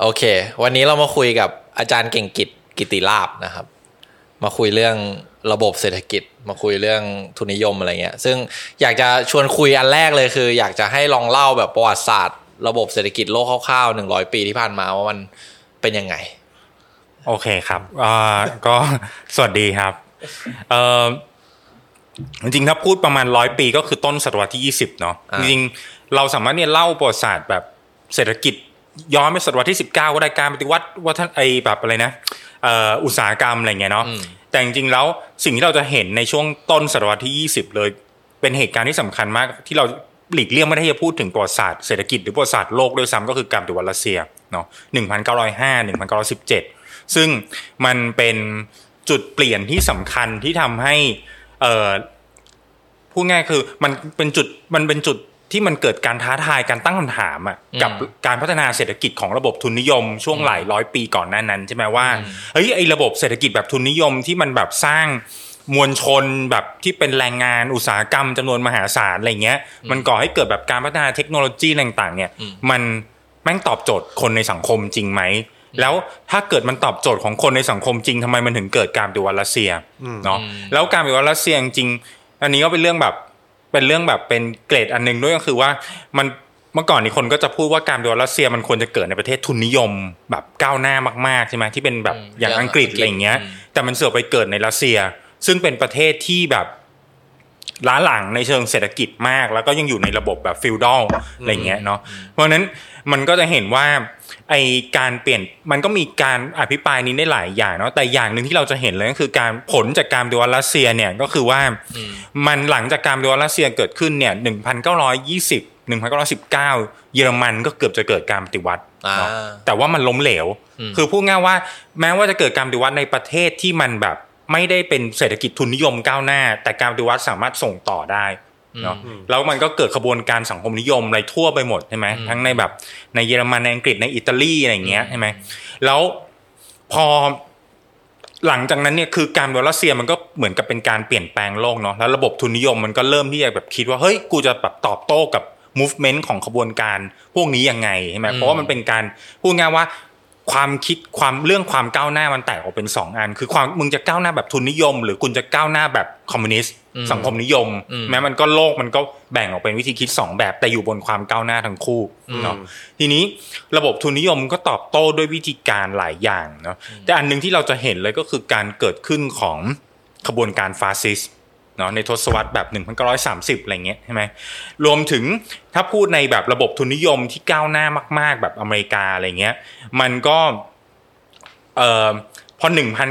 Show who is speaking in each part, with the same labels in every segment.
Speaker 1: โอเค วันนี้เรามาคุยกับอาจารย์เก่งกิจกิติลาบนะครับ มาคุยเรื่องระบบเศรษฐกิจ มาคุยเรื่องทุนนิยมอะไรเงี้ย ซึ่งอยากจะชวนคุยอันแรกเลยคือ อยากจะให้ลองเล่าแบบประวัติศาสตร์ ระบบเศรษฐกิจโลกคร่าวๆหนึ่งร้อยปีที่ผ่านมาว่ามันเป็นยังไง
Speaker 2: โอเคครับอ่าก็สวัสดีครับเอ่อจริงๆถ้าพูดประมาณร้อยปีก็คือต้นศตวรรษที่ยี่สิบเนาะ
Speaker 1: อ่า
Speaker 2: จริงๆเราสามารถเนี่ยเล่าประวัติศาสตร์แบบเศรษฐกิจ ย้อนไปศตวรรษที่สิบเก้าก็ได้การปฏิวัติวัฒนไอแบบอะไรนะเอ่ออุตสาหกรรมอะไรเงี้ยเนาะ
Speaker 1: อืม
Speaker 2: แต่จริงๆแล้วสิ่งที่เราจะเห็นในช่วงต้นศตวรรษที่ยี่สิบเลย เป็นเหตุการณ์ที่สำคัญมาก ที่เราหลีกเลี่ยงไม่ได้จะพูดถึงประวัติศาสตร์เศรษฐกิจหรือประวัติศาสตร์โลกด้วยซ้ำก็คือการปฏิวัติรัสเซียเนาะหนึ่งพันเก้าร้อยห้าหนึ่งพันเก้าร้อยสิบเจ็ดซึ่งมันเป็นจุดเปลี่ยนที่สำคัญที่ทำให้เอ่อพูดง่ายคือมันเป็นจุดมันเป็นจุด ที่มันเกิดการท้าทายการตั้งคำถามอะ
Speaker 1: อืม
Speaker 2: กับการพัฒนาเศรษฐกิจของระบบทุนนิยม ช่วงหลายร้อยปีก่อนหน้านั้นใช่ไหมว่าเฮ้ยไอ้ระบบเศรษฐกิจแบบทุนนิยมที่มันแบบสร้างมวลชนแบบที่เป็นแรงงานอุตสาหกรรมจำนวนมหาศาลอะไรเงี้ย มันก่อให้เกิดแบบการพัฒนาเทคโนโลยีอะไรต่างๆ เนี่ย
Speaker 1: อืม
Speaker 2: มันแม่งตอบโจทย์คนในสังคมจริงไหมแล้วถ้าเกิดมันตอบโจทย์ของคนในสังคมจริงทำไมมันถึงเกิดการปฏิวัติรัสเซียเนาะแล้วการปฏิวัติรัสเซียจริงๆอันนี้ก็เป็นเรื่องแบบ เป็นเรื่องแบบเป็นเกรดอันหนึงด้วยก็คือว่ามันเมื่อก่อนนี้คนก็จะพูดว่าการปฏิวัติรัสเซียมันควรจะเกิดในประเทศทุนนิยม แบบก้าวหน้ามากๆใช่ไหมที่เป็นแบบ
Speaker 1: อืม
Speaker 2: อย่างอังกฤษ
Speaker 1: อย่างอังกฤษ
Speaker 2: อะไรอย่างเงี้ย
Speaker 1: อืม
Speaker 2: แต่มันเสือกไปเกิดในรัสเซีย ซึ่งเป็นประเทศที่แบบล้าหลังในเชิงเศรษฐกิจมาก แล้วก็ยังอยู่ในระบบแบบฟิวดอลอะไรเงี้ยเนาะเพราะฉะนั้นมันก็จะเห็นว่า ไอการเปลี่ยนมันก็มีการอภิปรายนี้ได้หลายอย่างเนาะแต่อย่างหนึ่งที่เราจะเห็นเลยก็คือการผลจากการปฏิวัติรัสเซียเนี่ยก็คือว่ามันหลังจากการปฏิวัติรัสเซียเกิดขึ้นเนี่ยหนึ่งพันเก้าร้อยยี่สิบหนึ่งพันเก้าร้อยสิบเก้าเยอรมันก็เกือบจะเกิดการปฏิวัติเนาะ
Speaker 1: อ่า
Speaker 2: แต่ว่ามันล้มเหลว
Speaker 1: อืม
Speaker 2: คือพูดง่ายว่าแม้ว่าจะเกิดการปฏิวัติในประเทศที่มันแบบไม่ได้เป็นเศรษฐกิจทุนนิยมก้าวหน้า แต่การปฏิวัติสามารถส่งต่อได้ เนาะแล้วมันก็เกิดขบวนการสังคมนิยมอะไรทั่วไปหมดใช่ไหมทั้งในแบบในเยอรมันในอังกฤษในอิตาลีอะไรอย่างเงี้ยใช่ไหมแล้วพอหลังจากนั้นเนี่ยคือการปฏิวัติรัสเซียมันก็เหมือนกับเป็นการเปลี่ยนแปลงโลกเนาะแล้วระบบทุนนิยมมันก็เริ่มที่จะแบบคิดว่าเฮ้ยกูจะแบบตอบโต้กับ movement ของขบวนการพวกนี้ยังไงใช่ไหมเพราะว่ามันเป็นการพูดง่ายว่าความคิดความเรื่องความก้าวหน้ามันแตกออกเป็นสองอัน คือความมึงจะก้าวหน้าแบบทุนนิยม หรือคุณจะก้าวหน้าแบบคอมมิวนิสต์
Speaker 1: อืม
Speaker 2: สังคมนิยม
Speaker 1: อืม
Speaker 2: แม้มันก็โลกมันก็แบ่งออกเป็นวิธีคิดสองแบบแต่อยู่บนความก้าวหน้าทั้งคู่เนาะทีนี้ระบบทุนนิยมก็ตอบโต้ด้วยวิธีการหลายอย่างเนาะแต่อันหนึงที่เราจะเห็นเลยก็คือการเกิดขึ้นของขบวนการฟาสซิสต์เนาะในทศวรรษแบบ 1930 อะไรเงี้ยใช่ไหมรวมถึงถ้าพูดในแบบระบบทุนนิยมที่ก้าวหน้ามาก ๆ แบบอเมริกาอะไรเงี้ย มันก็เอ่อ พอ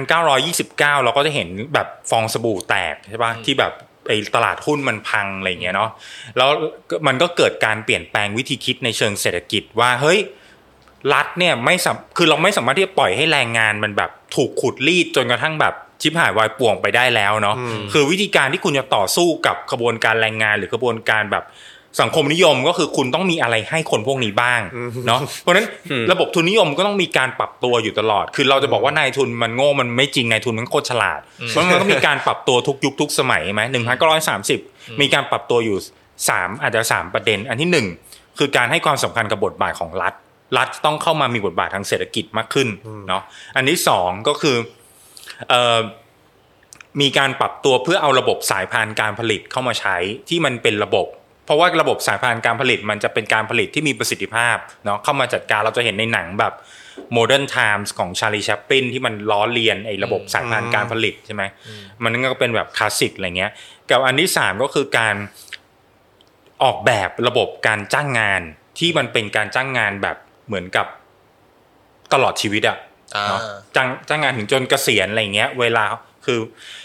Speaker 2: 1,929 เราก็จะเห็นแบบฟองสบู่แตกใช่ปะที่แบบไอ้ตลาดหุ้นมันพังอะไรอย่างเงี้ยเนาะแล้วมันก็เกิดการเปลี่ยนแปลงวิธีคิดในเชิงเศรษฐกิจว่าเฮ้ยรัฐเนี่ยไม่สามคือเราไม่สามารถที่จะปล่อยให้แรงงานมันแบบถูกขุดรีดจนกระทั่งแบบชิบหายวายป่วงไปได้แล้วเนาะคือวิธีการที่คุณจะต่อสู้กับขบวนการแรงงานหรือขบวนการแบบ สังคมนิยมก็คือคุณต้องมีอะไรให้คนพวกนี้บ้างเนาะเพราะฉะนั้นระบบทุนนิยมก็ต้องมีการปรับตัวอยู่ตลอด คือเราจะบอกว่านายทุนมันโง่มันไม่จริงนายทุนมันโคตรฉลาดเพราะมันก็มีการปรับตัวทุกยุคทุกสมัยไหมหนึ่งพันเก้าร้อยสามสิบมีการปรับตัวอยู่สามอาจจะสามประเด็น อันที่หนึ่งคือการให้ความสำคัญกับบทบาทของรัฐ รัฐต้องเข้ามามีบทบาททางเศรษฐกิจมากขึ้นเนาะอันที่สองก็คือเอ่อมีการปรับตัวเพื่อเอาระบบสายพานการผลิตเข้ามาใช้ที่มันเป็นระบบ เพราะว่าระบบสายพานการผลิตมันจะเป็นการผลิตที่มีประสิทธิภาพเนาะเข้ามาจัดการเราจะเห็นในหนังแบบ Modern Times ของชาลีแชปปินที่มันล้อเลียนไอ้ระบบสายพานการผลิตใช่ไหมมันก็เป็นแบบคลาสสิกอะไรเงี้ย กับอันที่สามก็คือการออกแบบระบบการจ้างงานที่มันเป็นการจ้างงานแบบเหมือนกับตลอดชีวิตอะ
Speaker 1: อ่า
Speaker 2: เนาะจ้างจ้างงานถึงจนเกษียณอะไรเงี้ย เวลาคือ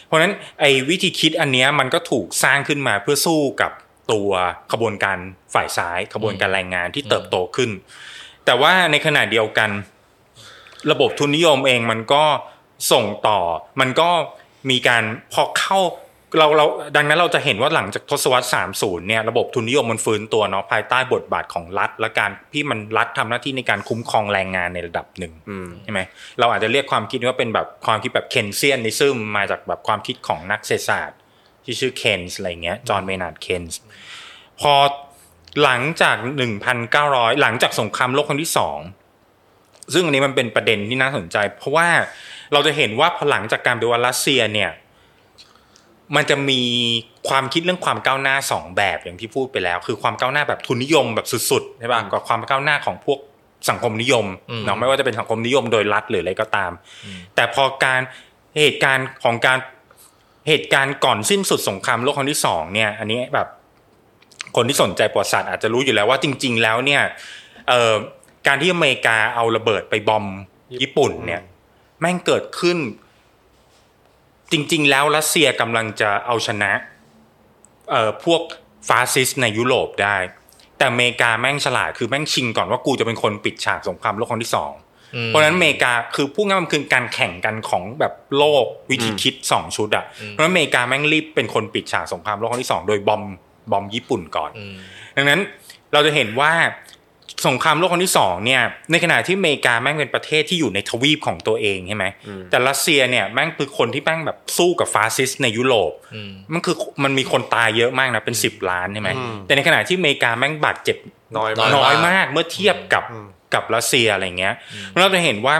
Speaker 2: เพราะฉะนั้นไอ้วิธีคิดอันเนี้ยมันก็ถูกสร้างขึ้นมาเพื่อสู้กับ ตัวขบวนการฝ่ายซ้าย ขบวนการแรงงานที่เติบโตขึ้น แต่ว่าในขณะเดียวกัน ระบบทุนนิยมเองมันก็ส่งต่อ มันก็มีการพอเข้าเราเราดังนั้นเราจะเห็นว่าหลังจากทศวรรษ 30 เนี่ยระบบทุนนิยมมันฟื้นตัวเนาะภายใต้บทบาทของรัฐ และการที่มันรัฐทำหน้าที่ในการคุ้มครองแรงงานในระดับหนึ่งใช่ไหมเราอาจจะเรียกความคิดว่าเป็นแบบความคิดแบบเคนเซียนนิซึมมาจากแบบความคิดของนักเศรษฐศาสตร์ ที่ชื่อเคนส์อะไรเงี้ยจอห์นเมนาร์ดเคนส์พอหลังจาก1,900หลังจากสงครามโลกครั้งที่สองซึ่งอันนี้มันเป็นประเด็นที่น่าสนใจ เพราะว่าเราจะเห็นว่าพอหลังจากการปฏิวัติรัสเซียเนี่ย มันจะมีความคิดเรื่องความก้าวหน้าสองแบบอย่างที่พูดไปแล้ว คือความก้าวหน้าแบบทุนนิยมแบบสุดๆใช่ป่ะกับความก้าวหน้าของพวกสังคมนิยม
Speaker 1: อืม
Speaker 2: เนาะไม่ว่าจะเป็นสังคมนิยมโดยรัฐหรืออะไรก็ตาม แต่พอการเหตุการณ์ของการ เหตุการณ์ก่อนสิ้นสุดสงครามโลกครั้งที่สองเนี่ย อันนี้แบบคนที่สนใจประวัติศาสตร์อาจจะรู้อยู่แล้วว่าจริง ๆ แล้วเนี่ยเอการที่อเมริกาเอาระเบิดไปบอมญี่ปุ่นเนี่ย แม่งเกิดขึ้น จริง ๆ แล้วรัสเซียกำลังจะเอาชนะเอพวกฟาสซิสต์ในยุโรปได้ แต่อเมริกาแม่งฉลาดคือแม่งชิงก่อนว่ากูจะเป็นคนปิดฉากสงครามโลกครั้งที่สอง เพราะฉะนั้นอเมริกาคือพูดง่ายๆมันคือการแข่งกันของแบบโลกวิธีคิดสองชุดอะเพราะฉะนั้นอเมริกาแม่งรีบเป็นคนปิดฉากสงครามโลกครั้งที่สองโดยบอมบอมญี่ปุ่นก่อน
Speaker 1: อืม
Speaker 2: ดังนั้นเราจะเห็นว่าสงครามโลกครั้งที่สองเนี่ยในขณะที่อเมริกาแม่งเป็นประเทศที่อยู่ในทวีปของตัวเองใช่ไหมแต่รัสเซียเนี่ยแม่งคือคนที่แม่งแบบสู้กับฟาสซิสต์ในยุโรป
Speaker 1: อืม
Speaker 2: มันคือมันมีคนตายเยอะมากนะเป็นสิบล้านใช่ไหม
Speaker 3: อืม
Speaker 2: แต่ในขณะที่อเมริกาแม่งบาดเจ็บ
Speaker 3: น้อย
Speaker 1: น้
Speaker 3: มาก
Speaker 2: น้อยมากเมื่อเทียบกับ
Speaker 3: อืม
Speaker 2: กับรัสเซียอะไรเงี้ยเราจะเห็นว่า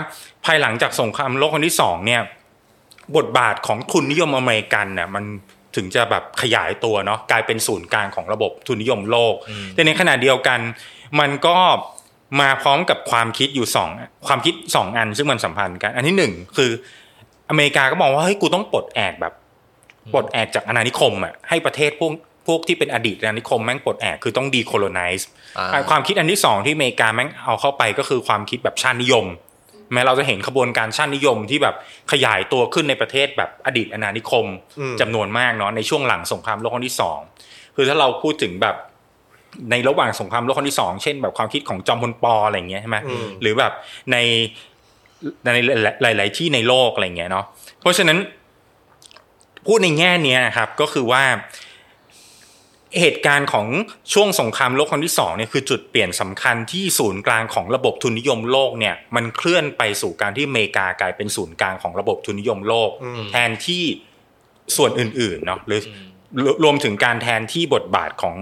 Speaker 2: ภายหลังจากสงครามโลกครั้งที่สองเนี่ยบทบาทของทุนนิยมอเมริกันน่ะมันถึงจะแบบขยายตัวเนาะกลายเป็นศูนย์กลางของระบบทุนนิยมโลก แต่ในขณะเดียวกัน มันก็มาพร้อมกับความคิดอยู่สองความคิดสองอันซึ่งมันสัมพันธ์กัน อันที่หนึ่งคืออเมริกาก็มองว่าเฮ้ยกูต้องปลดแอกแบบปลดแอกจากอาณานิคมอะให้ประเทศพวก พวกที่เป็นอดีตอาณานิคมแม่งปลดแอกคือต้อง decolonize
Speaker 1: อ่า
Speaker 2: ความคิดอันที่สองที่อเมริกาแม่งเอาเข้าไปก็คือความคิดแบบชาตินิยม แม้เราจะเห็นขบวนการชาตินิยมที่แบบขยายตัวขึ้นในประเทศแบบอดีตอาณานิคม
Speaker 3: อืม
Speaker 2: จำนวนมากเนาะในช่วงหลังสงครามโลกครั้งที่สองคือถ้าเราพูดถึงแบบในระหว่างสงครามโลกครั้งที่สองเช่นแบบความคิดของจอมพลปออะไรอย่างเงี้ยใช่ไหม
Speaker 3: อืม
Speaker 2: หรือแบบในในหลาย ๆ ที่ในโลกอะไรอย่างเงี้ยเนาะเพราะฉะนั้นพูดในแง่เนี้ยครับก็คือว่า เหตุการณ์ของช่วงสงครามโลกครั้งที่สองเนี่ยคือจุดเปลี่ยนสำคัญที่ศูนย์กลางของระบบทุนนิยมโลกเนี่ยมันเคลื่อนไปสู่การที่อเมริกากลายเป็นศูนย์กลางของระบบทุนนิยมโลก
Speaker 3: อืม
Speaker 2: แทนที่ส่วนอื่นๆเนาะหรือรวรวมถึงการแทนที่บทบาทของ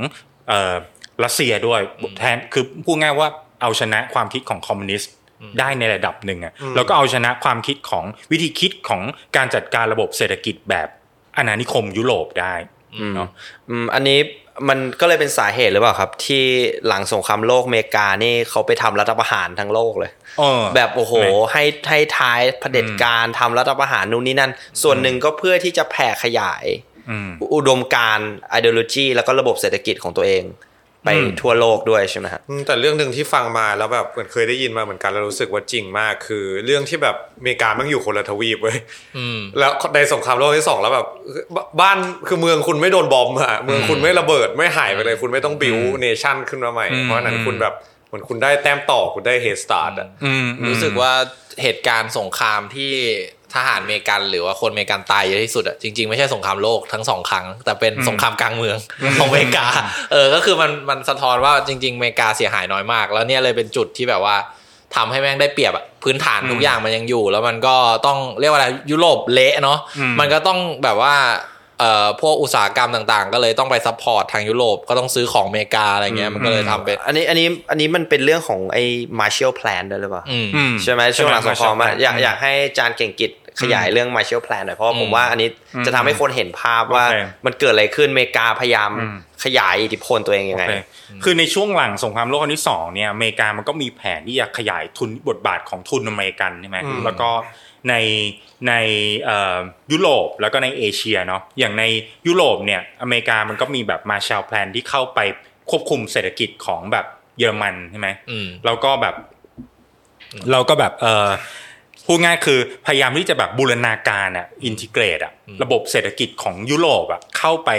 Speaker 2: เอ่อรัสเซียด้วยแทนคือพูดง่ายว่าเอาชนะความคิดของคอมมิวนิสต์ได้ในระดับหนึ่งอะแล้วก็เอาชนะความคิดของวิธีคิดของการจัดการระบบเศรษฐกิจแบบอาณานิคมยุโรปได้ เนาะ
Speaker 4: อืมอันนี้มันก็เลยเป็นสาเหตุหรือเปล่าครับ ที่หลังสงครามโลกอเมริกานี่เขาไปทำรัฐประหารทั้งโลกเลย
Speaker 2: เออ
Speaker 4: แบบโอ้โห
Speaker 2: ใช่ไหม
Speaker 4: ให้ให้ท้ายเผด็จการทำรัฐประหารนู่นนี่นั่น ส่วนหนึ่งก็เพื่อที่จะแผ่ขยาย
Speaker 2: อืม
Speaker 4: อุดมการณ์ ideology แล้วก็ระบบเศรษฐกิจของตัวเอง ไป
Speaker 2: อืม
Speaker 4: ทั่วโลกด้วยใช่ไหมฮะ
Speaker 3: อืมแต่เรื่องหนึ่งที่ฟังมาแล้วแบบเหมือนเคยได้ยินมาเหมือนกันแล้วรู้สึกว่าจริงมาก คือเรื่องที่แบบอเมริกามันอยู่คนละทวีปเว้ย
Speaker 1: อืม
Speaker 3: แล้วในสงครามโลกที่สองแล้วแบบบบ้านคือเมืองคุณไม่โดน bomb อะเมืองคุณไม่ระเบิดไม่หายไปเลย คุณไม่ต้อง build nation ขึ้นมาใหม่
Speaker 2: อืม
Speaker 3: เพราะฉะนั้นคุณแบบเหมือนคุณได้แต้มต่อคุณได้ head start อะ
Speaker 2: อืม
Speaker 1: รู้สึกว่าเหตุการณ์สงครามที่ ทหารอเมริกันหรือว่าคนอเมริกันตายเยอะที่สุดอะจริงๆไม่ใช่สงครามโลกทั้งสองครั้ง แต่เป็นสงครามกลางเมืองของอเมริกา เออก็คือมันมันสะท้อนว่าจริงๆอเมริกาเสียหายน้อยมาก แล้วเนี่ยเลยเป็นจุดที่แบบว่าทำให้แม่งได้เปรียบอะพื้นฐานทุกอย่างมันยังอยู่ แล้วมันก็ต้องเรียกว่าอะไรยุโรปเละเนาะ
Speaker 2: อืม
Speaker 1: มันก็ต้องแบบว่าเอ่อพวกอุตสาหกรรมต่างๆ ก็เลยต้องไป support ทางยุโรปก็ต้องซื้อของอเมริกาอะไรเงี้ยมันก็เลยทำเป็น
Speaker 4: อันนี้อันนี้อันนี้มันเป็นเรื่องของไอ้ Marshall Plan ด้วยหรือเปล่า
Speaker 1: อืม
Speaker 2: อืม
Speaker 4: ใช่ไหมช่วงหลังสงครามอะ
Speaker 2: ใช่ไหม
Speaker 4: อยากอยากให้จารย์เก่งกิจ ขยายเรื่อง Marshall Plan หน่อยเพราะว่าผมว่าอันนี้จะทำให้คนเห็นภาพว่า
Speaker 2: โอเค
Speaker 4: มันเกิดอะไรขึ้นอเมริกาพยายาม
Speaker 2: อืม
Speaker 4: ขยายอิทธิพลตัวเองยังไง
Speaker 2: โอเคคือในช่วงหลังสงครามโลกครั้งที่สองเนี่ยอเมริกามันก็มีแผนที่จะขยายทุนบทบาทของทุนอเมริกันใช่ไหม
Speaker 3: อืม
Speaker 2: แล้วก็ในในเอ่อยุโรปแล้วก็ในเอเชียเนาะอย่างในยุโรปเนี่ยอเมริกามันก็มีแบบมา s ช a l แพลนที่เข้าไปควบคุมเศรษฐกิจของแบบเยอรมันใช่ไหม
Speaker 1: อืม
Speaker 2: แล้วก็แบบเราก็แบบเออ พูดง่ายคือพยายามที่จะแบบบูรณาการอะ integrate อะระบบเศรษฐกิจของยุโรปอะเข้าไป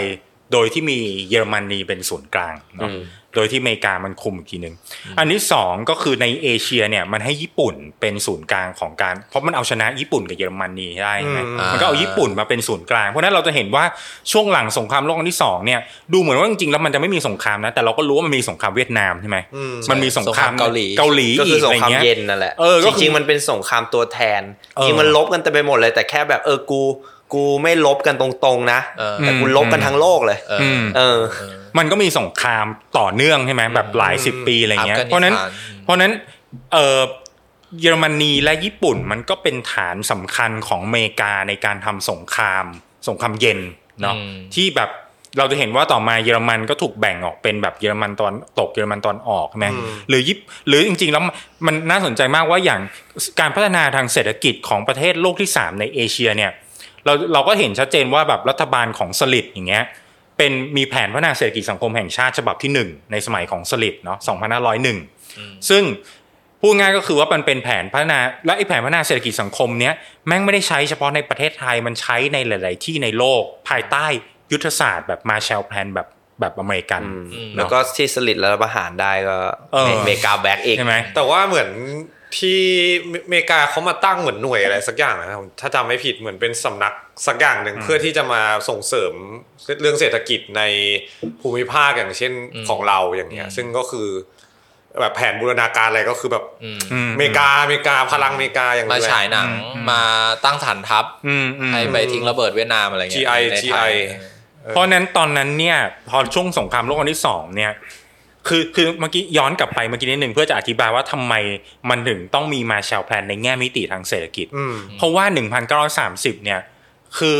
Speaker 2: โดยที่มีเยอรมนีเป็นศูนย์กลางเนาะ
Speaker 4: อืม
Speaker 2: โดยที่อเมริกามันคุมอีกทีหนึ่งอันที่สองก็คือในเอเชียเนี่ยมันให้ญี่ปุ่นเป็นศูนย์กลางของการ เพราะมันเอาชนะญี่ปุ่นกับเยอรมนีได้ใช่ไหม
Speaker 3: อืม
Speaker 2: มันก็เอาญี่ปุ่นมาเป็นศูนย์กลาง เพราะฉะนั้นเราจะเห็นว่าช่วงหลังสงครามโลกครั้งที่สองเนี่ยดูเหมือนว่าจริงๆแล้วมันจะไม่มีสงครามนะแต่เราก็รู้ว่ามันมีสงครามเวียดนามใช่ไหม
Speaker 3: อืม
Speaker 2: มันมีสงคราม
Speaker 1: สงครามเกาหลี
Speaker 2: เกาหลี
Speaker 4: ก็คือสงครามเย็นอะไรงี้นั่นแหละ
Speaker 2: เออก็คือจ
Speaker 4: ริงๆมันเป็นสงครามตัวแทน
Speaker 2: เออ
Speaker 4: จริงมันลบกันเต็มไปหมดเลยแต่แค่แบบเออกู กูไม่ลบกันตรงๆนะ
Speaker 1: เออ
Speaker 4: แต่กู
Speaker 2: อืม
Speaker 4: ลบกันทั้งโลกเลย
Speaker 1: เอออ
Speaker 2: ม
Speaker 4: เออ
Speaker 2: มันก็มีสงครามต่อเนื่องใช่ไหมแบบหลายสิบปีอะไรเงี้ย
Speaker 1: อัฟกานิสถาน
Speaker 2: เพราะฉะนั้น
Speaker 1: อืม
Speaker 2: เพราะฉะนั้นเออเยอรมนีและญี่ปุ่นมันก็เป็นฐานสำคัญของอเมริกาในการทำสงคราม สงครามเย็นเนาะ
Speaker 1: อืม
Speaker 2: ที่แบบเราจะเห็นว่าต่อมาเยอรมันก็ถูกแบ่งออกเป็นแบบเยอรมันตอนตกเยอรมันตอนออกใช่ไหมหรือยิปหรือจริง ๆ แล้วมันน่าสนใจมากว่าอย่างการพัฒนาทางเศรษฐกิจของประเทศโลกที่สามในเอเชียเนี่ย เราเราก็เห็นชัดเจนว่าแบบรัฐบาลของสลิดอย่างเงี้ยเป็นมีแผนพัฒนาเศรษฐกิจสังคมแห่งชาติฉบับที่หนึ่งในสมัยของสลิดเนาะ2501 ซึ่งพูดง่ายก็คือว่ามันเป็นแผนพัฒนาและไอ้แผนพัฒนาเศรษฐกิจสังคมเนี้ยแม่งไม่ได้ใช้เฉพาะในประเทศไทยมันใช้ในหลาย ๆ ที่ในโลกภายใต้ยุทธศาสตร์แบบมาแชลแพลนแบบแบบอเมริกัน
Speaker 4: แล้วก็ที่สลิดแล้วประหารได้ก็
Speaker 2: เออ
Speaker 4: อเมริกาแบ็กอีก
Speaker 2: ใช่ไหม
Speaker 3: แต่ว่าเหมือน ที่อเมริกาเขามาตั้งเหมือนหน่วยอะไรสักอย่างนะครับถ้าจำไม่ผิดเหมือนเป็นสำนักสักอย่างหนึ่งเพื่อที่จะมาส่งเสริมเรื่องเศรษฐกิจในภูมิภาคอย่างเช่นของเราอย่างเงี้ย ซึ่งก็คือแบบแผนบูรณาการอะไรก็คือแบบ
Speaker 1: อืม
Speaker 2: อืม
Speaker 3: อเมริกาอเมริกาพลังอเมริกาอย่าง
Speaker 1: มา
Speaker 3: เดีว
Speaker 1: ฉายหนังมาตั้งฐานทัพ
Speaker 2: อืมอืม
Speaker 1: ให้ไปทิ้งระเบิดเวียดนามอะไรเงี้ย
Speaker 3: GI
Speaker 1: ในไทย
Speaker 3: GI
Speaker 2: เพราะฉะนั้นตอนนั้นเนี่ย พอช่วงสงครามโลกครั้งที่สองเนี่ย คือคือเมื่อกี้ย้อนกลับไปเมื่อกี้นิดหนึ่งเพื่อจะอธิบายว่าทำไมมันถึงต้องมีมาแชลแพลนในแง่มิติทางเศรษฐกิจ
Speaker 3: อืม
Speaker 2: เพราะว่า 1930 เนี่ย คือ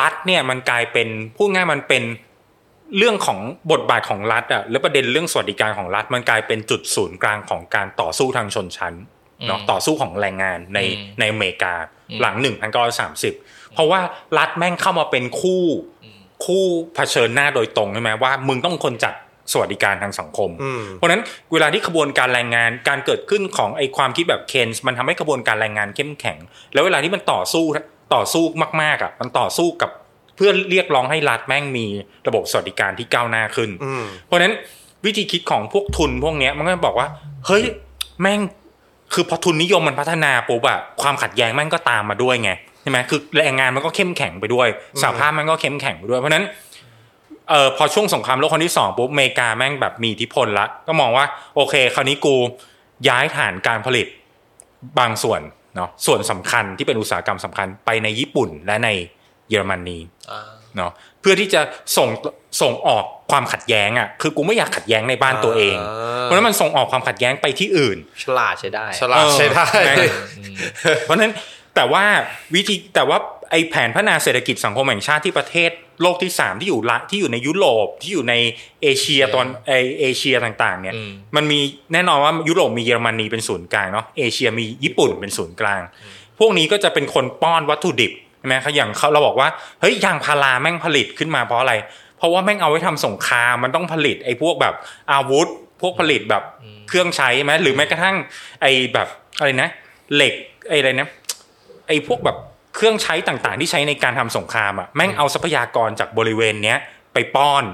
Speaker 2: รัฐเนี่ยมันกลายเป็นพูดง่ายมันเป็นเรื่องของบทบาทของรัฐอะและประเด็นเรื่องสวัสดิการของรัฐมันกลายเป็นจุดศูนย์กลางของการต่อสู้ทางชนชั้นเนาะต่อสู้ของแรงงานในในอเมริกาหลัง 1930 เพราะว่ารัฐแม่งเข้ามาเป็นคู่คู่เผชิญหน้าโดยตรงใช่ไหมว่า มึงต้องคนจัด สวัสดิการทางสังคม
Speaker 3: อืม
Speaker 2: เพราะฉะนั้นเวลาที่ขบวนการแรงงานการเกิดขึ้นของไอความคิดแบบเคนส์มันทำให้ขบวนการแรงงานเข้มแข็ง แล้วเวลาที่มันต่อสู้ต่อสู้มากๆอะมันต่อสู้กับเพื่อเรียกร้องให้รัฐแม่งมีระบบสวัสดิการที่ก้าวหน้าขึ้น
Speaker 3: อืม
Speaker 2: เพราะฉะนั้นวิธีคิดของพวกทุนพวกเนี้ยมันก็บอกว่า เฮ้ยแม่งคือพอทุนนิยมมันพัฒนาปุ๊บอะความขัดแย้งแม่งก็ตามมาด้วยไงใช่ไหมคือแรงงานมันก็เข้มแข็งไปด้วยสหภาพมันก็เข้มแข็งไปด้วยเพราะฉะนั้น เอ่อพอช่วงสงครามโลกครั้งที่สองปุ๊บอเมริกาแม่งแบบมีอิทธิพลละก็มองว่าโอเค คราวนี้กูย้ายฐานการผลิตบางส่วนเนาะส่วนสำคัญที่เป็นอุตสาหกรรมสำคัญไปในญี่ปุ่นและในเยอรมนี
Speaker 1: อ่า
Speaker 2: เนาะเพื่อที่จะส่งส่งออกความขัดแย้งอะคือกูไม่อยากขัดแย้งในบ้านตัวเอง
Speaker 3: อ่า
Speaker 2: เพราะฉะนั้นมันส่งออกความขัดแย้งไปที่อื่น
Speaker 4: ฉลาดใช้ได้
Speaker 3: ฉลาดใช้ได้
Speaker 2: เออเพราะฉะนั้นแต่ว่าวิธีแต่ว่าไอแผนพัฒนาเศรษฐกิจสังคมแห่งชาติที่ประเทศ โลกที่สามที่อยู่ละที่อยู่ในยุโรปที่อยู่ในเอเชียตอนไอเอเชียต่างๆเนี่ย
Speaker 1: อืม
Speaker 2: มันมีแน่นอนว่ายุโรปมีเยอรมนีเป็นศูนย์กลางเนาะเอเชียมีญี่ปุ่นเป็นศูนย์กลาง พวกนี้ก็จะเป็นคนป้อนวัตถุดิบใช่ไหมเขาอย่างเขาเราบอกว่าเฮ้ยยางพาราแม่งผลิตขึ้นมาเพราะอะไร เพราะว่าแม่งเอาไว้ทำสงครามมันต้องผลิตไอ้พวกแบบอาวุธ พวกผลิตแบบเครื่องใช้ไหมหรือแม้กระทั่งไอ้แบบอะไรนะ เหล็กไอ้อะไรนะไอ้พวกแบบ เครื่องใช้ต่างๆ ที่ใช้ในการทำสงครามอะแม่งเอาทรัพยากรจากบริเวณเนี้ยไปป้อน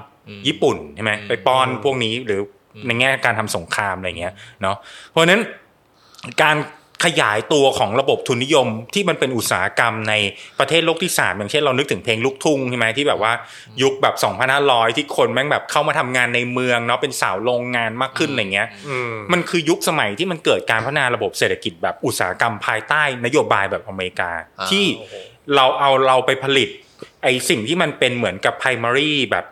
Speaker 2: ญี่ปุ่นใช่ไหมไปป้อนพวกนี้หรือในแง่การทำสงครามอะไรเงี้ยเนาะเพราะฉะนั้นการ ขยายตัวของระบบทุนนิยมที่มันเป็นอุตสาหกรรมในประเทศโลกที่สามอย่างเช่นเรานึกถึงเพลงลูกทุ่งใช่ไหมที่แบบว่ายุคแบบ2,500 ที่คนแม่งแบบเข้ามาทำงานในเมืองเนาะเป็นสาวโรงงานมากขึ้นอะไรเงี้ย
Speaker 3: อืม
Speaker 2: มันคือยุคสมัยที่มันเกิดการพัฒนาระบบเศรษฐกิจแบบอุตสาหกรรมภายใต้นโยบายแบบอเมริกา
Speaker 1: อ่า
Speaker 2: ที่
Speaker 1: โอ้โห
Speaker 2: เราเอาเราไปผลิตไอสิ่งที่มันเป็นเหมือนกับ primary แบบ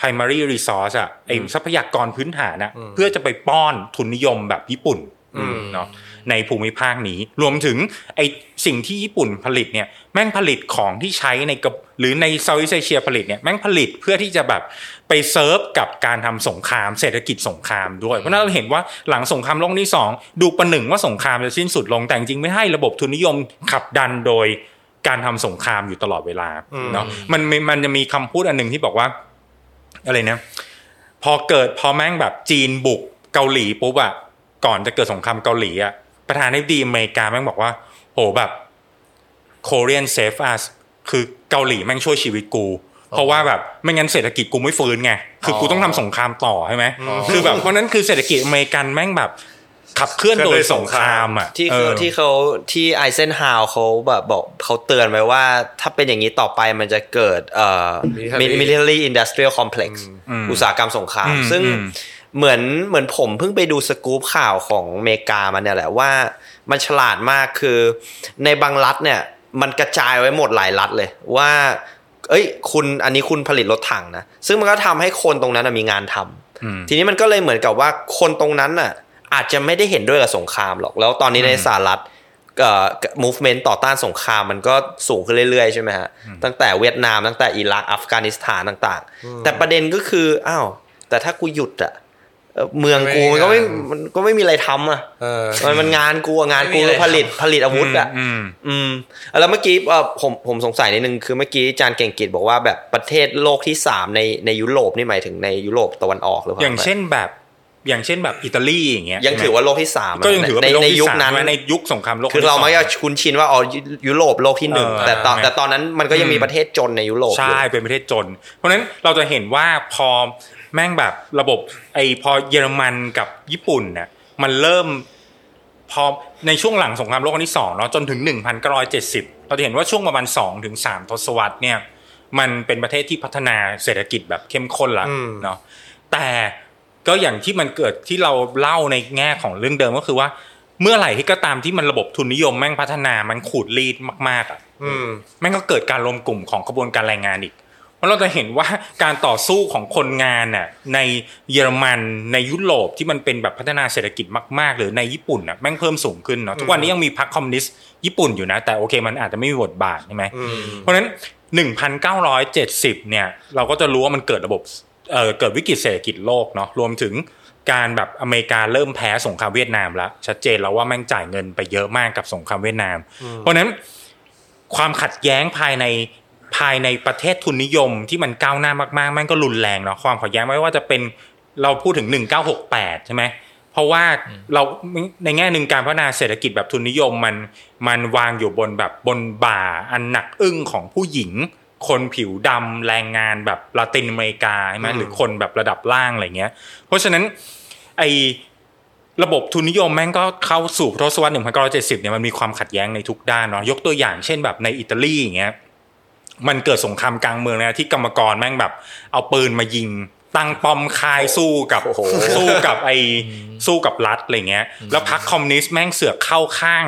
Speaker 2: primary resource อะไอทรัพยากรพื้นฐานอะเพื่อจะไปป้อนทุนนิยมแบบญี่ปุ่น
Speaker 3: อืม
Speaker 2: เนาะ ในภูมิภาคนี้ รวมถึงไอสิ่งที่ญี่ปุ่นผลิตเนี่ยแม่งผลิตของที่ใช้ในกับหรือใน Southeast Asia ผลิตเนี่ยแม่งผลิตเพื่อที่จะแบบไปเซิร์ฟกับการทำสงครามเศรษฐกิจสงครามด้วย เพราะฉะนั้นเราเห็นว่าหลังสงครามโลกที่สองดูประหนึ่งว่าสงครามจะสิ้นสุดลงแต่จริงๆไม่ให้ระบบทุนนิยมขับดันโดยการทำสงครามอยู่ตลอดเวลาเนาะมันมีมันจะมีคำพูดอันหนึ่งที่บอกว่าอะไรนะพอเกิดพอแม่งแบบจีนบุกเกาหลีปุ๊บอะก่อนจะเกิดสงครามเกาหลีอะ ประธานาธิบดีอเมริกาแม่งบอกว่า โหแบบ Korean save us คือเกาหลีแม่งช่วยชีวิตกู เพราะว่าแบบไม่งั้นเศรษฐกิจกูไม่ฟื้นไง คือกูต้องทำสงครามต่อใช่ไหมคือแบบเพราะนั้นคือเศรษฐกิจอเมริกันแม่งแบบขับเคลื่อนโดยสงครามอะ
Speaker 4: ที่
Speaker 2: เอ
Speaker 4: เขา
Speaker 2: อ
Speaker 4: ที่เขาที่ไอเซนฮาวเขาแบบบอกเขาเตือนไว้ว่า ถ้าเป็นอย่างนี้ต่อไปมันจะเกิดเอ่อ
Speaker 3: Military
Speaker 4: military industrial complex อุตสาหกรรมสงคราม
Speaker 2: อืม
Speaker 4: ซึ่ง
Speaker 2: อืม
Speaker 4: เหมือนเหมือนผมเพิ่งไปดูสกู๊ปข่าวของอเมริกามันเนี่ยแหละว่ามันฉลาดมากคือ ในบางรัฐเนี่ย มันกระจายไว้หมดหลายรัฐเลยว่า เอ้ย คุณอันนี้คุณผลิตรถถังนะซึ่งมันก็ทำให้คนตรงนั้นนะมีงานทำ
Speaker 2: อืม
Speaker 4: ทีนี้มันก็เลยเหมือนกับว่าคนตรงนั้นน่ะ อาจจะไม่ได้เห็นด้วยกับสงครามหรอก แล้วตอนนี้ในสหรัฐเอ่อ movement ต่อต้านสงครามมันก็สูงขึ้นเรื่อยๆใช่ไหมฮะตั้งแต่เวียดนามตั้งแต่อิรักอัฟกานิสถานต่าง ๆ แต่ประเด็นก็คืออ้าวแต่ถ้ากูหยุดอะ เอ่อเมืองกูมันก็ไม่มันก็ไม่มีอะไรทำอะ
Speaker 3: เออ
Speaker 4: มันมันงานกูอะงานกู
Speaker 3: ไม่มีอะไร
Speaker 4: ผลิตผลิตอาวุธอะ
Speaker 2: อืม
Speaker 4: อืมแล้วเมื่อกี้เอ่อผมผมสงสัยนิดนึงคือเมื่อกี้อาจารย์เก่งกิจบอกว่าแบบประเทศโลกที่สามในในยุโรปนี่หมายถึงในยุโรปตะวันออกหรือเปล่า
Speaker 2: อย่างเช่นแบบอย่างเช่นแบบอิตาลีอย่างเงี้ย
Speaker 4: ยังถือว่าโลกที่สามอะ
Speaker 2: ก็ยังถือว่า
Speaker 4: ใน
Speaker 2: เป็นโลก
Speaker 4: ใน
Speaker 2: ที่
Speaker 4: ยุค
Speaker 2: สาม
Speaker 4: นั้น
Speaker 2: ใช่ไหมในยุคสงครามโลก
Speaker 4: คือเรา
Speaker 2: ที่สง
Speaker 4: มักจะคุ้นชินว่าอ๋อยุยุโรปโลกที่หนึ่ง
Speaker 2: เออ
Speaker 4: แต่ตอน
Speaker 2: ใช่ไหม
Speaker 4: แต่ตอนนั้นมันก็ยังมีประเทศจนในยุโรปอยู่
Speaker 2: ใช่เป็นประเทศจน เพราะฉะนั้นเราจะเห็นว่าพอ แม่งแบบระบบไอพอเยอรมันกับญี่ปุ่นเนี่ยมันเริ่มพอในช่วงหลังสงครามโลกครั้งที่สองเนาะจนถึง 1970 เราจะเห็นว่าช่วงประมาณ2ถึง3ทศวรรษเนี่ยมันเป็นประเทศที่พัฒนาเศรษฐกิจแบบเข้มข้นละ
Speaker 3: อืม
Speaker 2: เนาะแต่ก็อย่างที่มันเกิดที่เราเล่าในแง่ของเรื่องเดิมก็คือว่า เมื่อไหร่ที่ก็ตามที่มันระบบทุนนิยมแม่งพัฒนามันขูดรีดมากๆอะ
Speaker 3: อืม
Speaker 2: แม่งก็เกิดการรวมกลุ่มของกระบวนการแรงงานอีกเพ ราะเราจะเห็นว่าการต่อสู้ของคนงานน่ะในเยอรมันในยุโรปที่มันเป็นแบบพัฒนาเศรษฐกิจมากๆ หรือในญี่ปุ่นน่ะแม่งเพิ่มสูงขึ้นเนาะทุกวันนี้ยังมีพรรคคอมมิวนิสต์ญี่ปุ่นอยู่นะ แต่โอเคมันอาจจะไม่มีบทบาทใช่ไหม
Speaker 3: อืม
Speaker 2: เพราะฉะนั้น 1,970 เนี่ย เราก็จะรู้ว่ามันเกิดระบบเอ่อเกิดวิกฤตเศรษฐกิจโลกเนาะรวมถึงการแบบอเมริกาเริ่มแพ้สงครามเวียดนามแล้วชัดเจนแล้วว่าแม่งจ่ายเงินไปเยอะมากกับสงครามเวียดนาม เพราะฉะนั้นความขัดแย้งภายใน ภายในประเทศทุนนิยมที่มันก้าวหน้ามากๆแม่งก็รุนแรงเนาะความขัดแย้งไม่ว่าจะเป็นเราพูดถึง 1968 ใช่ไหมเพราะว่าเราในแง่หนึ่งการพัฒนาเศรษฐกิจแบบทุนนิยมมันมันวางอยู่บนแบบบนบ่าอันหนักอึ้งของผู้หญิง คนผิวดำแรงงานแบบลาตินอเมริกาใช่ไหมหรือคนแบบระดับล่างอะไรเงี้ย เพราะฉะนั้นไอระบบทุนนิยมแม่งก็เข้าสู่ทศวรรษ1970เนี่ยมันมีความขัดแย้งในทุกด้านเนาะยกตัวอย่างเช่นแบบในอิตาลีอย่างเงี้ย มันเกิดสงครามกลางเมืองนะที่กรรมกรแม่งแบบ เอาปืนมายิงตั้งป้อมคายสู้กับสู้กับไอสู้กับรัฐอะไรเงี้ย แล้วพรรคคอมมิวนิสต์แม่งเสือกเข้าข้าง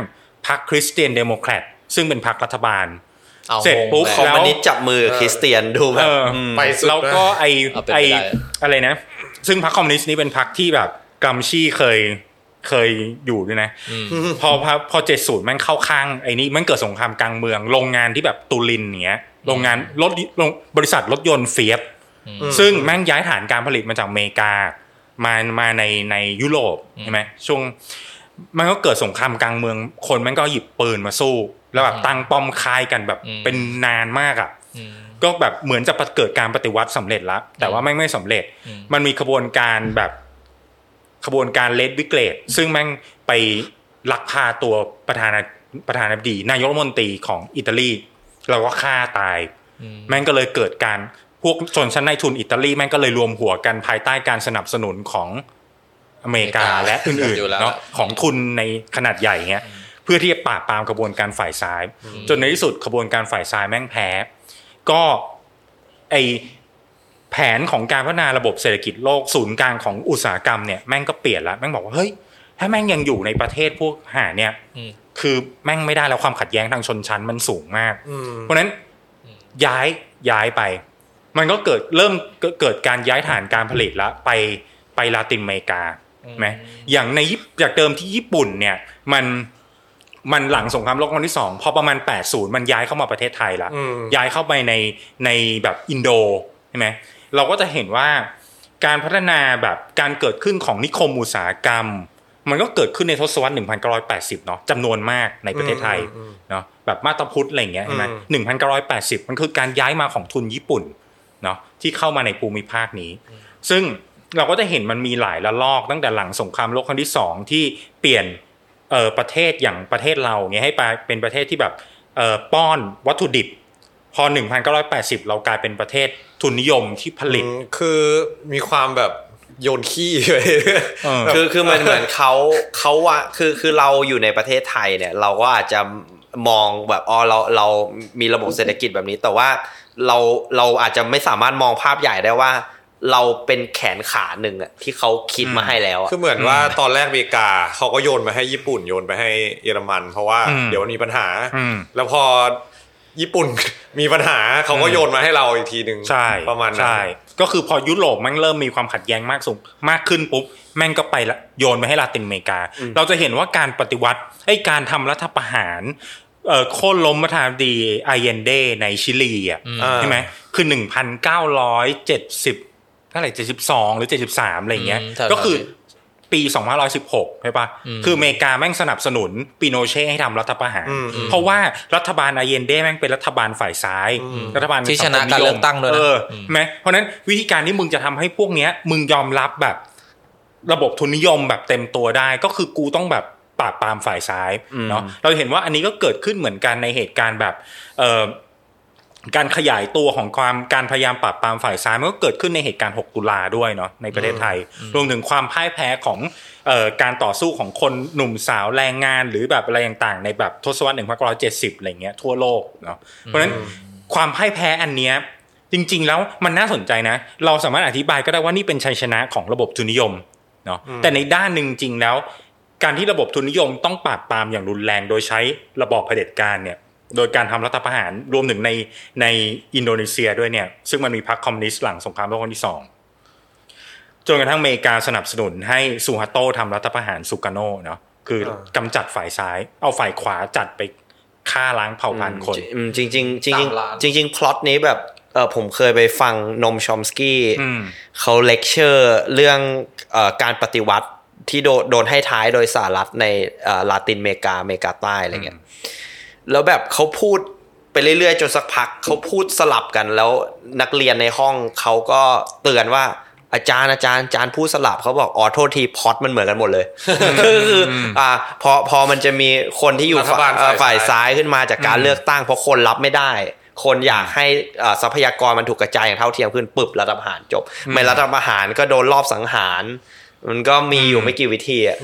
Speaker 2: พรรคคริสเตียนเดโมแครตซึ่งเป็นพรรครัฐบาล
Speaker 1: เอา
Speaker 2: เสร็จปุ๊บ
Speaker 1: งง
Speaker 4: คอม
Speaker 1: แล้ว
Speaker 4: มิวนิสต์จับมือคริสเตียนดูแบ
Speaker 2: เอบอ
Speaker 3: ไปสุด
Speaker 2: แล้วก็ไอ
Speaker 1: เอาเป็น
Speaker 2: ไอ
Speaker 1: ไปได้
Speaker 2: อะไรนะ ซึ่งพรรคคอมมิวนิสต์นี่เป็นพรรคที่แบบกัมชี่เคย เคยอยู่ด้วยนะ พอพอพอเจ็ดศูนย์แม่งเข้าข้างไอ้นี่มันเกิดสงครามกลางเมือง โรงงานที่แบบตุลินเนี้ยโรงงานรถโรงบริษัทรถยนต์เฟียบซึ่งแม่งย้ายฐานการผลิตมาจากอเมริกา มามาในในยุโรปใช่ไหมช่วงมันก็เกิดสงครามกลางเมือง คนแม่งก็หยิบปืนมาสู้ แล้วแบบตั้งป้อมคายกันแบบ
Speaker 1: อืม
Speaker 2: เป็นนานมากอะ
Speaker 1: อืม
Speaker 2: ก็แบบเหมือนจะเกิดการปฏิวัติสำเร็จแล้วแต่ว่าแม่งไม่สำเร็จ
Speaker 1: อืม
Speaker 2: มันมีขบวนการแบบ ขบวนการเลดวิเกตซึ่งแม่งไปลักพาตัวประธานาประธานาธิบดี นายกรัฐมนตรีของอิตาลีแล้วก็ฆ่าตาย
Speaker 1: อืม
Speaker 2: แม่งก็เลยเกิดการพวกชนชั้นนายทุนอิตาลีแม่งก็เลยรวมหัวกันภายใต้การสนับสนุนของอเมริกา
Speaker 1: อเมริกา
Speaker 2: และอื่น
Speaker 1: อยู่แล้ว
Speaker 2: ๆเนาะของทุนในขนาดใหญ่เงี้ยเพื่อที่จะปราบปรามกระบวนการฝ่ายซ้าย จนในที่สุดกระบวนการฝ่ายซ้ายแม่งแพ้ ก็ไอ แผนของการพัฒนาระบบเศรษฐกิจโลกศูนย์กลางของอุตสาหกรรมเนี่ยแม่งก็เปลี่ยนแล้วแม่งบอกว่าเฮ้ยถ้าแม่งยังอยู่ในประเทศพวกหาเนี่ย
Speaker 1: อืม
Speaker 2: คือแม่งไม่ได้แล้วความขัดแย้งทางชนชั้นมันสูงมาก
Speaker 3: อืม
Speaker 2: เพราะฉะนั้นย้ายย้ายไป มันก็เกิดเริ่มเกิดเกิดการย้ายฐานการผลิตแล้วไปไปลาตินอเมริกาไหมอย่างในญี่จากเดิมที่ญี่ปุ่นเนี่ยมันมันหลังสงครามโลกครั้งที่สองพอประมาณ 80 มันย้ายเข้ามาประเทศไทยละ
Speaker 3: อืม
Speaker 2: ย้ายเข้าไปในในแบบอินโดใช่ไหม เราก็จะเห็นว่าการพัฒนาแบบการเกิดขึ้นของนิคมอุตสาหกรรม มันก็เกิดขึ้นในทศวรรษ 1980 เนาะจำนวนมากในประเทศไทย
Speaker 3: อืม
Speaker 2: เนาะแบบมาตาพุทธอะไรอย่างเงี้ยใช่ไหม
Speaker 3: อื
Speaker 2: หนึ่งพันเก้าร้อยแปดสิบมันคือการย้ายมาของทุนญี่ปุ่นเนาะที่เข้ามาในภูมิภาคนี้ ซึ่งเราก็จะเห็นมันมีหลายระลอกตั้งแต่หลังสงครามโลกครั้งที่สองที่เปลี่ยนเอ่อประเทศอย่างประเทศเราเนี่ยให้ไปเป็นประเทศที่แบบเอ่อป้อนวัตถุดิบ พอ 1980 เรากลายเป็นประเทศ ทุนนิยมที่ผลิต
Speaker 3: อืมคือมีความแบบโยนขี้ไป
Speaker 2: เออ
Speaker 4: คือคือมันเหมือนเขาเขาว่าคือคือเราอยู่ในประเทศไทยเนี่ย เราก็อาจจะมองแบบอ๋อเราเรามีระบบเศรษฐกิจแบบนี้ แต่ว่าเราเราอาจจะไม่สามารถมองภาพใหญ่ได้ว่า เราเป็นแขนขาหนึ่งอะที่เขาคิดมาให้แล้วอะ
Speaker 3: คือเหมือนว่าตอนแรกอเมริกาเขาก็โยนมาให้ญี่ปุ่นโยนไปให้เยอรมัน เพราะว่า
Speaker 2: อืม
Speaker 3: เดี๋ยวมันมีปัญหา
Speaker 2: อืม
Speaker 3: แล้วพอ ญี่ปุ่นมีปัญหาเขาก็โยนมาให้เราอีกทีหนึ่ง
Speaker 2: ใช่
Speaker 3: ประมาณนั้น
Speaker 2: ใช่ก็คือพอยุโรปแม่งเริ่มมีความขัดแย้งมากสูงมากขึ้นปุ๊บแม่งก็ไปละโยนไปให้ลาตินอเมริกา เราจะเห็นว่าการปฏิวัติไอ้การทำรัฐประหารเอ่อโค่นล้มประธานาธิบดีไอเยนเดในชิลีอะ
Speaker 3: อ่า
Speaker 2: ใช่ไหมคือหนึ่งพันเก้าร้อยเจ็ดสิบเท่าไหร่เจ็ดสิบสองหรือเจ็ดสิบสามอะไรอย่างเงี้ย
Speaker 1: อืมแถวๆ
Speaker 2: ก็คือ ปี 2516 ใช่ปะคืออเมริกาแม่งสนับสนุนปิโนเช่ให้ทำรัฐประหาร
Speaker 3: อืมอืม
Speaker 2: เพราะว่ารัฐบาลอาเยนเดแม่งเป็นรัฐบาลฝ่ายซ้าย รัฐบาล
Speaker 1: ที่ชนะการเลือกตั้งด้วยนะ
Speaker 2: เอออไหมเพราะฉะนั้นวิธีการที่มึงจะทำให้พวกเนี้ย มึงยอมรับแบบ ระบบทุนนิยมแบบเต็มตัวได้ก็คือกูต้องแบบปราบปรามฝ่ายซ้ายเนาะเราเห็นว่าอันนี้ก็เกิดขึ้นเหมือนกันในเหตุการณ์แบบเอ่อ การขยายตัวของความการพยายามปราบปรามฝ่ายซ้ายมันก็เกิดขึ้นในเหตุการณ์ 6 ตุลาด้วยเนาะในประเทศไทย รวมถึงความพ่ายแพ้ของเอ่อการต่อสู้ของคนหนุ่มสาวแรงงาน หรือแบบอะไรต่างๆ ในแบบทศวรรษ1970อะไรเงี้ยทั่วโลกเนาะเพราะฉะนั้นความพ่ายแพ้อันเนี้ยจริง ๆ แล้วมันน่าสนใจนะ เราสามารถอธิบายก็ได้ว่านี่เป็นชัยชนะของระบบทุนนิยมเนาะแต่ในด้านหนึ่งจริงแล้ว การที่ระบบทุนนิยมต้องปราบปรามอย่างรุนแรงโดยใช้ระบอบเผด็จการเนี่ย โดยการทำรัฐประหารรวมถึงในในอินโดนีเซียด้วยเนี่ยซึ่งมันมีพรรคคอมมิวนิสต์หลังสงครามโลกครั้งที่สองจนกระทั่งอเมริกาสนับสนุนให้ซูฮาโตทำรัฐประหารซูการ์โนเนาะคือ
Speaker 3: อ่า
Speaker 2: กำจัดฝ่ายซ้าย เอาฝ่ายขวาจัดไปฆ่าล้างเผ่าพันธุ์คน
Speaker 4: อืมจริงจริงๆจริง
Speaker 1: สามล้าน
Speaker 4: ๆจริงๆพล็อตนี้แบบเออผมเคยไปฟังนอมชอมสกี้
Speaker 2: อืม
Speaker 4: เขาเลคเชอร์เรื่องเออการปฏิวัติที่โดนโดนให้ท้ายโดยสหรัฐในเอ่อลาตินอเมริกาอเมริกาใต้อะไรเงี้ย แล้วแบบเขาพูดไปเรื่อยๆจนสักพักเขาพูดสลับกันแล้วนักเรียนในห้องเขาก็เตือนว่าอาจารย์อาจารย์อาจารย์พูดสลับเขาบอกอ๋อโทษทีพล็อตมันเหมือนกันหมดเลยคือคืออ่าพอพอมันจะมีคนที่อยู่
Speaker 3: รัฐบาล
Speaker 4: เอ่อ
Speaker 3: ฝ่าย
Speaker 4: ฝ่าย
Speaker 3: ซ้าย
Speaker 4: ซ้ายขึ้นมาจากการเลือกตั้งเพราะคนรับไม่ได้ คนอยากให้อ่าทรัพยากรมันถูกกระจายอย่างเท่าเทียมขึ้นปึบรัฐประหารจบ ไม่รัฐประหารก็โดนรอบสังหาร มันก็มีอยู่ไม่กี่วิธีอะ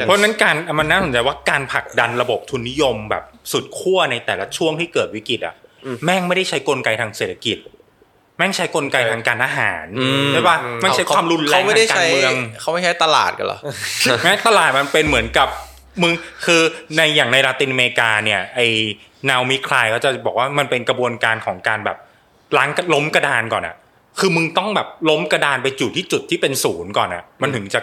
Speaker 2: เพราะฉะนั้นการมันน่าสนใจว่าการผลักดันระบบทุนนิยมแบบสุดขั้วในแต่ละช่วงที่เกิดวิกฤตอะ แม่งไม่ได้ใช้กลไกทางเศรษฐกิจ แม่งใช้กลไกทางการอาหารใช่ปะแม่งใช้ความรุนแรง
Speaker 1: เขาไม่ได้
Speaker 2: ทางการ
Speaker 1: ใช้
Speaker 2: เมือง
Speaker 1: เขาไม่ใช้ตลาดกันเหรอ
Speaker 2: แม้ตลาดมันเป็นเหมือนกับมึงคือในอย่างในลาตินอเมริกาเนี่ยไอ้นาวมิคลายก็จะบอกว่ามันเป็นกระบวนการของการแบบล้างล้มกระดานก่อนอะ คือมึงต้องแบบล้มกระดานไปจุดที่จุดที่เป็นศูนย์ก่อนอะมันถึงจะ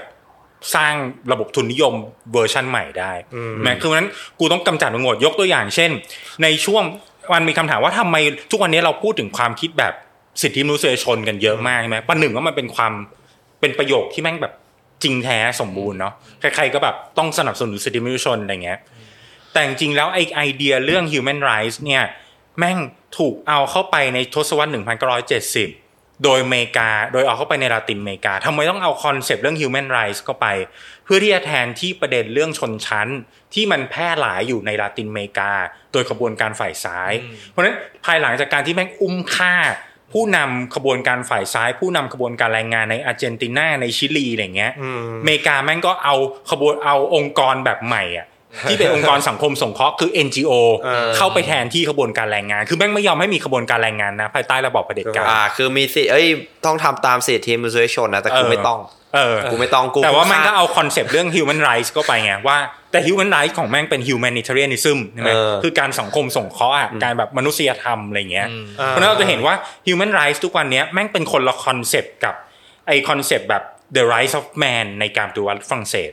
Speaker 2: สร้างระบบทุนนิยมเวอร์ชันใหม่ได้แม้คือนั้นกูต้องกำจัดมันหมดยกตัวอย่างเช่น ในช่วงมันมีคำถามว่าทำไมทุกวันนี้เราพูดถึงความคิดแบบสิทธิมนุษยชนกันเยอะมากใช่ไหมประหนึ่งว่ามันเป็นความเป็นประโยคที่แม่งแบบจริงแท้สมบูรณ์เนาะใครๆก็แบบต้องสนับสนุนสิทธิมนุษยชนอะไรเงี้ย แต่จริงๆแล้วไอไอเดียเรื่อง human rights เนี่ย แม่งถูกเอาเข้าไปในทศวรรษ 1970 โดยอเมริกา โดยเอาเข้าไปในลาตินอเมริกาทำไมต้องเอาคอนเซปต์เรื่อง human rights เข้าไป เพื่อที่จะแทนที่ประเด็นเรื่องชนชั้น ที่มันแพร่หลายอยู่ในลาตินอเมริกา โดยขบวนการฝ่ายซ้าย เพราะฉะนั้นภายหลังจากการที่แม่งอุ้มฆ่า ผู้นำขบวนการฝ่ายซ้าย ผู้นำขบวนการแรงงานในอาร์เจนตินาในชิลีอะไรเงี้ยอเมริกาแม่งก็เอาขบวนเอาองค์กรแบบใหม่อะ ที่เป็นองค์กรสังคมสงเคราะห์คือ NGO
Speaker 3: เออ
Speaker 2: เข้าไปแทนที่ขบวนการแรงงาน คือแม่งไม่ยอมให้มีขบวนการแรงงานนะภายใต้ระบอบเผด็จการ
Speaker 4: อ่าคือมีสิเอ้ยต้องทำตามสิทธิมนุษยชนนะแต่กู
Speaker 2: เออ
Speaker 4: ไม่ต้อง
Speaker 2: เออ
Speaker 4: กูไม่ต้องกู
Speaker 2: แต่ว่าแม่งก็
Speaker 4: ฆ่
Speaker 2: เอา concept เรื่อง human rights ก็ไปไงว่าแต่ human rights ของแม่งเป็น humanitarianism ใช่ไหม
Speaker 4: เออ
Speaker 2: คือการสังคมสงเคราะห์อะการแบบมนุษยธรรมอะไรเงี้ย
Speaker 3: อ่า
Speaker 2: เพราะฉะนั้นเราจะเห็นว่า human rights ทุกวันเนี้ยแม่งเป็นคนละ concept กับไอ concept แบบ the rights of man ในการปฏิวัติฝรั่งเศส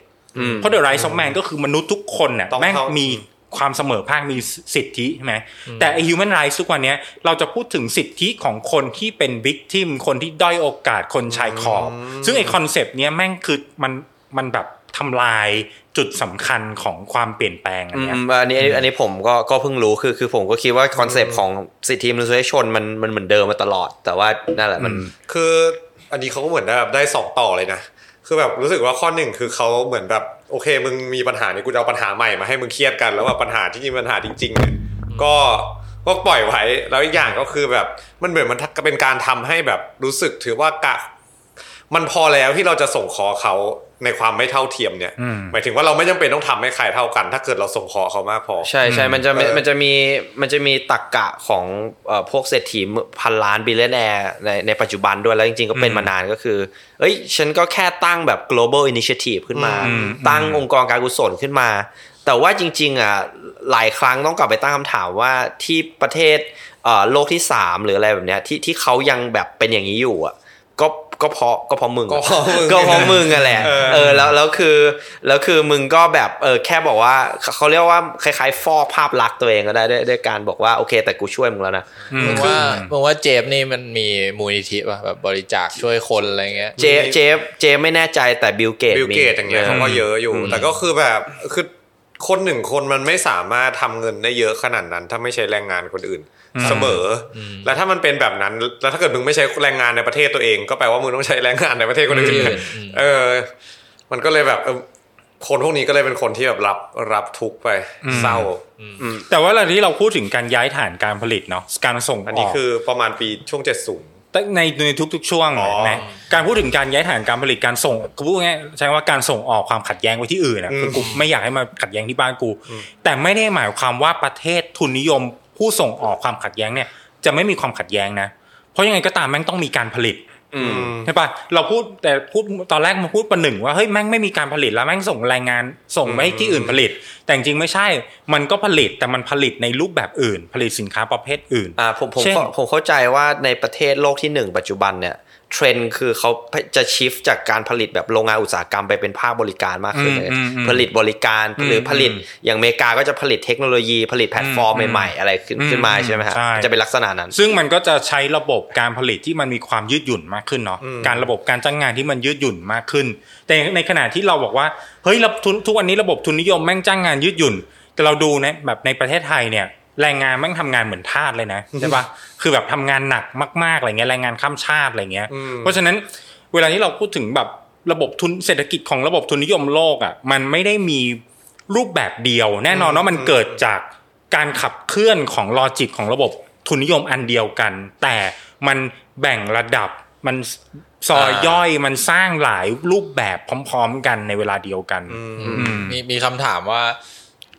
Speaker 2: เพราะ the rights of man ก็คือมนุษย์ทุกคนน่ะ
Speaker 3: ต้อง
Speaker 2: แม่ง
Speaker 3: เข้ามี
Speaker 2: มีความเสมอภาคมีสิทธิใช่ไหมแต่ไอ human rights ทุกวันเนี้ยเราจะพูดถึงสิทธิของคนที่เป็น victim คนที่ด้อยโอกาสคนชายขอบ ซึ่งไอ concept เนี้ยแม่งคือมันมันแบบทำลายจุดสำคัญของความเปลี่ยนแปลงอืม
Speaker 4: อัน
Speaker 2: เนี้ย
Speaker 4: อันนี้อันนี้ผมก็ก็เพิ่งรู้คือคือผมก็คิดว่า concept ของสิทธิมนุษยชนมันมันเหมือนเดิมมาตลอด แต่ว่านั่นแหละมัน
Speaker 3: คืออันนี้เขาก็เหมือนแบบได้สองต่อเลยนะ คือแบบรู้สึกว่าข้อหนึ่งคือเขาเหมือนแบบโอเค มึงมีปัญหาเนี่ยกูจะเอาปัญหาใหม่มาให้มึงเครียดกัน แล้วว่าปัญหาที่จริงปัญหาจริงๆเนี่ยก็ก็ปล่อยไว้แล้วอีกอย่างก็คือแบบมันเหมือนมันเป็นการทำให้แบบรู้สึกถือว่ากะมันพอแล้วที่เราจะสงเคราะห์เขา ในความไม่เท่าเทียมเนี่ย
Speaker 2: อืม
Speaker 3: หมายถึงว่าเราไม่จำเป็นต้องทำให้ใครเท่ากัน ถ้าเกิดเราสงเคราะห์เขามากพอ
Speaker 4: ใช่ใช่มันจะมี
Speaker 3: เออ
Speaker 4: มันจะมีมันจะมีตรรกะของเอ่อพวกเศรษฐีพันล้าน billionaire ในในปัจจุบันด้วยแล้วจริงๆก็เป็น
Speaker 2: อืม
Speaker 4: มานานก็คือ เอ้ย ฉันก็แค่ตั้งแบบ global initiative ขึ้นมา
Speaker 2: อืม
Speaker 4: ตั้งองค์กรการกุศลขึ้นมา แต่ว่าจริง ๆอะหลายครั้งต้องกลับไปตั้งคำถามว่าที่ประเทศเอ่อโลกที่สามหรืออะไรแบบเนี้ยที่ที่เขายังแบบเป็นอย่างนี้อยู่อะก็ ก็เพราะก็เพราะมึง
Speaker 3: ก็เพราะมึง
Speaker 4: ก็เพราะมึงอะแหละ
Speaker 3: เออ
Speaker 4: เออแล้วแล้วคือแล้วคือมึงก็แบบเออแค่บอกว่าเขาเรียกว่าคล้ายๆฟอกภาพลักษณ์ตัวเองก็ได้ด้วยด้วยการบอกว่าโอเค แต่กูช่วยมึงแล้วนะ
Speaker 2: อืม
Speaker 1: มึงว่ามึงว่าเจฟนี่มันมีมูลนิธิป่ะแบบบริจาคช่วยคนอะไรเงี้ย
Speaker 4: เจฟเจฟเจฟไม่แน่ใจแต่บิลเกตส์
Speaker 3: บิลเกตส์อย่างเงี้ยเขาก็เยอะอยู่ แต่ก็คือแบบคือ คนหนึ่งคนมันไม่สามารถทำเงินได้เยอะขนาดนั้น ถ้าไม่ใช้แรงงานคนอื่น เสมอแล้วถ้ามันเป็นแบบนั้น แล้วถ้าเกิดมึงไม่ใช้แรงงานในประเทศตัวเอง ก็แปลว่ามึงต้องใช้แรงงานในประเทศคนอื่น
Speaker 1: คนอื่นอืม
Speaker 3: เออ มันก็เลยแบบเออคนพวกนี้ก็เลยเป็นคนที่แบบรับรับทุกข์ไปเศร้า
Speaker 2: แต่ว่าเวลาที่เราพูดถึงการย้ายฐานการผลิตเนาะการส่ง
Speaker 3: อัน
Speaker 2: อ
Speaker 3: นี้
Speaker 2: อก
Speaker 3: คือประมาณปีช่วง70
Speaker 2: แต่ ในในทุกๆช่วง
Speaker 3: อ๋อ
Speaker 2: นะการพูดถึงการย้ายฐานการผลิตการส่งกูพูดง่ายๆใช้ว่าการส่งออกความขัดแย้งไปที่อื่นนะคือกูไม่อยากให้มาขัดแย้งที่บ้านกู แต่ไม่ได้หมายความว่าประเทศทุนนิยม ผู้ส่งออกความขัดแย้งเนี่ย จะไม่มีความขัดแย้งนะ เพราะยังไงก็ตามแม่งต้องมีการผลิต ใช่ปะเราพูดแต่พูดตอนแรกมาพูดประหนึ่งว่าเฮ้ยแม่งไม่มีการผลิตแล้วแม่งส่งแรงงาน ส่งไปให้ที่อื่นผลิต แต่จริงๆไม่ใช่ มันก็ผลิตแต่มันผลิตในรูปแบบอื่น ผลิตสินค้าประเภทอื่น
Speaker 4: อ่าผมผม
Speaker 2: เช่น
Speaker 4: เข้าผมเข้าใจว่าในประเทศโลกที่หนึ่งปัจจุบันเนี่ย เทรนด์คือเขาจะ shift จากการผลิตแบบโรงงานอุตสาหกรรมไปเป็นภาคบริการมากขึ้นเลย
Speaker 2: อืมอืม
Speaker 4: ผลิตบริการ
Speaker 2: อืม
Speaker 4: หรือผลิต
Speaker 2: อืม
Speaker 4: อย่างอเมริกาก็จะผลิตเทคโนโลยีผลิตแพลตฟอร์ม
Speaker 2: อืม
Speaker 4: ใหม่ๆ อะไรขึ้น
Speaker 2: อืม
Speaker 4: ขึ้นมาใช่ไหมฮะ
Speaker 2: ใช่
Speaker 4: จะเป็นลักษณะนั้น
Speaker 2: ซึ่งมันก็จะใช้ระบบการผลิตที่มันมีความยืดหยุ่นมากขึ้นเนาะการระบบการจ้างงานที่มันยืดหยุ่นมากขึ้น แต่ในขณะที่เราบอกว่าเฮ้ยระทุนทุกวันนี้ระบบทุนนิยมแม่งจ้างงานยืดหยุ่น แต่เราดูนะแบบในประเทศไทยเนี่ย แรงงานแม่งทำงานเหมือนทาสเลยนะใช่ปะคือแบบทำงานหนักมากๆอะไรเงี้ยแรงงานข้ามชาติอะไรเงี้ย เพราะฉะนั้นเวลาที่เราพูดถึงแบบระบบทุนเศรษฐกิจของระบบทุนนิยมโลกอะมันไม่ได้มีรูปแบบเดียว แน่นอนว่ามันเกิดจากการขับเคลื่อนของลอจิกของระบบทุนนิยมอันเดียวกัน แต่มันแบ่งระดับมันซอย
Speaker 1: อ่า
Speaker 2: ย่อยมันสร้างหลายรูปแบบพร้อม ๆ กันในเวลาเดียวกันอืม
Speaker 1: มีมีคำถามว่า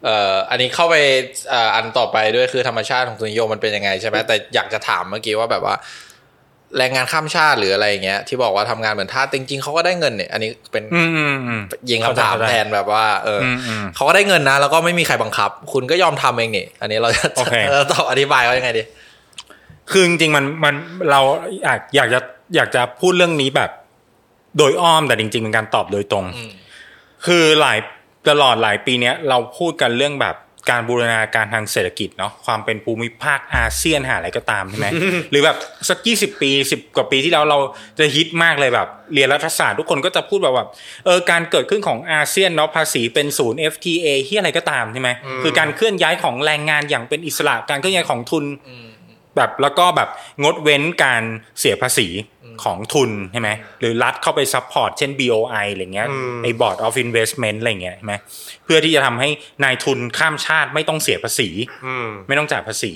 Speaker 1: เอ่ออันนี้เข้าไปเอ่ออันต่อไปด้วยคือธรรมชาติของทุนนิยมมันเป็นยังไงใช่ไหมแต่อยากจะถามเมื่อกี้ว่าแบบว่า แรงงานข้ามชาติหรืออะไรอย่างเงี้ย ที่บอกว่าทำงานเหมือนทาสจริงๆเขาก็ได้เงินเนี่ย อันนี้เป็น
Speaker 2: อืมอืมอืม
Speaker 1: ยิงคำถาม
Speaker 2: เข้าใจ
Speaker 1: แทนแบบว่า เอออ
Speaker 2: มอืม
Speaker 1: เขาก็ได้เงินนะแล้วก็ไม่มีใครบังคับ คุณก็ยอมทำเองนี่อันนี้เราจะ
Speaker 2: โอเค
Speaker 1: เราตอบอธิบายเขายังไงดี
Speaker 2: คือจริงๆมันมันเราอยากอยากจะอยากจะพูดเรื่องนี้แบบ โดยอ้อมแต่จริง ๆ เป็นการตอบโดยตรง
Speaker 1: อืม
Speaker 2: คือหลาย ตลอดหลายปีเนี้ยเราพูดกันเรื่องแบบการบูรณาการทางเศรษฐกิจเนาะความเป็นภูมิภาคอาเซียนหาอะไรก็ตามใช่ไหมหรือแบบสักยี่สิบปีสิบกว่าปีที่แล้วเราจะฮิตมากเลยแบบ เรียนรัฐศาสตร์ทุกคนก็จะพูดแบบว่าเออการเกิดขึ้นของอาเซียนเนาะภาษีเป็นศูนย์ FTA ที่อะไรก็ตามใช่ไหมคือการเคลื่อนย้ายของแรงงานอย่างเป็นอิสระการเคลื่อนย้ายของทุน แบบแล้วก็แบบงดเว้นการเสียภาษี ของทุนใช่ไหมหรือรัฐเข้าไป support เช่น BOI อะไรเงี้ยไอ้ Board of Investment อะไรเงี้ยใช่ไหมเพื่อที่จะทำให้นายทุนข้ามชาติไม่ต้องเสียภาษี
Speaker 3: อืม
Speaker 2: ไม่ต้องจ่ายภาษี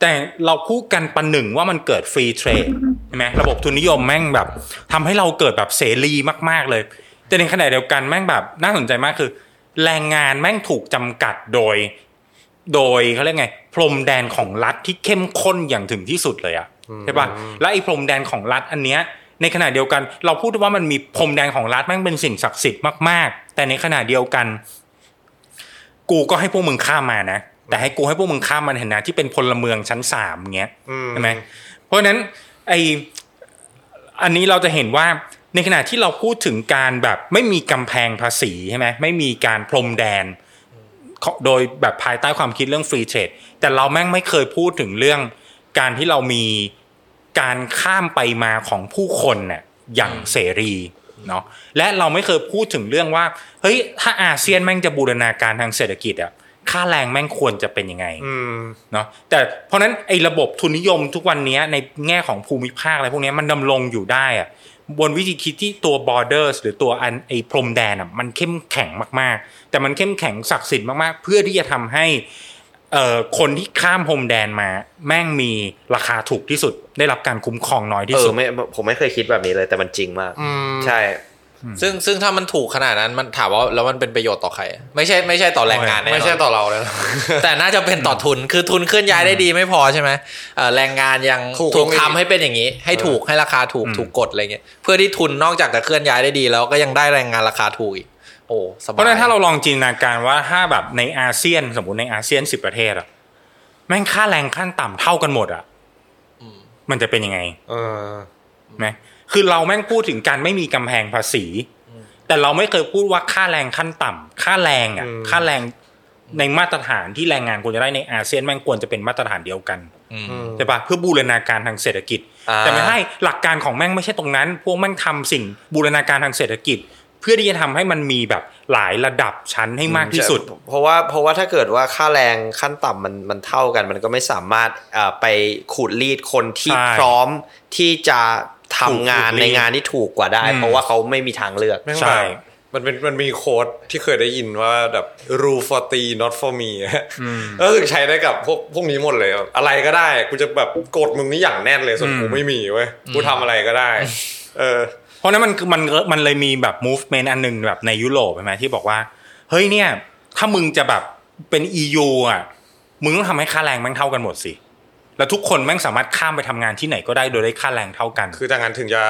Speaker 2: แต่เราพูดกันประหนึ่งว่ามันเกิด free trade ใช่ไหมระบบทุนนิยมแม่งแบบทำให้เราเกิดแบบเสรีมาก ๆเลย แต่ในขณะเดียวกันแม่งแบบน่าสนใจมากคือ แรงงานแม่งถูกจำกัดโดย โดยเขาเรียกไง พรมแดนของรัฐที่เข้มข้นอย่างถึงที่สุดเลยอะ ใช่ปะและไอ้พรมแดนของรัฐอันเนี้ยในขณะเดียวกัน เราพูดว่ามันมีพรมแดนของรัฐแม่งเป็นสิ่งศักดิ์สิทธิ์มากๆ แต่ในขณะเดียวกัน กูก็ให้พวกมึงข้ามมานะแต่ให้กูให้พวกมึงข้ามมาในฐานะที่เป็นพลเมืองชั้นสามเงี้ย
Speaker 3: อืม
Speaker 2: ใช่ไหมเพราะฉะนั้นไออันนี้เราจะเห็นว่าในขณะที่เราพูดถึงการแบบไม่มีกำแพงภาษีใช่ไหมไม่มีการพรมแดน โดยแบบภายใต้ความคิดเรื่องฟรีเทรดแต่เราแม่งไม่เคยพูดถึงเรื่องการที่เรามี การข้ามไปมาของผู้คนเนี่ยอย่างเสรีเนาะและเราไม่เคยพูดถึงเรื่องว่าเฮ้ยถ้าอาเซียนแม่งจะบูรณาการทางเศรษฐกิจอะค่าแรงแม่งควรจะเป็นยังไง
Speaker 3: อืม
Speaker 2: เนาะแต่เพราะฉะนั้นไอ้ระบบทุนนิยมทุกวันนี้ในแง่ของภูมิภาคอะไรพวกนี้มันดำรงอยู่ได้อะบนวิธีคิดที่ตัว borders หรือตัวอันไอ้พรมแดนอะมันเข้มแข็งมากๆ แต่มันเข้มแข็งศักดิ์สิทธิ์มากๆ เพื่อที่จะทำให้ เอ่อคนที่ข้ามพรมแดนมา แม่งมีราคาถูกที่สุด ได้รับการคุ้มครองน้อยที่
Speaker 4: เอ
Speaker 2: สุ
Speaker 4: อ
Speaker 2: ด
Speaker 4: ไม่ผมไม่เคยคิดแบบนี้เลย แต่มันจริงมาก
Speaker 3: อืม
Speaker 4: ใช่
Speaker 1: ซึ่งซึ่งถ้ามันถูกขนาดนั้นมันถามว่าแล้วมันเป็นประโยชน์ต่อใคร ไม่ใช่ไม่ใช่ต่อแรงงานแน่นอน
Speaker 3: ไม่ใช่ต่อเราเลย
Speaker 1: แต่น่าจะเป็นต่อทุน คือทุนเคลื่อนย้ายได้ดีไม่พอใช่ไหมเอ่อแรงงานยัง
Speaker 3: ถูก
Speaker 1: ถูก
Speaker 3: ลงอีก
Speaker 1: ทำให้เป็นอย่างนี้ ให้ถูกให้ราคาถูก
Speaker 2: อืม
Speaker 1: ถูกกฎอะไรเงี้ย เพื่อที่ทุนนอกจากจะเคลื่อนย้ายได้ดีแล้วก็ยังได้แรงงานราคาถูกอีก โอ้สบาย
Speaker 2: เพราะฉะนั้นถ้าเราลองจินตนาการว่าถ้าแบบในอาเซียนสมมติในอาเซียนสิบประเทศอะแม่งค่าแรงขั้นต่ำเท่ากันหมดอะมันจะเป็นยังไง
Speaker 3: เออ
Speaker 2: ไหมคือเราแม่งพูดถึงการไม่มีกำแพงภาษี แต่เราไม่เคยพูดว่าค่าแรงขั้นต่ำค่าแรงอะ
Speaker 3: อืม
Speaker 2: ค่าแรงในมาตรฐานที่แรงงานควรจะได้ในอาเซียนแม่งควรจะเป็นมาตรฐานเดียวกัน
Speaker 1: อืม
Speaker 2: ใช่ปะเพื่อบูรณาการทางเศรษฐกิจ
Speaker 4: อ่า
Speaker 2: แต่ไม่ให้หลักการของแม่งไม่ใช่ตรงนั้น พวกแม่งทำสิ่งบูรณาการทางเศรษฐกิจ เพื่อที่จะทำให้มันมีแบบหลายระดับชั้นให้มากที่สุด
Speaker 4: เพราะว่าเพราะว่าถ้าเกิดว่าค่าแรงขั้นต่ำมันมันเท่ากัน มันก็ไม่สามารถเอ่อไปขูดรีดคนที่
Speaker 2: ใช่
Speaker 4: พร้อมที่จะทำ
Speaker 2: ถูก
Speaker 4: งาน
Speaker 2: ขูดรีด
Speaker 4: ในงานที่ถูกกว่าได้
Speaker 2: อืม
Speaker 4: เพราะว่าเขาไม่มีทางเลือก
Speaker 3: แม่ง
Speaker 2: ใช่
Speaker 3: แบบมันเป็นมันมีโค้ดที่เคยได้ยินว่าแบบ rule for t not for me ก็คือใช้ได้กับพวกพวกนี้หมดเลยแบบอะไรก็ได้ กูจะแบบกดมึงนี่อย่างแน่นเลยส่วนกูไม่มีเว้ยกูทำอะไรก็ได้ เออ
Speaker 2: เพราะนั้นมันคือมันมันเลยมีแบบ movement อันหนึ่งแบบในยุโรปใช่ไหมที่บอกว่า เฮ้ยเนี่ย ถ้ามึงจะแบบเป็น EU อะมึงต้องทำให้ค่าแรงแม่งเท่ากันหมดสิแล้วทุกคนแม่งสามารถข้ามไปทำงานที่ไหนก็ได้โดยได้ค่าแรงเท่ากัน
Speaker 3: คือดังนั้นถึงจะ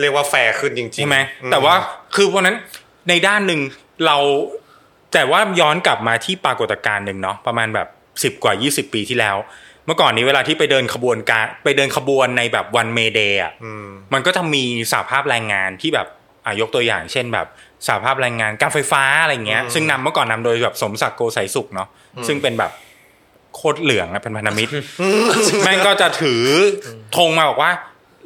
Speaker 3: เรียกว่าแฟร์ขึ้นจริงๆ
Speaker 2: ใช่ไหม
Speaker 3: อื
Speaker 2: แต่ว่าคือวันนั้นในด้านหนึ่งเราแต่ว่าย้อนกลับมาที่ปรากฏการณ์หนึ่งเนาะประมาณแบบสิบ10กว่า20ปีที่แล้ว เมื่อก่อนนี้เวลาที่ไปเดินขบวนการไปเดินขบวนในแบบวันเมเดย์อะ
Speaker 3: อืม
Speaker 2: มันก็จะมีสาภาพแรงงานที่แบบอะยกตัวอย่าง เช่นแบบสาภาพแรงงานการไฟฟ้าอะไรเงี้ย ซึ่งนำเมื่อก่อนนำโดยแบบสมศักดิ์โกไสยสุขเนาะซึ่งเป็นแบบโคตรเหลืองอะเป็นพันธมิตรแม่งก็จะถือธงมาบอกว่า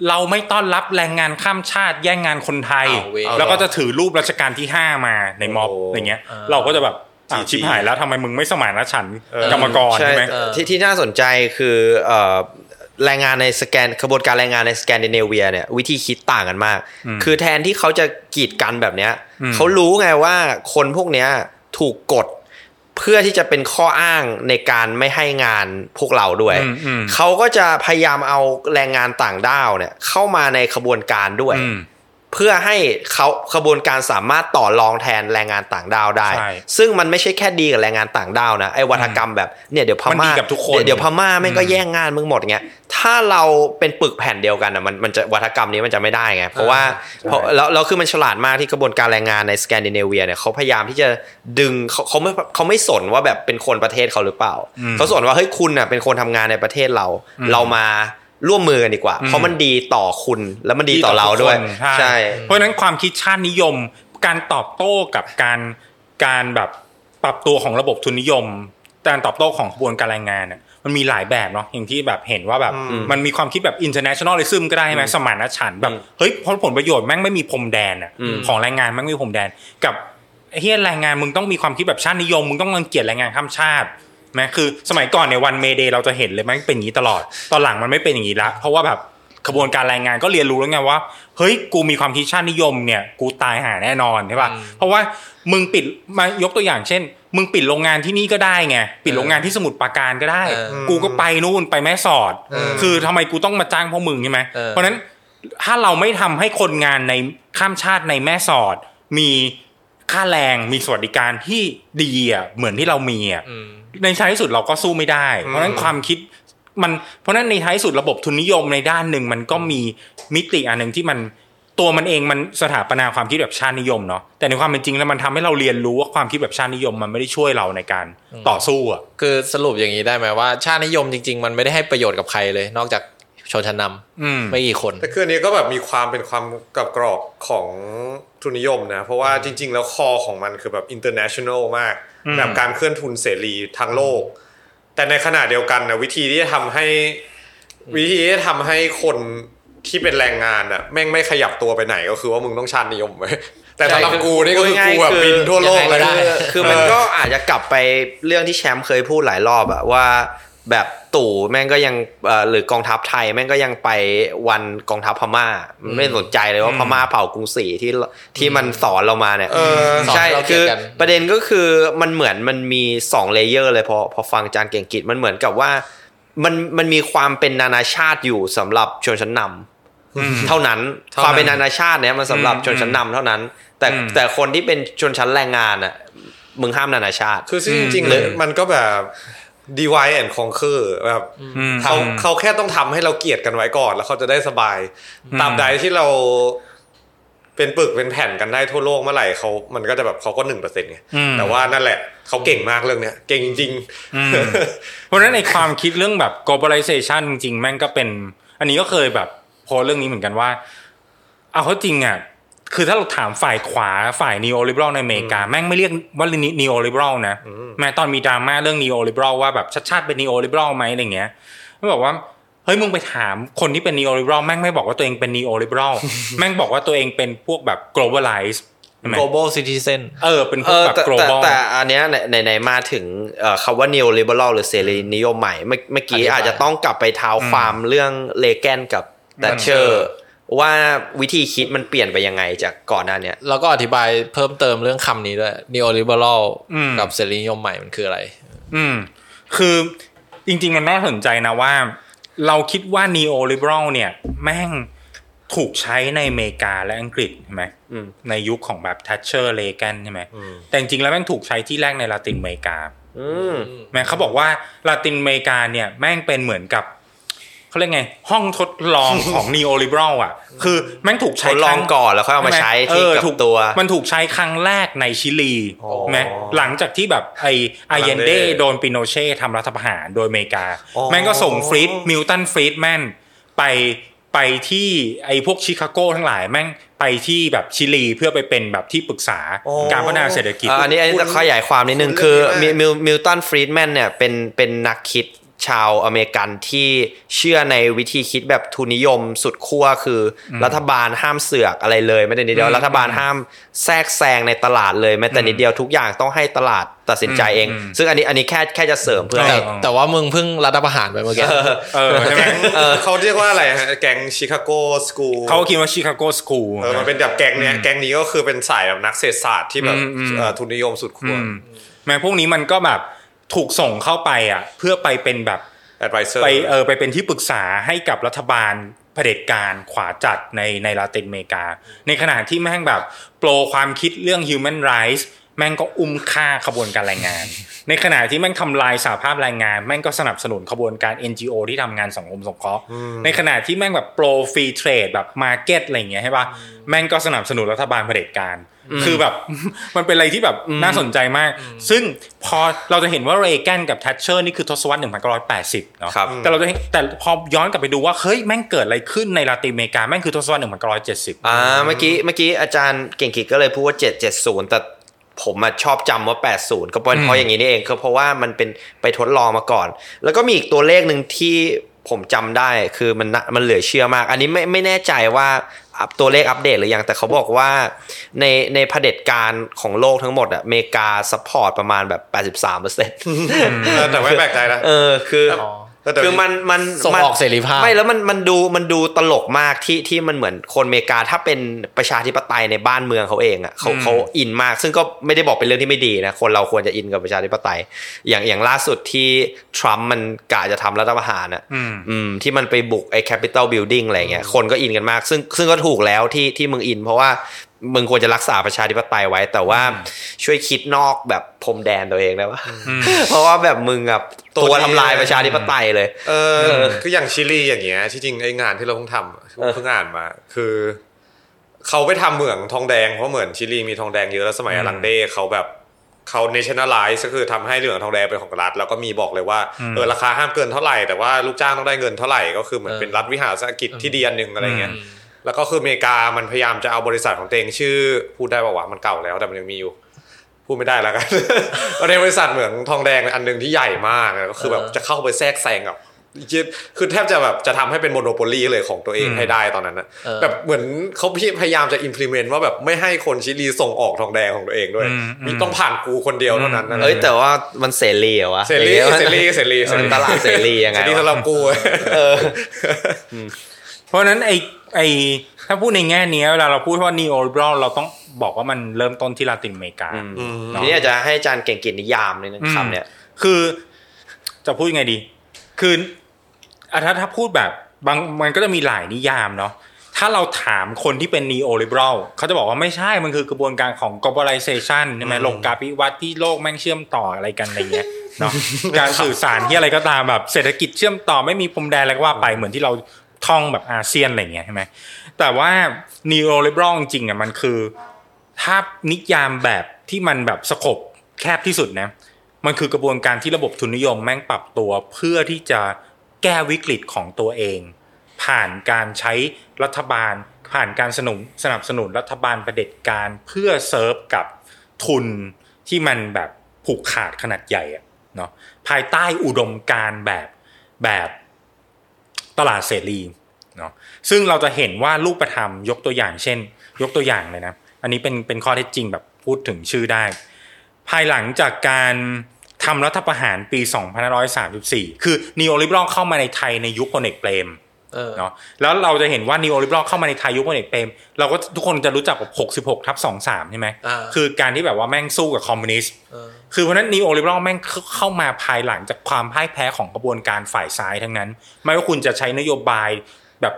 Speaker 2: เราไม่ต้อนรับแรงงานข้ามชาติแย่งงานคนไทย
Speaker 1: เอาเว้ย
Speaker 2: แล้วก็จะถือรูปรัชกาลที่ห้ามาในม็อบ
Speaker 3: โอ้
Speaker 2: อะไรเงี้ย
Speaker 1: อ่า
Speaker 2: เราก็จะแบบอ่าว ชิบหายแล้วทำไมมึงไม่สมานฉันท์
Speaker 3: เออ
Speaker 2: กรรมกรใช่ไหม
Speaker 1: เออ
Speaker 4: ที่ที่น่าสนใจคือเอ่อแรงงานในสแกนขบวนการแรงงานในสแกนดิเนเวียเนี่ยวิธีคิดต่างกันมาก
Speaker 2: อืม
Speaker 4: คือแทนที่เขาจะกีดกันแบบเนี้ย
Speaker 2: อืม
Speaker 4: เขารู้ไงว่าคนพวกเนี้ยถูกกดเพื่อที่จะเป็นข้ออ้างในการไม่ให้งานพวกเราด้วย
Speaker 2: อืมอืม
Speaker 4: เขาก็จะพยายามเอาแรงงานต่างด้าวเนี่ยเข้ามาในขบวนการด้วย
Speaker 2: อืม
Speaker 4: เพื่อให้เขาขบวนการสามารถต่อรองแทนแรงงานต่างด้าวได้
Speaker 2: ใช่
Speaker 4: ซึ่งมันไม่ใช่แค่ดีกับแรงงานต่างด้าวนะไอ้วัฒกรรมแบบเนี่ยเดี๋ยวพ
Speaker 2: มันดี
Speaker 4: ม่า
Speaker 2: กับทุกคน
Speaker 4: เดี๋ยวเดี๋ยวพม่าแม่งก็
Speaker 2: อืม
Speaker 4: แย่งงานมึงหมดเงี้ยถ้าเราเป็นปึกแผ่นเดียวกันอะมันมันจะวัฒกรรมนี้มันจะไม่ได้ไงเพราะว่าเพราะแล้วแล้วคือมันฉลาดมากที่กระบวนการแรงงานในสแกนดิเนเวียเนี่ยเขาพยายามที่จะดึงเขาเขาไม่เขาไม่สนว่าแบบเป็นคนประเทศเขาหรือเปล่า
Speaker 2: อืม
Speaker 4: เขาสนว่าเฮ้ยคุณอะเป็นคนทำงานในประเทศเรา
Speaker 2: อืม
Speaker 4: เรามา ร่วมมือกันดีกว่า
Speaker 2: อืม
Speaker 4: เพราะมันดีต่อคุณแล้วมันดีต่อเราด้วย
Speaker 2: ทุกคน
Speaker 4: ใช่
Speaker 2: เพราะฉะนั้นความคิดชาตินิยม การตอบโต้กับการการแบบปรับตัวของระบบทุนนิยม การตอบโต้ของขบวนการแรงงานเนี่ยมันมีหลายแบบเนาะอย่างที่แบบเห็นว่าแบบ
Speaker 3: อืม
Speaker 2: มันมีความคิดแบบ internationalism ก็ได้ใช่ไหมสมานฉันท์แบบ
Speaker 4: อืม
Speaker 2: เฮ้ยผลผลประโยชน์แม่งไม่มีพรมแดนอะ
Speaker 4: อืม
Speaker 2: ของแรงงานแม่งไม่มีพรมแดน กับไอ้เฮียแรงงานมึงต้องมีความคิดแบบชาตินิยมมึงต้องรังเกียจแรงงานข้ามชาติ ไหมคือสมัยก่อนในวันเมเดย์เราจะเห็นเลยแม่งเป็นอย่างนี้ตลอด ตอนหลังมันไม่เป็นอย่างนี้ละเพราะว่าแบบขบวนการแรงงานก็เรียนรู้แล้วไงว่าเฮ้ยกูมีความคิดชาตินิยมเนี่ย กูตายหาแน่นอนใช่ป่ะ
Speaker 1: อืม
Speaker 2: เพราะว่ามึงปิดมายกตัวอย่างเช่น มึงปิดโรงงานที่นี่ก็ได้ไงปิดโรงงานที่สมุทรปราการก็ได้
Speaker 1: เออ
Speaker 2: กูก็ไปนู่นไปแม่สอด
Speaker 1: เออ
Speaker 2: คือทำไมกูต้องมาจ้างพวกมึงใช่ไหม
Speaker 1: เออ
Speaker 2: เพราะฉะนั้นถ้าเราไม่ทำให้คนงานในข้ามชาติในแม่สอด มีค่าแรงมีสวัสดิการที่ดีอะเหมือนที่เรามีอะ
Speaker 1: อืม
Speaker 2: ในท้ายที่สุดเราก็สู้ไม่ได้ เพราะฉะนั้นความคิดมันเพราะฉะนั้นในท้ายที่สุดระบบทุนนิยมในด้านหนึ่งมันก็มีมิติอันหนึ่งที่มันตัวมันเองมันสถาปนาความคิดแบบชาตินิยมเนาะแต่ในความเป็นจริงแล้วมันทำให้เราเรียนรู้ว่าความคิดแบบชาตินิยมมันไม่ได้ช่วยเราในการต่อสู้อะ
Speaker 1: คือสรุปอย่างนี้ได้ไหมว่า ชาตินิยมจริง ๆ มันไม่ได้ให้ประโยชน์กับใครเลย นอกจากชนชั้นนำ
Speaker 2: อืม
Speaker 1: ไม่กี่คน
Speaker 3: แต่คืออันนี้ก็แบบมีความเป็นความกับกรอบของทุนนิยมนะ เพราะว่าจริง ๆ แล้วคอของมันคือแบบ international มาก
Speaker 2: อืม
Speaker 3: แบบการเคลื่อนทุนเสรีทั้งโลก แต่ในขณะเดียวกันนะวิธีที่จะทำให้ วิธีที่จะทำให้คนที่เป็นแรงงานอะแม่งไม่ขยับตัวไปไหนก็คือว่ามึงต้องชาตินิยมไว้แต่สำหรับกูนี่ก็คือกูแบบบินทั่วโลกเลย
Speaker 1: ยังไงก็ได้
Speaker 4: คือคือมันก็อาจจะกลับไปเรื่องที่แชมป์เคยพูดหลายรอบอะว่า แบบตู่แม่งก็ยังเอ่อหรือกองทัพไทยแม่งก็ยังไปวันกองทัพพม่า ไม่สนใจเลยว่า
Speaker 2: อืม
Speaker 4: พม่าเผ่ากรุงศรีที่ที่มันสอนเรามาเนี่ย
Speaker 3: เออ
Speaker 1: สอน
Speaker 4: ใช่
Speaker 1: ให้เราเกลี
Speaker 4: คื
Speaker 1: ยด
Speaker 4: อ
Speaker 1: กัน
Speaker 4: ประเด็นก็คือมันเหมือนมันมีสองเลเยอร์เลยพอพอฟังจานเก่งกิจมันเหมือนกับว่ามันมันมีความเป็นนานาชาติอยู่สำหรับชนชั้นนำ
Speaker 2: อืม
Speaker 4: เท่านั้น
Speaker 2: เท่านั้น
Speaker 4: ความเป็นนานาชาติเนี่ยมันสำหรับ
Speaker 2: อืม
Speaker 4: ชนชั้นนำเท่านั้น แต่
Speaker 2: อืม
Speaker 4: แต่คนที่เป็นชนชั้นแรงงานอะมึงห้ามนานาชาติ
Speaker 3: คือซึ่งจริงๆ
Speaker 2: อืม
Speaker 3: เลยมันก็แบบ divide and conquer แบบ
Speaker 2: อืม
Speaker 3: เขาเขาแค่ต้องทำให้เราเกลียดกันไว้ก่อน แล้วเขาจะได้สบาย
Speaker 2: อืม
Speaker 3: ตราบใดที่เราเป็นปึกเป็นแผ่นกันได้ทั่วโลกเมื่อไหร่เขามันก็จะแบบเขาก็หนึ่งเปอร์เซ็นต์ไง
Speaker 2: อืม
Speaker 3: แต่ว่านั่นแหละเขาเก่งมากเรื่องเนี้ยเก่งจริง
Speaker 2: อืมเพราะฉะนั้นในความคิดเรื่องแบบ globalization จริงๆแม่งก็เป็น อันนี้ก็เคยแบบโพสต์เรื่องนี้เหมือนกันว่า เอาเขาจริงอะ คือถ้าเราถามฝ่ายขวาฝ่ายนีโอลิเบร l ในอเมริกา แม่งไม่เรียกว่านีโอลิเบร l นะแม้ตอนมีดราม่าเรื่องนีโอลิเบร l ว่าแบบชัดชาติเป็นนีโอลิเบร l ไหมอะไรเงี้ยแม่งบอกว่าเฮ้ยมึงไปถามคนที่เป็นนีโอลิเบร l แม่งไม่บอกว่าตัวเองเป็นนีโอลิเบร l แม่งบอกว่าตัวเองเป็นพวกแบบ globalize ใช่ไหม
Speaker 1: global citizen
Speaker 2: เออเป็นพ
Speaker 4: เอ
Speaker 2: วก
Speaker 4: อ
Speaker 2: แบบ
Speaker 4: แต่แต่
Speaker 2: global
Speaker 4: แต่อันเนี้ยในในมาถึงเอ่อคำว่า neo liberal หรือเสรีนิยมใหม่เมื่อเมื่อกี้
Speaker 1: อธิบาย
Speaker 4: อาจจะต้องกลับไปเท้าความเรื่องเลแกนกับแตชเชอร์ ว่าวิธีคิดมันเปลี่ยนไปยังไงจากก่อนหน้าเนี้ย
Speaker 1: แล้วก็อธิบายเพิ่มเติมเรื่องคำนี้ด้วย neoliberal
Speaker 2: อืม
Speaker 1: กับเสรีนิยมใหม่มันคืออะไร
Speaker 2: อืม คือจริง ๆ มันน่าสนใจนะว่า เราคิดว่า neo liberal เนี่ย แม่งถูกใช้ในอเมริกาและอังกฤษใช่ไหม
Speaker 4: อืม
Speaker 2: ในยุคของแบบ Thatcher Reagan ใช่ไหมแต่จริงๆแล้วแม่งถูกใช้ที่แรกในลาตินอเมริกา
Speaker 4: อืม
Speaker 2: แม่งเขาบอกว่าลาตินอเมริกาเนี่ยแม่งเป็นเหมือนกับ เขาเรียกไง ห้องทดลองของ neo liberal อะ คือแม่งถูก
Speaker 4: ท
Speaker 2: ใช้
Speaker 4: ดลอง
Speaker 2: ครั้
Speaker 4: ก่อนแล้วค่อยเอามาใช้ที่
Speaker 2: เออ
Speaker 4: กับ
Speaker 2: ถูก
Speaker 4: ตัว
Speaker 2: มันถูกใช้ครั้งแรกในชิลี
Speaker 3: อ๋อ
Speaker 2: ไหมหลังจากที่แบบไอไอเยนเด
Speaker 3: Allende
Speaker 2: โดนปิโนเช่ทำรัฐประหารโดยอเมริกา
Speaker 3: อ๋อ
Speaker 2: แม่งก็ส่งฟรีดมิลตันฟรีดแมนไปไปที่ไอพวกชิคาโกทั้งหลายแม่งไปที่แบบชิลีเพื่อไปเป็นแบบที่ปรึกษา
Speaker 3: อ๋อ
Speaker 2: การพัฒนาเศรษฐกิจ
Speaker 4: อ่าอันนี้อันนี้
Speaker 3: คุณ
Speaker 4: จะขยายความนิดนึง
Speaker 3: คุณ
Speaker 4: คือ
Speaker 3: เรื่องนี้
Speaker 4: มิ
Speaker 3: มาก
Speaker 4: มิลมิลตันฟรีดแมนเนี่ยเป็นเป็นนักคิด ชาวอเมริกันที่เชื่อในวิธีคิดแบบทุนนิยมสุดขั้วคือรัฐบาลห้ามเสือกอะไรเลยแม้แต่นิดเดียว
Speaker 2: อืม
Speaker 4: รัฐบาลห้ามแทรกแซงในตลาดเลยแม้แต่นิดเดียวทุกอย่างต้องให้ตลาดตัดสินใจเอง
Speaker 2: อืม
Speaker 4: ซึ่งอันนี้อันนี้แค่แค่จะเสริมเพื่อ
Speaker 1: แต่
Speaker 4: ให้
Speaker 1: แต่ว่ามึงเพิ่งรัฐประหารไปเมื่อกี้
Speaker 2: เออใช่ไหม
Speaker 3: เขาเรียกว่าอะไรฮะแก๊งชิคาโกสกูล
Speaker 2: เขาคิดว่า Chicago School
Speaker 3: เออมันเป็นแบบแก๊งเนี้ยแก๊งนี้ก็คือเป็นสายแบบนักเศรษฐศาสตร์ที่แบบ
Speaker 2: อืมอืม
Speaker 3: เอ่อทุนนิยมสุดขั้ว
Speaker 2: แม่งพวกนี้มันก็แบบ ถูกส่งเข้าไปอะ เพื่อไปเป็นแบบ
Speaker 3: adviser ไป
Speaker 2: เออไปเป็นที่ปรึกษาให้กับรัฐบาลเผด็จการขวาจัดในในลาตินอเมริกา ในขณะที่แม่งแบบ pro ความคิดเรื่อง human rights แม่งก็อุ้มฆ่าขบวนการแรงงาน ในขณะที่แม่งทำลายสหภาพแรงงาน แม่งก็สนับสนุนขบวนการ NGO ที่ทำงานสังคมสงเคราะห์ในขณะที่แม่งแบบ pro free trade แบบ market อะไรอย่างเงี้ยใช่ปะแม่งก็สนับสนุนรัฐบาลเผด็จการ คือแบบมันเป็นอะไรที่แบบน่าสนใจมาก ซึ่งพอเราจะเห็นว่าเรแกนกับแทชเชอร์นี่คือทศวรรษ1980เนาะ
Speaker 4: ครับ
Speaker 2: แต่เราจะเห็นแต่พอย้อนกลับไปดูว่าเฮ้ยแม่งเกิดอะไรขึ้นในลาตินอเมริกาแม่งคือทศวรรษ1970
Speaker 4: อ่าเมื่อกี้เมื่อกี้อาจารย์เก่งกิจก็เลยพูดว่า70แต่ ผมอะชอบจำว่า 80 ก็เป็นเพราะอย่างนี้นี่เองคือเพราะว่ามันเป็นไปทดลองมาก่อน แล้วก็มีอีกตัวเลขหนึ่งที่ผมจำได้คือมันน่ะมันเหลือเชื่อมาก อันนี้ไม่ไม่แน่ใจว่าอัปตัวเลขอัปเดตหรือยัง แต่เขาบอกว่าในในเผด็จการของโลกทั้งหมดอะอเมริกา support ประมาณแบบ 83เปอร์เซ็นต์
Speaker 3: เออแต่ไม่แปลกใจนะ
Speaker 4: เออคือ
Speaker 3: แต่เดี๋ยว
Speaker 4: คือมันมัน
Speaker 1: ส่ง
Speaker 4: มัน
Speaker 1: ออกเสรีภาพ
Speaker 4: ไม่แล้วมันมันดูมันดูตลกมากที่ที่มันเหมือนคนอเมริกาถ้าเป็นประชาธิปไตยในบ้านเมืองเขาเองอะเขา
Speaker 2: อืม
Speaker 4: เขาอินมาก ซึ่งก็ไม่ได้บอกเป็นเรื่องที่ไม่ดีนะคนเราควรจะอินกับประชาธิปไตย อย่างอย่างล่าสุดที่ทรัมป์มันกะจะทำรัฐประหารอะ
Speaker 2: อืม
Speaker 4: อืมที่มันไปบุกไอ้ Capitol Building อะไรเงี้ยคนก็อินกันมาก ซึ่งซึ่งก็ถูกแล้วที่ที่มึงอิน เพราะว่า มึงควรจะรักษาประชาธิปไตยไว้ แต่ว่าช่วยคิดนอกแบบพรมแดนตัวเองได้ปะเพราะว่าแบบมึงแบบตัวทำลายประชาธิปไตยเลย
Speaker 3: เออ คืออย่างชิลีอย่างเงี้ยที่จริงไอ้งานที่เราเพิ่งทำอะเพิ่งอ่านมา คือเขาไปทำเหมืองทองแดงเพราะเหมือนชิลีมีทองแดงเยอะแล้วสมัยอลังเดเขาแบบเขา nationalize ก็คือทำให้เหลืองทองแดงเป็นของรัฐ แล้วก็มีบอกเลยว่าเออราคาห้ามเกินเท่าไหร่แต่ว่าลูกจ้างต้องได้เงินเท่าไหร่ก็คือเหมือนเป็นรัฐวิหารเศรษฐกิจที่ดีอันหนึ่งอะไรเงี้ย แล้วก็คืออเมริกามันพยายามจะเอาบริษัทของตัวเองชื่อ พูดได้ป่าวะมันเก่าแล้วแต่มันยังมีอยู่พูดไม่ได้แล้วกันก็ในบริษัทเหมืองทองแดงอันหนึ่งที่ใหญ่มากอะก็คือแบบ
Speaker 1: เออ
Speaker 3: จะเข้าไปแทรกแซงกับคือแทบจะแบบจะทำให้เป็นโมโนโปลีเลยของตัวเอง
Speaker 2: อืม
Speaker 3: ให้ได้ตอนนั้นนะ
Speaker 1: เออ
Speaker 3: แบบเหมือนเขาพยายามจะ implement ว่าแบบไม่ให้คนชิลีส่งออกทองแดงของตัวเองด้วย
Speaker 2: อืม
Speaker 3: มีต้องผ่านกูคนเดียวเท่านั้นนะ
Speaker 4: เอ้ยแต่ว่ามันเสรีเหรอวะ
Speaker 3: เสรี
Speaker 4: อย่างงี้ย
Speaker 3: เสรีเสรีเสรี
Speaker 4: มันตลาดเสรียังไง
Speaker 3: เสรี
Speaker 4: วะ
Speaker 3: สำหรับกู
Speaker 4: เออ
Speaker 2: เพราะฉะนั้นไอ ไอถ้าพูดในแง่นี้เวลาเราพูดว่า neo liberal เราต้องบอกว่ามันเริ่มต้นที่ลาตินอเมริกา
Speaker 4: อืม
Speaker 2: เนาะ
Speaker 4: ทีนี้อาจจะให้อาจารย์เก่งกิจนิยามในคำเนี่ย
Speaker 2: คือ จะพูดยังไงดี คืออะถ้าถ้าพูดแบบบางมันก็จะมีหลายนิยามเนาะถ้าเราถามคนที่เป็น neo liberal เขาจะบอกว่าไม่ใช่มันคือกระบวนการของ globalization ใช่ไหมโลกาภิวัตน์ที่โลกแม่งเชื่อมต่ออะไรกันอะไรเงี้ยเนาะการสื่อสารที่อะไรก็ตามแบบเศรษฐกิจเชื่อมต่อไม่มีพรมแดนอะไรก็ว่าไปเหมือนที่เรา ท่องแบบอาเซียนอะไรเงี้ยใช่ไหมแต่ว่า neo liberal จริงๆอะมันคือ ถ้านิยามแบบที่มันแบบสกบแคบที่สุดนะมันคือกระบวนการที่ระบบทุนนิยมแม่งปรับตัวเพื่อที่จะแก้วิกฤตของตัวเอง ผ่านการใช้รัฐบาล ผ่านการสนุนสนับสนุนรัฐบาลประเด็จการเพื่อเซิร์ฟกับทุนที่มันแบบผูกขาดขนาดใหญ่อะเนาะภายใต้อุดมการแบบแบบ ตลาดเสรีเนาะซึ่งเราจะเห็นว่ารูปธรรมยกตัวอย่างเช่น ยกตัวอย่างเลยนะอันนี้เป็นเป็นข้อเท็จจริงแบบพูดถึงชื่อได้ ภายหลังจากการทำรัฐประหารปี 2534 คือ neoliberal เข้ามาในไทยในยุคพลเอกเปรม
Speaker 1: เออ
Speaker 2: เนาะแล้วเราจะเห็นว่า neoliberal เข้ามาในไทยยุคพลเอกเปรมเราก็ทุกคนจะรู้จักแบบ66 ทับ 23 ใช่ไหม
Speaker 1: อ่า
Speaker 2: คือการที่แบบว่าแม่งสู้กับคอมมิวนิสต์
Speaker 1: เออ
Speaker 2: คือเพราะฉะนั้น neoliberal แม่งเข้ามาภายหลังจากความพ่ายแพ้ของกระบวนการฝ่ายซ้ายทั้งนั้น ไม่ว่าคุณจะใช้นโยบายแบบ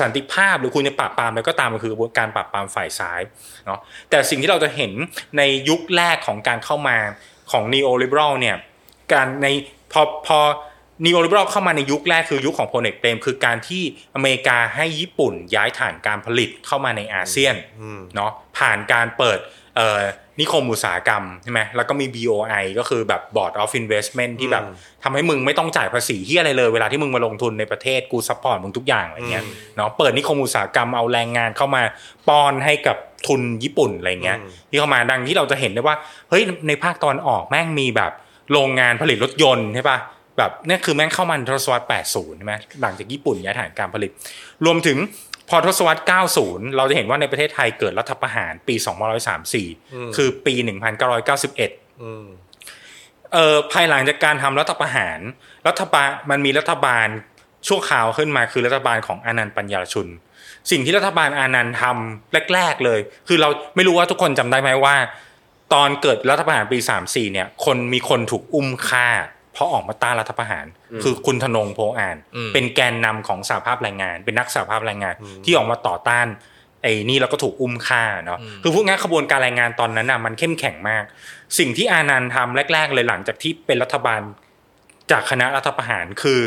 Speaker 2: สันติภาพหรือคุณจะปราบปรามอะไรก็ตามมันคือกระบวนการปราบปรามฝ่ายซ้ายเนาะแต่สิ่งที่เราจะเห็นในยุคแรกของการเข้ามาของนีโอลิเบรอลเนี่ยการในพอพอ นีโอลิเบรอลเข้ามาในยุคแรกคือยุคของพลเอกเปรมคือการที่อเมริกาให้ญี่ปุ่นย้ายฐานการผลิตเข้ามาในอาเซียนเนาะผ่านการเปิดเอ่อนิคมอุตสาหกรรมใช่ไหมแล้วก็มี BOI ก็คือแบบ Board of Investment ที่แบบทำให้มึงไม่ต้องจ่ายภาษีที่อะไรเลย เวลาที่มึงมาลงทุนในประเทศกู support มึงทุกอย่างอะไรเงี้ยเนาะเปิดนิคมอุตสาหกรรมเอาแรงงานเข้ามาป้อนให้กับทุนญี่ปุ่นอะไรเงี้ยที่เข้ามาดังที่เราจะเห็นได้ว่าเฮ้ยในภาคตะวันออกแม่งมีแบบโรงงานผลิตรถยนต์ใช่ปะ แบบเนี่ยคือแม่งเข้ามาในทศวรรษ 80 ใช่ไหมหลังจากญี่ปุ่นย้ายฐานการผลิต รวมถึงพอทศวรรษ 90 เราจะเห็นว่าในประเทศไทยเกิดรัฐประหารปี 2534 คือปี 1991
Speaker 3: อืม
Speaker 2: เอ่อภายหลังจากการทำรัฐประหาร รัฐบาลมันมีรัฐบาลชั่วคราวขึ้นมาคือรัฐบาลของอานันต์ปัญญาชุน สิ่งที่รัฐบาลอานันต์ทำแรก ๆ เลย คือเราไม่รู้ว่าทุกคนจำได้ไหมว่า ตอนเกิดรัฐประหารปี 34 เนี่ย คนมีคนถูกอุ้มฆ่าเพราะออกมาต้านรัฐประหาร คือคุณธนงโพอ่าน
Speaker 1: อืม
Speaker 2: เป็นแกนนำของสหภาพแรงงาน เป็นนักสหภาพแรงงาน ที่ออกมาต่อต้านไอ้นี่แล้วก็ถูกอุ้มฆ่าเนาะคือพูดง่ายๆขบวนการแรงงานตอนนั้นน่ะมันเข้มแข็งมาก สิ่งที่อานันต์ทำแรก ๆ เลยหลังจากที่เป็นรัฐบาลจากคณะรัฐประหารคือ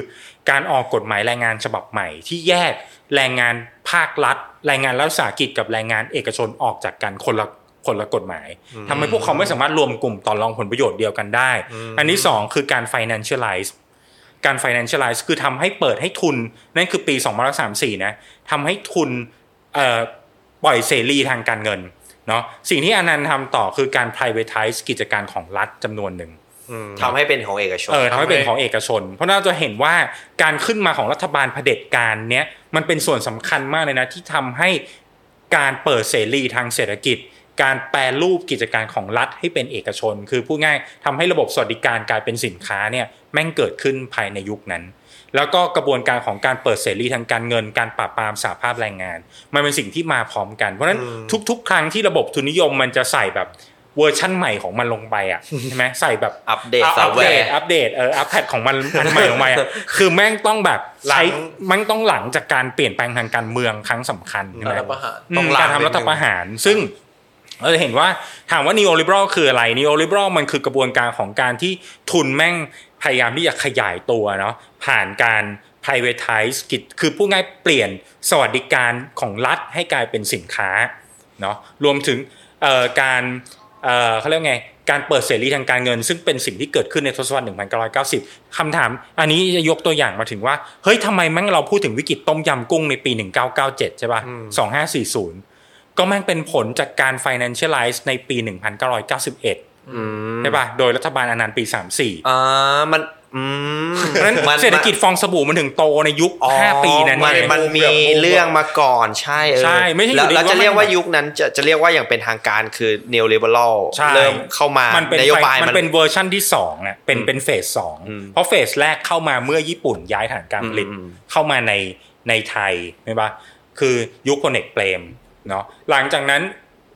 Speaker 2: การออกกฎหมายแรงงานฉบับใหม่ ที่แยกแรงงานภาครัฐ แรงงานรัฐวิสาหกิจกับแรงงานเอกชนออกจากกันคนละ คนละกฎหมายทำให้พวกเขาไม่สามารถรวมกลุ่มต่อรองผลประโยชน์เดียวกันได้ อันที่สองคือการ financialize การ financialize คือทำให้เปิดให้ทุน นั่นคือปี2534นะทำให้ทุนเอ่อปล่อยเสรีทางการเงินเนาะสิ่งที่อนันต์ทำต่อคือการ privatize กิจการของรัฐจำนวนหนึ่ง
Speaker 4: ทำให้เป็นของเอกชน
Speaker 2: เออทำให้เป็นของเอกชน เพราะน่าจะเห็นว่าการขึ้นมาของรัฐบาลเผด็จการเนี้ยมันเป็นส่วนสำคัญมากเลยนะที่ทำให้การเปิดเสรีทางเศรษฐกิจ การแปรรูปกิจการของรัฐให้เป็นเอกชน คือพูดง่ายทำให้ระบบสวัสดิการกลายเป็นสินค้าเนี่ยแม่งเกิดขึ้นภายในยุคนั้น แล้วก็กระบวนการของการเปิดเสรีทางการเงิน การปราบปรามสหภาพแรงงาน มันเป็นสิ่งที่มาพร้อมกัน เพราะฉะนั้นทุก ๆ ครั้งที่ระบบทุนนิยมมันจะใส่แบบเวอร์ชั่นใหม่ของมันลงไปอะใช่ไหมใส่แบบ
Speaker 4: อัปเดต
Speaker 2: อัปเดต
Speaker 4: ซอฟต์แวร์
Speaker 2: อัปเดตเอออัปเดตของมันอันใหม่ลงไปอะคือแม่งต้องแบบใช้
Speaker 3: หลัง
Speaker 2: มันต้องหลังจากการเปลี่ยนแปลงทางการเมืองครั้งสำคัญใช่ไหม
Speaker 1: รัฐประหาร
Speaker 2: อืมการทำรัฐประหาร ซึ่ง เราจะเห็นว่าถามว่า neoliberal คืออะไร neoliberal มันคือกระบวนการของการที่ทุนแม่งพยายามที่จะขยายตัวเนาะผ่านการ privatize กิจคือผู้ง่ายเปลี่ยนสวัสดิการของรัฐให้กลายเป็นสินค้าเนาะรวมถึงเอ่อการเอ่อเขาเรียกไงการเปิดเสรีทางการเงิน ซึ่งเป็นสิ่งที่เกิดขึ้นในทศวรรษ 1990 คำถาม อันนี้จะยกตัวอย่างมาถึงว่า เฮ้ยทำไมแม่งเราพูดถึงวิกฤตต้มยำกุ้งในปี 1997 ใช่ป่ะ 2540 ก็แม่งเป็นผลจากการ financialize ในปี 1991ใช่ป่ะ โดยรัฐบาลอานันท์ปี 34
Speaker 4: อ่ามันอืม
Speaker 2: เพราะฉะนั้น
Speaker 4: มัน
Speaker 2: เศรษฐกิจฟองสบู่มันถึงโตในยุค
Speaker 4: อ๋อ
Speaker 2: 5ปีนั้น
Speaker 4: มัน
Speaker 2: เอง
Speaker 4: มันมีเรื่องมาก่อนใช่เออ
Speaker 2: ใช่ไม่ใช่อยู่
Speaker 4: แล้ว
Speaker 2: ดี
Speaker 4: แล้ว
Speaker 2: ว่า
Speaker 4: จะเรียก
Speaker 2: มัน
Speaker 4: ว่ายุคนั้นจะจะเรียกว่าอย่างเป็นทางการคือ neo liberal
Speaker 2: ใช่
Speaker 4: เริ่มเข้ามา
Speaker 2: มันเป็น
Speaker 4: นโยบาย
Speaker 2: มัน
Speaker 4: มัน
Speaker 2: เป็นเวอร์ชั่นที่สองอะเป็นเป็นเฟสสองเพราะเฟสแรกเข้ามาเมื่อญี่ปุ่นย้ายฐานการผลิต
Speaker 4: อืม
Speaker 2: เข้ามาในในไทยใช่ปะคือยุคพลเอกเปรม เนาะหลังจากนั้น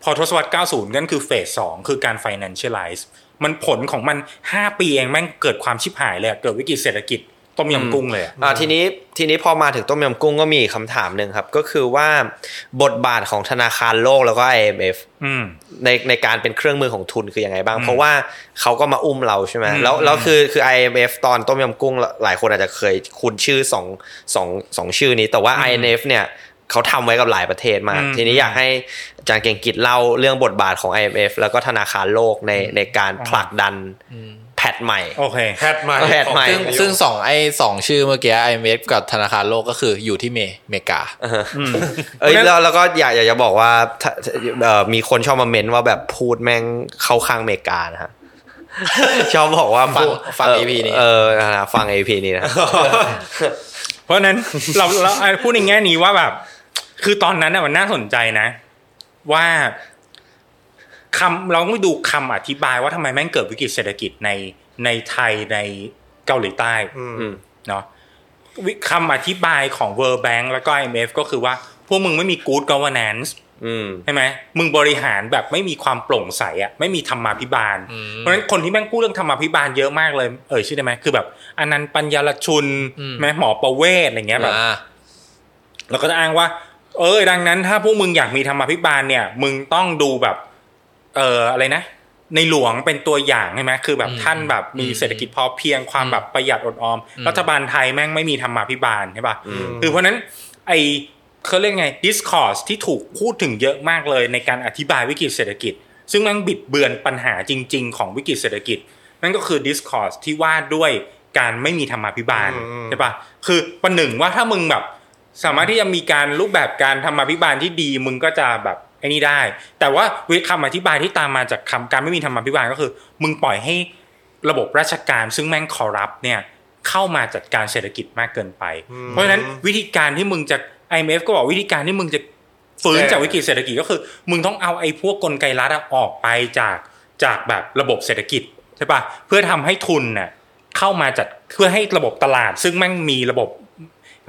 Speaker 2: พอทศวรรษ 90 นั่นคือเฟสสองคือการ financialize มันผลของมัน 5 ปีเองแม่งเกิดความชิบหายเลยอะเกิดวิกฤตเศรษฐกิจต้มยำกุ้งเลยอะ
Speaker 4: อ่าทีนี้ทีนี้พอมาถึงต้มยำกุ้งก็มีคำถามหนึ่งครับ ก็คือว่าบทบาทของธนาคารโลกแล้วก็ IMF
Speaker 2: อืม
Speaker 4: ในในการเป็นเครื่องมือของทุนคือยังไงบ้าง เพราะว่าเขาก็มาอุ้มเราใช่ไหม
Speaker 2: อืม
Speaker 4: แล้วแล้วคือคือ IMF ตอนต้มยำกุ้งหลายคนอาจจะเคยคุ้นชื่อสองสองสองชื่อนี้ แต่ว่า IMF เนี่ย เขาทำไว้กับหลายประเทศมาก
Speaker 2: อืม
Speaker 4: ทีนี้อยากให้อาจารย์เก่งกิจเล่าเรื่องบทบาทของ IMF แล้วก็ธนาคารโลกในในการผลักดัน patch ใหม่
Speaker 2: โอเค
Speaker 3: patch ใหม่
Speaker 4: patch ใหม่
Speaker 1: ซึ่งซึ่งสองไอ้สองชื่อเมื่อกี้ IMF กับธนาคารโลกก็คืออยู่ที่เมเมกา
Speaker 4: เอ้ยแล้วแล้วก็อยากอยากจะบอกว่าถ้าเอ่อมีคนชอบมาเม้นว่าแบบพูดแม่งเข้าข้างอเมริกานะฮะชอบบอกว่า
Speaker 1: ฟัง
Speaker 4: พูด
Speaker 1: ฟัง
Speaker 4: เ EP
Speaker 1: นี้
Speaker 4: เออนะฟัง EP นี้นะ
Speaker 2: เพราะฉะนั้นเราเราเอาพูดในแง่นี้ว่าแบบ คือตอนนั้นน่ะมันน่าสนใจนะ ว่าคำเราต้องดูคำอธิบายว่าทำไมแม่งเกิดวิกฤตเศรษฐกิจในในไทยในเกาหลีใต้
Speaker 3: อืม
Speaker 2: เนาะวิคำอธิบายของ World Bank แล้วก็ IMF ก็คือว่า พวกมึงไม่มี good governance
Speaker 4: อืม
Speaker 2: ใช่ไหมมึงบริหารแบบไม่มีความโปร่งใสอะไม่มีธรรมาภิบาล
Speaker 1: อืม
Speaker 2: เพราะฉะนั้นคนที่แม่งพูดเรื่องธรรมาภิบาลเยอะมากเลย เอ่ยชื่อได้ไหมคือแบบอนันต์ปัญญาลชุน
Speaker 1: อืม
Speaker 2: แม่หมอประเวศอะไรเงี้ยแบบ
Speaker 1: อ่า
Speaker 2: แล้วก็จะอ้างว่า เออ ดังนั้นถ้าพวกมึงอยากมีธรรมาภิบาลเนี่ย มึงต้องดูแบบ เอออะไรนะ ในหลวงเป็นตัวอย่างใช่ไหมคือแบบ
Speaker 1: อืม
Speaker 2: ท่านแบบมี
Speaker 1: อืม
Speaker 2: เศรษฐกิจพอเพียงความแบบประหยัดอดออม
Speaker 1: อืม
Speaker 2: รัฐบาลไทยแม่งไม่มีธรรมาภิบาลใช่ป่ะ
Speaker 4: อืม
Speaker 2: คือเพราะฉะนั้น ไอเขาเรียกไง discourse ที่ถูกพูดถึงเยอะมากเลยในการอธิบายวิกฤตเศรษฐกิจ ซึ่งมันบิดเบือนปัญหาจริง ๆ ของวิกฤตเศรษฐกิจ นั่นก็คือ discourse ที่ว่าด้วยการไม่มีธรรมาภิบาล
Speaker 3: อืม
Speaker 2: ใช่ปะคือประหนึ่งว่าถ้ามึงแบบ สามารถที่จะมีการรูปแบบการธรรมาภิบาลที่ดีมึงก็จะแบบไอ้นี่ได้ แต่ว่าวิธีคำอธิบายที่ตามมาจากคำการไม่มีธรรมาภิบาลก็คือ มึงปล่อยให้ระบบราชการซึ่งแม่งคอร์รัปเนี่ยเข้ามาจัดการเศรษฐกิจมากเกินไป เพราะฉะนั้นวิธีการที่มึงจะ IMF ก็บอกวิธีการที่มึงจะฟื้น
Speaker 3: แก้
Speaker 2: จากวิกฤตเศรษฐกิจก็คือ มึงต้องเอาไอ้พวกกลไกรัฐอะออกไปจากจากแบบระบบเศรษฐกิจใช่ปะเพื่อทำให้ทุนน่ะเข้ามาจัดเพื่อให้ระบบตลาด ซึ่งแม่งมีระบบ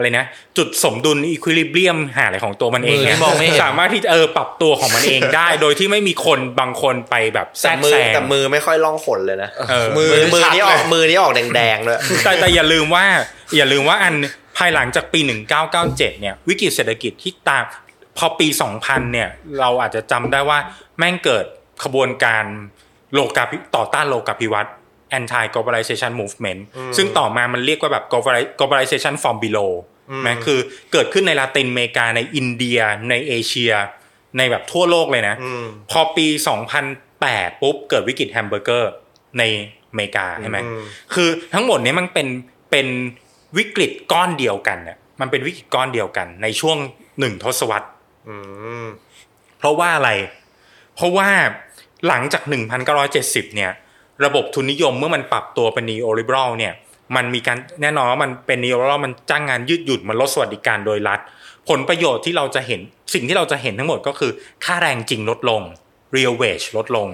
Speaker 2: อะไรนะ จุดสมดุลอีควิลิเบียมหาอะไรของตัวมันเองเนี่ย
Speaker 1: มือที่มองไม่เห็น
Speaker 2: สามารถที่จะเออปรับตัวของมันเองได้ โดยที่ไม่มีคนบางคนไปแบบแทร
Speaker 4: แต่
Speaker 2: ก
Speaker 4: มื
Speaker 2: แซ
Speaker 4: องแต่มือไม่ค่อยล่องขนเลยนะ
Speaker 2: เออ
Speaker 3: มื
Speaker 4: มือมือ
Speaker 3: ชัด
Speaker 4: นี้ออก
Speaker 3: เลย
Speaker 4: มือนี้ออกแดงๆเลย
Speaker 2: แต่แต่อย่าลืมว่า อย่าลืมว่าอันภายหลังจากปี 1997 เนี่ย วิกฤตเศรษฐกิจที่ตามพอปี 2000 เนี่ย เราอาจจะจำได้ว่าแม่งเกิดขบวนการโลกาภิต่อต้านโลกาภิวัตน์ anti globalization movement ซึ่งต่อมามันเรียกว่าแบบ globali- globalization from below นะคือเกิดขึ้นในลาตินอเมริกาในอินเดียในเอเชีย ในแบบทั่วโลกเลยนะ
Speaker 3: อืม
Speaker 2: พอปี 2008 ปุ๊บ เกิดวิกฤตแฮมเบอร์เกอร์ในอเมริกาใช่ไหม
Speaker 3: อืม
Speaker 2: คือทั้งหมดเนี้มันเป็นเป็นวิกฤตก้อนเดียวกันน่ะมันเป็นวิกฤตก้อนเดียวกัน ในช่วงหนึ่งทศวรรษ
Speaker 3: อืม
Speaker 2: เพราะว่าอะไร เพราะว่าหลังจาก 1970 เนี่ย ระบบทุนนิยมเมื่อมันปรับตัวเป็น neoliberal เนี่ยมันมีการแน่นอนว่ามันเป็น neoliberal มันจ้างงานยืดหยุ่นมันลดสวัสดิการโดยรัฐ ผลประโยชน์ที่เราจะเห็นสิ่งที่เราจะเห็นทั้งหมดก็คือ ค่าแรงจริงลดลง real wage ลดลง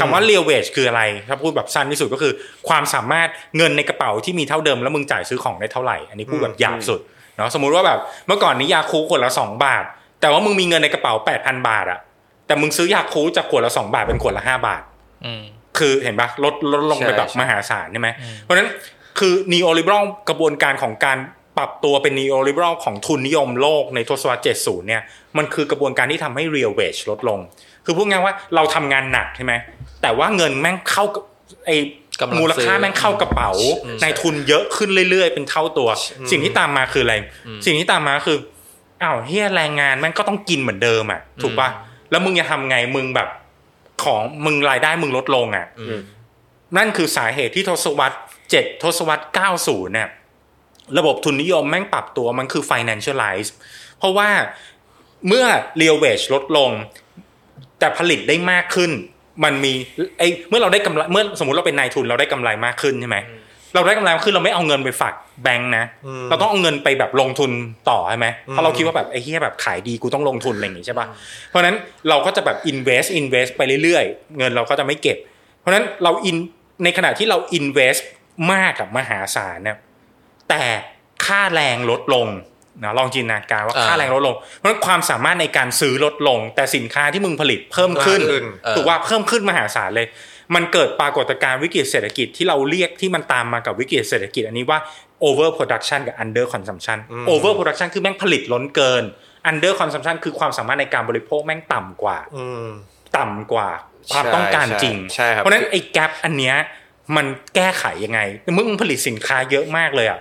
Speaker 2: คำว่า real wage คืออะไร ถ้าพูดแบบสั้นที่สุดก็คือ ความสามารถเงินในกระเป๋าที่มีเท่าเดิมแล้วมึงจ่ายซื้อของได้เท่าไหร่ อันนี้พูดแบบหยาบสุดเนาะสมมุติว่าแบบเมื่อก่อนนี้ยาคูขวดละสองบาท แต่ว่ามึงมีเงินในกระเป๋า8,000บาทอะแต่มึงซื้อยาคูจากขวดละสองบาทเป็นขวดละห้าบาท
Speaker 1: อืม
Speaker 2: คือเห็นปะลดลดลงไป
Speaker 1: ใช่
Speaker 2: แบบ
Speaker 1: ใช่
Speaker 2: มหาศาลใช่ไหมเพราะฉะนั้นคือ neoliberal กระบวนการของการปรับตัวเป็น neoliberal ของทุนนิยมโลกในทศวรรษ 70 เนี่ย มันคือกระบวนการที่ทำให้ real wage ลดลง คือพูดง่ายๆว่าเราทำงานหนักใช่ไหม แต่ว่าเงินแม่งเข้ากับไอ้
Speaker 1: กำลัง
Speaker 2: มูลค่า
Speaker 1: ซื้อ
Speaker 2: แม่งเข้ากระเป๋า
Speaker 1: อืม
Speaker 2: ในทุนเยอะขึ้นเรื่อยๆ เป็นเท่าตัว สิ่งที่ตามมาคืออะไร สิ่งที่ตามมาคืออ้าวเฮียแรงงานแม่งก็ต้องกินเหมือนเดิมอะ ถูกปะแล้วมึงจะทำไง มึงแบบ ของมึงรายได้มึงลดลงอะ
Speaker 1: อืม
Speaker 2: นั่นคือสาเหตุที่ทศวรรษเจ็ดทศวรรษเก้าศูนย์เนี่ยระบบทุนนิยมแม่งปรับตัวมันคือ financialize เพราะว่าเมื่อ real wage ลดลง แต่ผลิตได้มากขึ้น มันมีไอ้เมื่อเราได้กำไรเมื่อสมมติเราเป็นนายทุนเราได้กำไรมากขึ้นใช่ไหม เราได้กำไรมากขึ้นเราไม่เอาเงินไปฝากแบงค์นะ เราต้องเอาเงินไปแบบลงทุนต่อใช่ไหมเพราะเราคิดว่าแบบไอ้เฮียแบบขายดีกูต้องลงทุนอะไรอย่างงี้ใช่ปะเพราะฉะนั้นเราก็จะแบบ invest invest ไปเรื่อยๆ เงินเราก็จะไม่เก็บ เพราะฉะนั้นเราอินในขณะที่เรา invest มากกับมหาศาลเนี่ยแต่ค่าแรงลดลงนะลองจินตนาการว่า
Speaker 1: อ่า
Speaker 2: ค่าแรงลดลง เพราะฉะนั้นความสามารถในการซื้อลดลง แต่สินค้าที่มึงผลิตเพิ่มขึ้น
Speaker 3: มากขึ้น
Speaker 1: เออ
Speaker 2: ถูกว่าเพิ่มขึ้นมหาศาลเลย มันเกิดปรากฏการณ์วิกฤตเศรษฐกิจที่เราเรียกที่มันตามมากับวิกฤตเศรษฐกิจอันนี้ว่า over production กับ under consumption over production คือแม่งผลิตล้นเกิน under consumption คือความสามารถในการบริโภคแม่งต่ำกว่า
Speaker 3: อืม
Speaker 2: ต่ำกว่าความต้องการจริง
Speaker 4: ใช่ครับ
Speaker 2: เพราะฉะนั้นไอ้แกลบอันเนี้ยมันแก้ไขยังไงเมื่อมึงผลิตสินค้าเยอะมากเลยอะ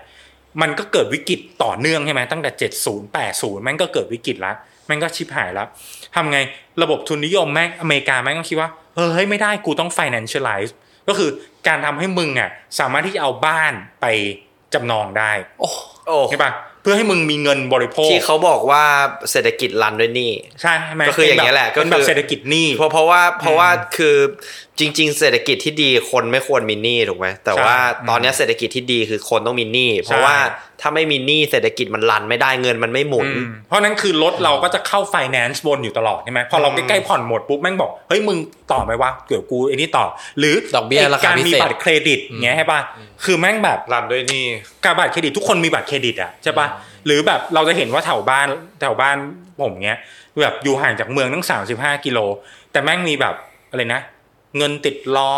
Speaker 2: มันก็เกิดวิกฤตต่อเนื่องใช่ไหมตั้งแต่ 70 80แม่งก็เกิดวิกฤตแล้ว แม่งก็ชิบหายแล้วทำไงระบบทุนนิยมแม่งอเมริกาแม่งก็คิดว่าเออเฮ้ยไม่ได้กูต้อง financialize ก็คือการทำให้มึงอะสามารถที่จะเอาบ้านไปจำนองได้
Speaker 1: โอ้
Speaker 4: โอ้
Speaker 2: ใช่ปะเพื่อให้มึงมีเงินบริโภค
Speaker 4: ที่เขาบอกว่าเศรษฐกิจรันด้วยหนี่
Speaker 2: ใช่ไหม
Speaker 4: ก็คืออย่างเงี้ยแหละก็
Speaker 2: เป็นแบบ
Speaker 4: คือ
Speaker 2: เศรษฐกิจหนี้
Speaker 4: เพราะเพราะว่าเพราะว่าคือจริง ๆ เศรษฐกิจที่ดีคนไม่ควรมีหนี้ถูกไหมแต่ว่า
Speaker 2: ใช่
Speaker 4: ตอนเนี้ยเศรษฐกิจที่ดีคือคนต้องมีหนี้เพราะว่าถ้าไม่มีหนี้เศรษฐกิจมันรันไม่ได้เงินมันไม่หมุน
Speaker 2: อืมเพราะนั้นคือรถเราก็จะเข้าไฟแนนซ์วนอยู่ตลอดใช่ไหมพอเราใกล้ๆผ่อนหมดปุ๊บแม่งบอกเฮ้ยมึงต่อไหมวะเกี่ยวกูไอ้นี่ต่อ หรือ
Speaker 1: ดอกเบี้ยราคา
Speaker 2: การ
Speaker 1: พิ
Speaker 2: มี
Speaker 1: เศษ
Speaker 2: บัตรเครดิตเงี้ยใช่ป่ะคือแม่งแบบ
Speaker 3: รันด้วยนี่
Speaker 2: การบัตรเครดิตทุกคนมีบัตรเครดิตอะใช่ป่ะหรือแบบเราจะเห็นว่าแถวบ้านแถวบ้านผมเงี้ยแบบอยู่ห่างจากเมืองตั้งสามสิบห้ากิโลแต่แม่งมีแบบอะไรนะ เงินติดล้อ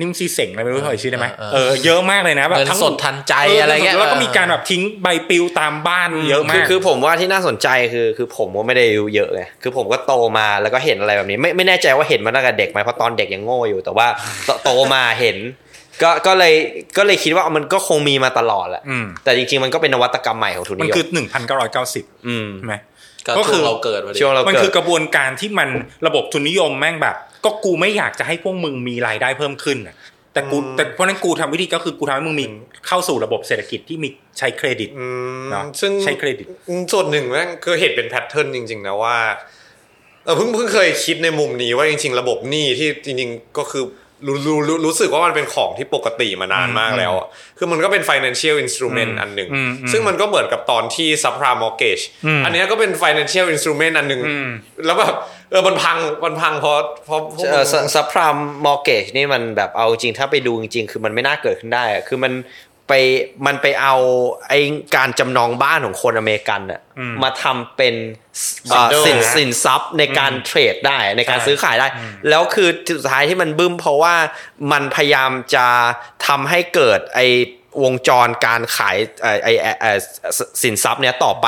Speaker 2: นิ่มซีเสงอะไรไม่รู้เท่าไหร่ชื่อได้ไหม
Speaker 1: เออ
Speaker 2: เออเยอะมากเลยนะแบบ
Speaker 1: เงิน
Speaker 2: ทั้ง
Speaker 1: สดทันใจ
Speaker 2: เอะ
Speaker 1: ไรเงี้ย
Speaker 2: แล้วก็มีการแบบทิ้งใบปลิวตามบ้านเยอะ
Speaker 4: คื
Speaker 2: มา
Speaker 4: อกคือผมว่าที่น่าสนใจคือคือผมก็ไม่ได้อายุเยอะไงคือผมก็โตมาแล้วก็เห็นอะไรแบบนี้ ไม่ไม่แน่ใจว่าเห็นมาตั้งแต่เด็กไหมเพราะตอนเด็กยังโง่อยู่ แต่ว่าโตโตมาเห็นก็ก็เลยก็เลยคิดว่ามันก็คงมีมาตลอดแหละ
Speaker 2: อืม
Speaker 4: แต่จริงๆมันก็เป็นนวัตกรรมใหม่ของทุน
Speaker 2: มัน
Speaker 4: นิย
Speaker 2: คือ
Speaker 4: ม
Speaker 2: หนึ่งพันเก้าร้อยเก้าสิบ
Speaker 4: อืม
Speaker 2: ใช่ไหม
Speaker 1: ก็
Speaker 2: ก็คื
Speaker 1: คือ
Speaker 2: อ
Speaker 1: เราเกิดมาดิ
Speaker 4: ช่วงเรา
Speaker 2: มัน
Speaker 4: เกิ
Speaker 2: คื
Speaker 4: ด
Speaker 2: อกระบวนการที่มันระบบทุนนิยมแม่งแบบ ก็กูไม่อยากจะให้พวกมึงมีรายได้เพิ่มขึ้นน่ะแต่กูแต่เพราะฉะนั้นกูทำวิธีก็คือกูทำให้มึงมีเข้าสู่ระบบเศรษฐกิจที่มีใช้เครดิต
Speaker 3: อืม
Speaker 2: เนอะ
Speaker 3: ซึ่ง
Speaker 2: ใช้เครดิต
Speaker 3: ส่วนหนึ่งแม่งคือเห็นเป็นแพทเทิร์นจริง ๆ นะว่าเออเพิ่งเพิ่งเคยคิดในมุมนี้ว่าจริง ๆ ระบบหนี้ที่จริง ๆ ก็คือ รู้รู้รู้รู้สึกว่ามันเป็นของที่ปกติมานานมากแล้วอะคือมันก็เป็น financial instrument
Speaker 2: อืม
Speaker 3: อันหนึ่ง
Speaker 2: อืมอืม
Speaker 3: ซึ่งมันก็เหมือนกับตอนที่ subprime mortgage
Speaker 2: อืม
Speaker 3: อันเนี้ยก็เป็น financial instrument อันหนึ่ง
Speaker 2: อืม
Speaker 3: แล้วแบบเออมันพังมันพังเพราะเพราะพวกมึง
Speaker 4: ซับพรามมอร์เกจนี่มันแบบเอาจริงถ้าไปดูจริงๆ คือมันไม่น่าเกิดขึ้นได้อะคือมัน ไปมันไปเอาไอการจำนองบ้านของคนอเมริกันอะ
Speaker 2: อืม
Speaker 4: มาทำเป็นเอ่อ
Speaker 3: Bundle
Speaker 4: สิน
Speaker 3: นะ
Speaker 4: สินทรัพย์ในการเทรดได้ในการ
Speaker 2: ใช่
Speaker 4: ซื้อขายได้ แล้วคือสุดท้ายที่มันบึ้มเพราะว่ามันพยายามจะทำให้เกิดไอวงจรการขายไอไอไอ้ไอสินทรัพย์เนี้ยต่อไป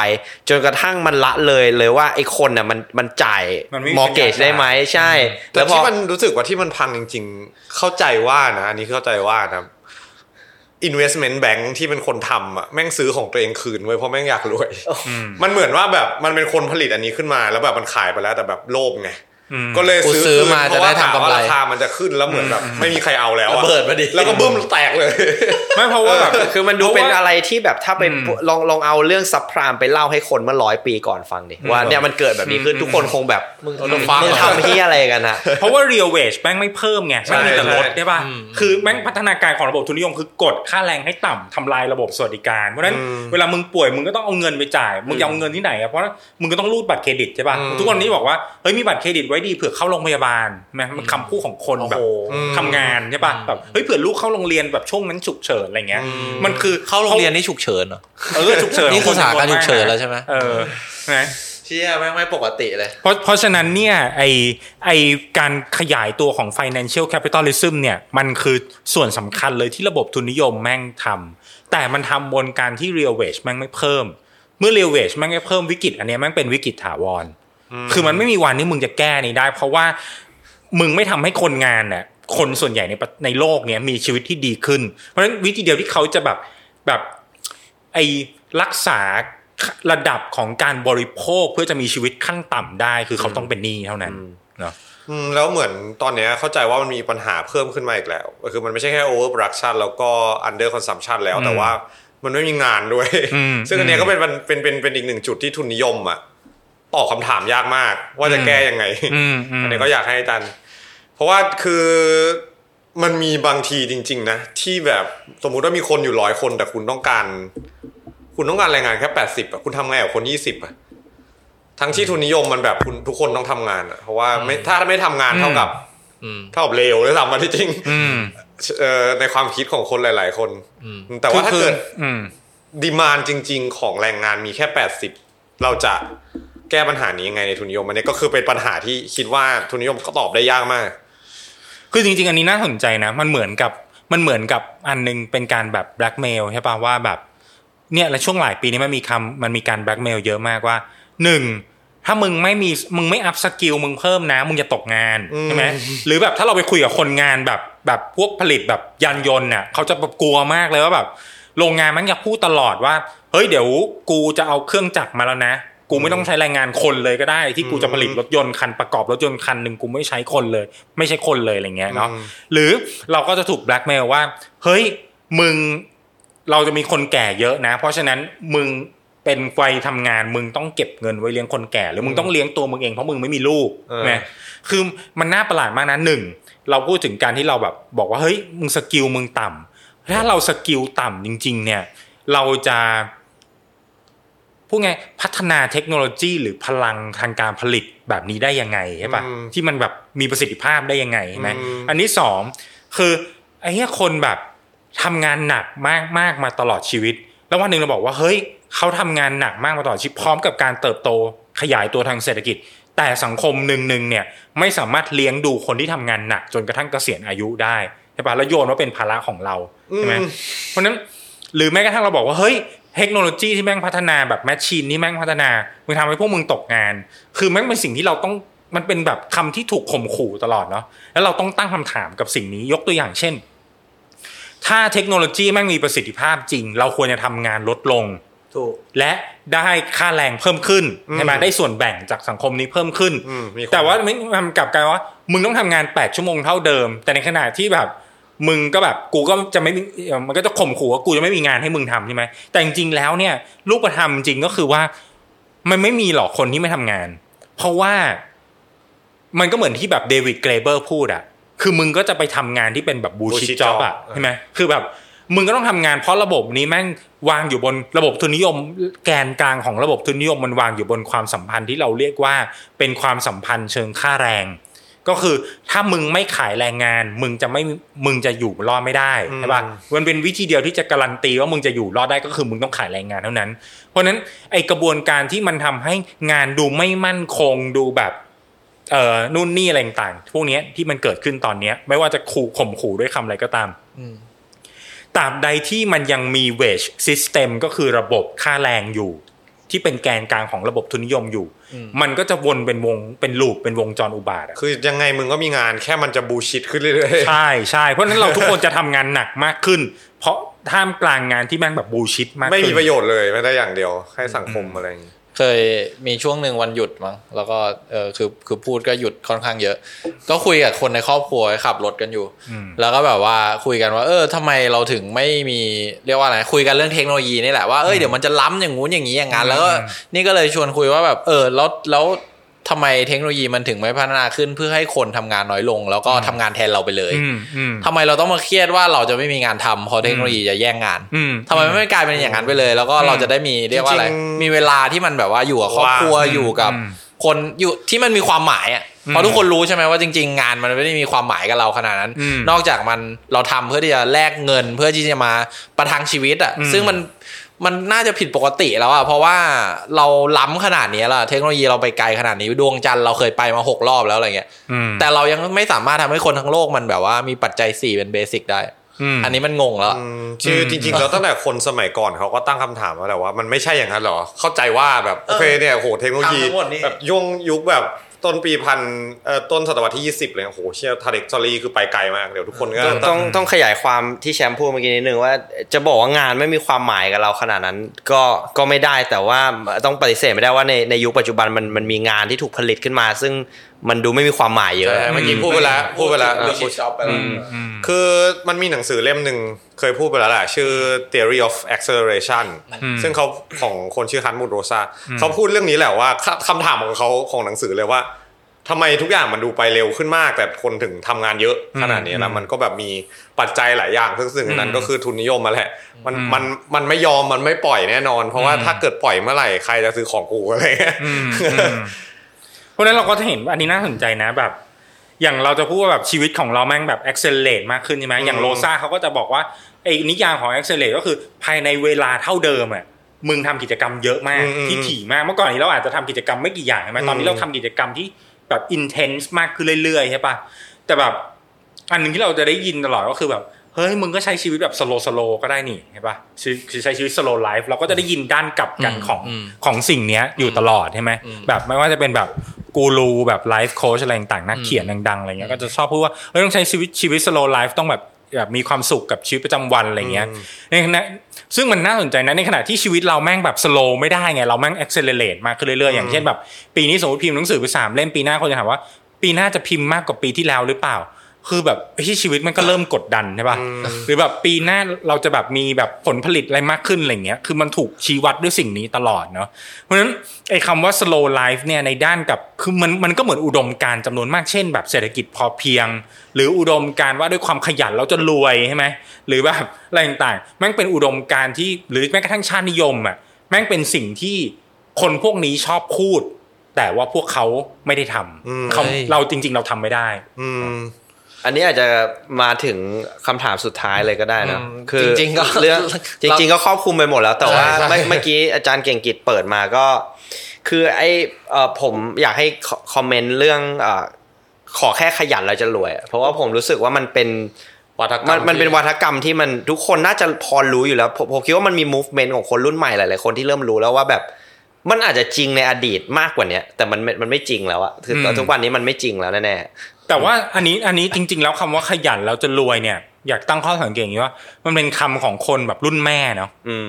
Speaker 4: จนกระทั่งมันละเลยเลยว่าไอคนน่ะมันมันจ่าย
Speaker 2: มันไม่มี
Speaker 4: มอร์เกจ
Speaker 2: ปัญญา
Speaker 4: ได้ไหมใช่
Speaker 3: แต่
Speaker 4: แล้วพอ
Speaker 3: ที่มันรู้สึกว่าที่มันพังจริง ๆ เข้าใจว่านะอันนี้เข้าใจว่านะ investment bank ที่เป็นคนทำอะแม่งซื้อของตัวเองคืนไว้ยเพราะแม่งอยากรวย มันเหมือนว่าแบบมันเป็นคนผลิตอันนี้ขึ้นมา แล้วแบบมันขายไปแล้วแต่แบบโลภไง
Speaker 2: อืม
Speaker 3: ก็เลย
Speaker 1: กู
Speaker 3: ซื้อ
Speaker 1: ซื้อ
Speaker 3: คืน
Speaker 1: มา
Speaker 3: เพ
Speaker 1: จะ
Speaker 3: ราะ
Speaker 1: ได้
Speaker 3: ว่า
Speaker 1: ทำ
Speaker 3: ถาม
Speaker 1: กำ
Speaker 3: ว่า
Speaker 1: ไร
Speaker 3: ราคามันจะขึ้นแล้วเหมือนแบบไม่มีใครเอาแล้วอะ
Speaker 1: ระเบิดมาดิ
Speaker 3: แล้วก็บึ้มแตกเลย
Speaker 2: ไม่เพราะว่าแบบ
Speaker 4: คือมันดูเป็นอะไรที่แบบถ้าไป
Speaker 2: อืม
Speaker 4: ลองลองเอาเรื่องซับพรามไปเล่าให้คนเมื่อร้อยปีก่อนฟังดิว่าเนี่ยมันเกิดแบบนี้ขึ้น
Speaker 2: อืม
Speaker 4: ทุกคนคงแบบมึง
Speaker 1: อืม
Speaker 4: มึงมึงทำที่อะไรกันอะ
Speaker 2: เพราะว่า real wage แม่งไม่เพิ่มไงแม่งมีแต่ลด
Speaker 3: ใช่
Speaker 2: ใช่ป่ะ
Speaker 1: อืม
Speaker 2: คือแม่งพัฒนาการของระบบทุนนิยมคือกดค่าแรงให้ต่ำทำลายระบบสวัสดิการเพราะฉะนั้น
Speaker 3: อืม
Speaker 2: เวลามึงป่วยมึงก็ต้องเอาเงินไปจ่ายมึงจะเอาเงินที่ไหนอะเพราะมึงก็ต้องรูดบัตรเครดิตใช่ป่ะ
Speaker 3: อืม
Speaker 2: ทุกวันนี้บอกว่าเฮ้ยมีบัตรเครดิตไว้ดีเผื่อเข้าโรงพยาบาลใช่ไหมมันคำพูดของคนแบบ
Speaker 1: โอ้โห
Speaker 2: ทำงานใช่ป่ะแบบเฮ้ยเผื่อลูกเข้าโรงเรียนแบบช่วงนั้นฉุกเฉินอะไรเงี้ย มันคือ
Speaker 1: เข้าโรงเรียนนี่ฉุกเฉินเหรอ
Speaker 2: เออฉุกเฉิน
Speaker 1: นี่คือสถานการณ์ฉุกเฉินแล้วใช่ไหม
Speaker 2: เออนะ
Speaker 1: เชี่ยแม่งไม่ปกติเลย
Speaker 2: เพราะเพราะฉะนั้นเนี่ยไอไอการขยายตัวของ financial capitalism เนี่ยมันคือส่วนสำคัญเลยที่ระบบทุนนิยมแม่งทำแต่มันทำบนการที่ real wage แม่งไม่เพิ่ม เมื่อ real wage แม่งไม่เพิ่มวิกฤตอันเนี้ยแม่งเป็นวิกฤตถาวร คือมันไม่มีวันที่มึงจะแก้นี้ได้ เพราะว่ามึงไม่ทำให้คนงานเนี่ยคนส่วนใหญ่ในประในโลกเนี้ยมีชีวิตที่ดีขึ้น เพราะฉะนั้นวิธีเดียวที่เขาจะแบบแบบไอรักษาระดับของการบริโภคเพื่อจะมีชีวิตขั้นต่ำได้ คือเขาต้องเป็นหนี้เท่านั้นเนาะ
Speaker 3: อืมแล้วเหมือนตอนเนี้ยเข้าใจว่ามันมีปัญหาเพิ่มขึ้นมาอีกแล้วคือมันไม่ใช่แค่ over production แล้วก็ under consumption แล้วแต่ว่ามันไม่มีงานด้วย
Speaker 2: อืม
Speaker 3: ซึ่งอันเนี้ยก็เป็นเป็นเป็นเป็นเป็นอีกหนึ่งจุดที่ทุนนิยมอะ ตอบคำถามยากมาก ว่าจะแก้ยังไง
Speaker 2: อืมอืม
Speaker 3: อันนี้ก็อยากให้อาจารย์เพราะว่าคือมันมีบางทีจริง ๆ นะ ที่แบบสมมุติว่ามีคนอยู่ร้อยคน แต่คุณต้องการ คุณต้องการแรงงานแค่แปดสิบอะคุณทำไงกับคนยี่สิบอะทั้งที่ทุนนิยมมันแบบคุณทุกคนต้องทำงานอะเพราะว่าไม่ถ้าไม่ทำงานเท่ากับ
Speaker 1: อืม
Speaker 3: เท่ากับเลวเลยซ้ำมาที่จริง
Speaker 2: อืม
Speaker 3: เอ่อในความคิดของคนหลาย ๆ คน
Speaker 1: อืม
Speaker 3: แต่ว่าถ้าเกิด
Speaker 2: อืม
Speaker 3: ดีมานจริง ๆ ของแรงงานมีแค่แปดสิบเราจะ แก้ปัญหานี้ยังไงในทุนนิยมอันนี้ก็คือเป็นปัญหาที่คิดว่าทุนนิยมก็ตอบได้ยากมาก
Speaker 2: คือจริง ๆ อันนี้น่าสนใจนะ มันเหมือนกับมันเหมือนกับอันหนึ่งเป็นการแบบแบล็กเมลใช่ป่ะว่าแบบเนี่ยและช่วงหลายปีนี้มันมีคำมันมีการแบล็กเมลเยอะมากว่าหนึ่งถ้ามึงไม่มีมึงไม่ upskill มึงเพิ่มนะ มึงจะตกงานใช่ไหมหรือแบบถ้าเราไปคุยกับคนงานแบบแบบพวกผลิตแบบยานยนต์น่ะเขาจะแบบกลัวมากเลยว่าแบบโรงงานมันจะพูดตลอดว่า เฮ้ยเดี๋ยวกูจะเอาเครื่องจักรมาแล้วนะ กูไม่ต้องใช้แรงงานคนเลยก็ได้ ที่กูจะผลิตรถยนต์คันประกอบรถยนต์คันหนึ่งกูไม่ใช้คนเลย ไม่ใช่คนเลยอะไรเงี้ยเนาะ
Speaker 3: อืม
Speaker 2: หรือเราก็จะถูกแบล็กเมลว่า เฮ้ยมึงเราจะมีคนแก่เยอะนะ เพราะฉะนั้นมึงเป็นวัยทำงานมึงต้องเก็บเงินไว้เลี้ยงคนแก่ หรือมึงต้องเลี้ยงตัวมึงเองเพราะมึงไม่มีลูก
Speaker 3: เออ
Speaker 2: ใช่ไหมคือมันน่าประหลาดมากนะหนึ่งเราพูดถึงการที่เราแบบ บอกว่าเฮ้ยมึง skill มึงต่ำถ้าเรา skill ต่ำจริง ๆ เนี่ย เราจะ พูดไงพัฒนาเทคโนโลยี หรือพลังทางการผลิตแบบนี้ได้ยังไงใช่ปะ
Speaker 3: อืม
Speaker 2: ที่มันแบบมีประสิทธิภาพได้ยังไงใช่ไหม
Speaker 3: อืม
Speaker 2: อันที่สองคือไอ้เนี้ยคนแบบทำงานหนักมากมากมาตลอดชีวิต แล้ววันหนึ่งเราบอกว่าเฮ้ยเขาทำงานหนักมากมาตลอดชีวิตพร้อมกับการเติบโตขยายตัวทางเศรษฐกิจ แต่สังคมหนึ่งหนึ่งเนี่ยไม่สามารถเลี้ยงดูคนที่ทำงานหนักจนกระทั่งเกษียณอายุได้ใช่ปะแล้วโยนว่าเป็นภาระของเราใช่ไหม
Speaker 3: อืม
Speaker 2: เพราะฉะนั้นหรือแม้กระทั่งเราบอกว่าเฮ้ย เทคโนโลยีที่แม่งพัฒนาแบบแมชชีนที่แม่งพัฒนามึงทำให้พวกมึงตกงาน คือแม่งเป็นสิ่งที่เราต้องมันเป็นแบบคำที่ถูกข่มขู่ตลอดเนาะแล้วเราต้องตั้งคำถามกับสิ่งนี้ยกตัวอย่างเช่น ถ้าเทคโนโลยีแม่งมีประสิทธิภาพจริง เราควรจะทำงานลดลง
Speaker 4: ถูก
Speaker 2: และได้ค่าแรงเพิ่มขึ้น
Speaker 3: อืม
Speaker 2: ใช่ไหมได้ส่วนแบ่งจากสังคมนี้เพิ่มขึ้น
Speaker 3: อืมมีคน
Speaker 2: แต่ว่าไม่มันกลับกลายว่า มึงต้องทำงานแปดชั่วโมงเท่าเดิม แต่ในขณะที่แบบ มึงก็แบบกูก็จะไม่มีเอ่อมันก็จะข่มขู่ว่ากูจะไม่มีงานให้มึงทำใช่ไหมแต่จริงๆแล้วเนี่ยรูปธรรมจริงก็คือว่า มันไม่มีหรอกคนที่ไม่ทำงาน เพราะว่า มันก็เหมือนที่แบบเดวิดเกรเบอร์พูดอะคือมึงก็จะไปทำงานที่เป็นแบบบูชิ
Speaker 3: bullshit
Speaker 2: จ็อบอะ
Speaker 3: job
Speaker 2: ใช่ไหมคือแบบมึงก็ต้องทำงานเพราะระบบนี้แม่งวางอยู่บนระบบทุนนิยม แกนกลางของระบบทุนนิยมมันวางอยู่บนความสัมพันธ์ที่เราเรียกว่าเป็นความสัมพันธ์เชิงค่าแรง ก็คือถ้ามึงไม่ขายแรงงาน มึงจะไม่มึงจะอยู่รอดไม่ได้ใช่ป่ะมันเป็นวิธีเดียวที่จะการันตีว่ามึงจะอยู่รอดได้ก็คือมึงต้องขายแรงงานเท่านั้น เพราะฉะนั้นไอกระบวนการที่มันทำให้งานดูไม่มั่นคงดูแบบเอ่อนู่นนี่อะไรต่างๆพวกเนี้ยที่มันเกิดขึ้นตอนเนี้ย ไม่ว่าจะขู่ข่มขู่ด้วยคำอะไรก็ตามตราบใดที่มันยังมี wage system ก็คือระบบค่าแรงอยู่ ที่เป็นแกนกลางของระบบทุนนิยมอยู่ มันก็จะวนเป็นวงเป็นลูปเป็นวงจรอุบาทอะ
Speaker 3: คือยังไงมึงก็มีงานแค่มันจะบูชิดขึ้นเรื่อย
Speaker 2: ใช่ใช่เพราะฉะนั้นเราทุกคนจะทำงานหนักมากขึ้น เพราะท่ามกลางงานที่แม่งแบบบูชิดมาก
Speaker 3: ๆไม่
Speaker 2: ขึ้
Speaker 3: มี
Speaker 2: น
Speaker 3: ประโยชน์เลยแม้แต่อย่างเดียวให้สังคมอะไรอย่างงี้
Speaker 1: เคยมีช่วงหนึ่งวันหยุดมั้งแล้วก็เออคือคือพูดก็หยุดค่อนข้างเยอะ ก็คุยกับคนในครอบครัวขับรถกันอยู่ แล้วก็แบบว่าคุยกันว่า เออทำไมเราถึงไม่มีเรียกว่าอะไรคุยกันเรื่องเทคโนโลยีนี่แหละว่าเอ้ยเดี๋ยวมันจะล้ำอย่างงู้นอย่างนี้อย่างนั้นแล้วก็นี่ก็เลยชวนคุยว่าแบบเออแล้วแล้ว ทำไมเทคโนโลยีมันถึงไม่พัฒนาขึ้นเพื่อให้คนทำงานน้อยลง แล้วก็ทำงานแทนเราไปเลย
Speaker 2: อืมอืม
Speaker 1: ทำไมเราต้องมาเครียดว่าเราจะไม่มีงานทำเพราะเทคโนโลยีจะแย่งงาน
Speaker 2: อืม
Speaker 1: ทำไมไม่กลายเป็นอย่างนั้นไปเลย แล้วก็เราจะได้มีเรียกว่าอะไร
Speaker 3: จริงๆ
Speaker 1: มีเวลาที่มันแบบว่าอยู่กับครอบครัว
Speaker 3: ว่าง
Speaker 1: อยู่กับ
Speaker 2: อืม
Speaker 1: คนอยู่ที่มันมีความหมายอะเพราะทุกคนรู้ใช่ไหมว่าจริง ๆ งานมันไม่ได้มีความหมายกับเราขนาดนั้น
Speaker 2: อืม
Speaker 1: นอกจากมันเราทำเพื่อที่จะแลกเงินเพื่อที่จะมาประทังชีวิตอะ
Speaker 2: อืม
Speaker 1: ซึ่งมัน มันน่าจะผิดปกติแล้วอะเพราะว่าเราล้ำขนาดนี้แล้วเทคโนโลยีเราไปไกลขนาดนี้ดวงจันทร์เราเคยไปมาหกรอบแล้วอะไรเงี้ย
Speaker 2: อืม
Speaker 1: แต่เรายังไม่สามารถทำให้คนทั้งโลกมันแบบว่ามีปัจจัยสี่เป็นเบสิกได้
Speaker 2: อืม
Speaker 1: อันนี้มันงงแล้ว
Speaker 3: อืมชื่อจริงๆแล้วตั้งแต่คนสมัยก่อนเขาก็ตั้งคำถามมาแหละว่ามันไม่ใช่อย่างนั้นหรอ เข้าใจว่าแบบโอเคเนี่ยโหเทคโนโลยี
Speaker 1: ทำทั้งหมดนี่
Speaker 3: แบบย่วงยุคแบบ ต้นปีพันเอ่อต้นศตวรรษที่ 20 เลยโอ้โหเชี่ยทาเด็ก sorry คือไปไกลมาก เดี๋ยวทุกคนก็
Speaker 4: ต้องต้องต้องขยายความที่แชมป์พูดเมื่อกี้นิดนึงว่าจะบอกว่างานไม่มีความหมายกับเราขนาดนั้น ก็ก็ไม่ได้แต่ว่าต้องปฏิเสธไม่ได้ว่าในในยุคปัจจุบันมันมันมีงานที่ถูกผลิตขึ้นมา ซึ่งมันดูไม่มีความหมายเยอะ
Speaker 3: ใช่เมื่อกี้พูดไปแล้วพูดไปแล้ว
Speaker 1: bullshit job ไปแล้ว
Speaker 3: คือมันมีหนังสือเล่มหนึ่ง เคยพูดไปแล้วแหละชื่อ theory of acceleration ซึ่งเขาของคนชื่อฮาร์ตมุท โรซาเขาพูดเรื่องนี้แหละว่าคคำถามของเขาของหนังสือเลยว่าทำไมทุกอย่างมันดูไปเร็วขึ้นมาก แต่คนถึงทำงานเยอะขนาดนี้แล้วมันก็แบบมีปัจจัยหลายอย่างซึ่งซึ่งอันนั้นก็คือทุนนิยมมาแหละมันมันมันไม่ยอมมันไม่ปล่อยแน่นอน เพราะว่าถ้าเกิดปล่อยเมื่อไหร่ใครจะซื้อของกูอะไรเงี้ย
Speaker 2: อืมอืมเพราะฉะนั้นเราก็จะเห็นว่าอันนี้น่าสนใจนะแบบ อย่างเราจะพูดว่าแบบชีวิตของเราแม่งแบบ accelerate มากขึ้นใช่ไหมอย่างโลซ่าเขาก็จะบอกว่าไอ้นิยามของ accelerate ก็คือภายในเวลาเท่าเดิมอะมึงทำกิจกรรมเยอะมาก
Speaker 3: อืมอืม
Speaker 2: ที่ถี่มากเมื่อก่อนนี้เราอาจจะทำกิจกรรมไม่กี่อย่างใช่ไหมตอนนี้เราทำกิจกรรมที่แบบ intense มากขึ้นเรื่อยๆใช่ปะแต่แบบอันหนึ่งที่เราจะได้ยินตลอดก็คือแบบ เฮ้ยมึงก็ใช้ชีวิตแบบ slow slow ก็ได้นี่ใช่ปะคือคือใช้ชีวิต slow life เราก็จะได้ยินด้านกลับกัน
Speaker 1: อืม
Speaker 2: ของ
Speaker 1: อืม
Speaker 2: ของสิ่งเนี้ยอยู่ตลอดใช่ไหม
Speaker 1: อืม
Speaker 2: แบบไม่ว่าจะเป็นแบบกูรูแบบ life coach อะไรต่างๆนักเขียนดังๆอะไรเงี้ยก็จะชอบพูดว่าเฮ้ยต้องใช้ชีวิตชีวิต slow life ต้องแบบแบบมีความสุขกับชีวิตประจำวันอะไรเงี้ยในขณะซึ่งมันน่าสนใจนะในขณะที่ชีวิตเราแม่งแบบสโลไม่ได้ไงเราแม่ง accelerate มากขึ้นเรื่อยๆอย่างเช่นแบบปีนี้สมมติพิมพ์หนังสือไปสามเล่มปีหน้าคนจะถามว่า ปีหน้าจะพิมพ์มากกว่าปีที่แล้วหรือเปล่า คือแบบที่ชีวิตมันก็เริ่มกดดันใช่ป่ะหรือแบบปีหน้าเราจะแบบมีแบบผลผลิตอะไรมากขึ้นอะไรเงี้ยคือมันถูกชี้วัดด้วยสิ่งนี้ตลอดเนาะเพราะฉะนั้นไอ้คำว่า slow life เนี่ยในด้านกับคือมันมันก็เหมือนอุดมการณ์จำนวนมากเช่น แบบเศรษฐกิจพอเพียง หรืออุดมการณ์ว่าด้วยความขยันเราจะรวยใช่ไหมหรือแบบอะไรต่างๆแม่งเป็นอุดมการณ์ที่หรือแม้กระทั่งชาตินิยมอะแม่งเป็นสิ่งที่คนพวกนี้ชอบพูด แต่ว่าพวกเขาไม่ได้ทำเขา
Speaker 1: เฮ้ย
Speaker 2: เราจริง ๆ เราทำไม่ได้
Speaker 3: อืม
Speaker 4: อันนี้อาจจะมาถึงคำถามสุดท้ายเลยก็ได้นะ
Speaker 1: อืม
Speaker 4: คือ
Speaker 1: จริงๆก็
Speaker 4: เรื่องจริง ๆ ก็ครอบคลุมไปหมดแล้ว แต่ว่า
Speaker 1: ใช่ใช่
Speaker 4: เมื่อเมื่อกี้อาจารย์เก่งกิจเปิดมาก็ คือไอเอ่อผมอยากให้คอคอมเมนต์เรื่องเอ่อขอแค่ขยันเราจะรวย เพราะว่าผมรู้สึกว่ามันเป็น
Speaker 3: วัฒกรรม
Speaker 4: มันมันเป็น
Speaker 3: ที่
Speaker 4: วัฒกรรมที่มันทุกคนน่าจะพอรู้อยู่แล้วผมผมคิดว่ามันมี movement ของคนรุ่นใหม่หลายๆคนที่เริ่มรู้แล้วว่าแบบมันอาจจะจริงในอดีตมากกว่าเนี้ยแต่มันมันมันไม่จริงแล้วอะคืออ
Speaker 2: ม
Speaker 4: ทุกวันนี้มันไม่จริงแล้วแน่
Speaker 2: แต่ว่าอันนี้อันนี้จริง ๆ แล้วคำว่าขยันแล้วจะรวยเนี่ย อยากตั้งข้อสังเกตอย่างนี้ว่า มันเป็นคำของคนแบบรุ่นแม่เนาะ
Speaker 4: ๆอืม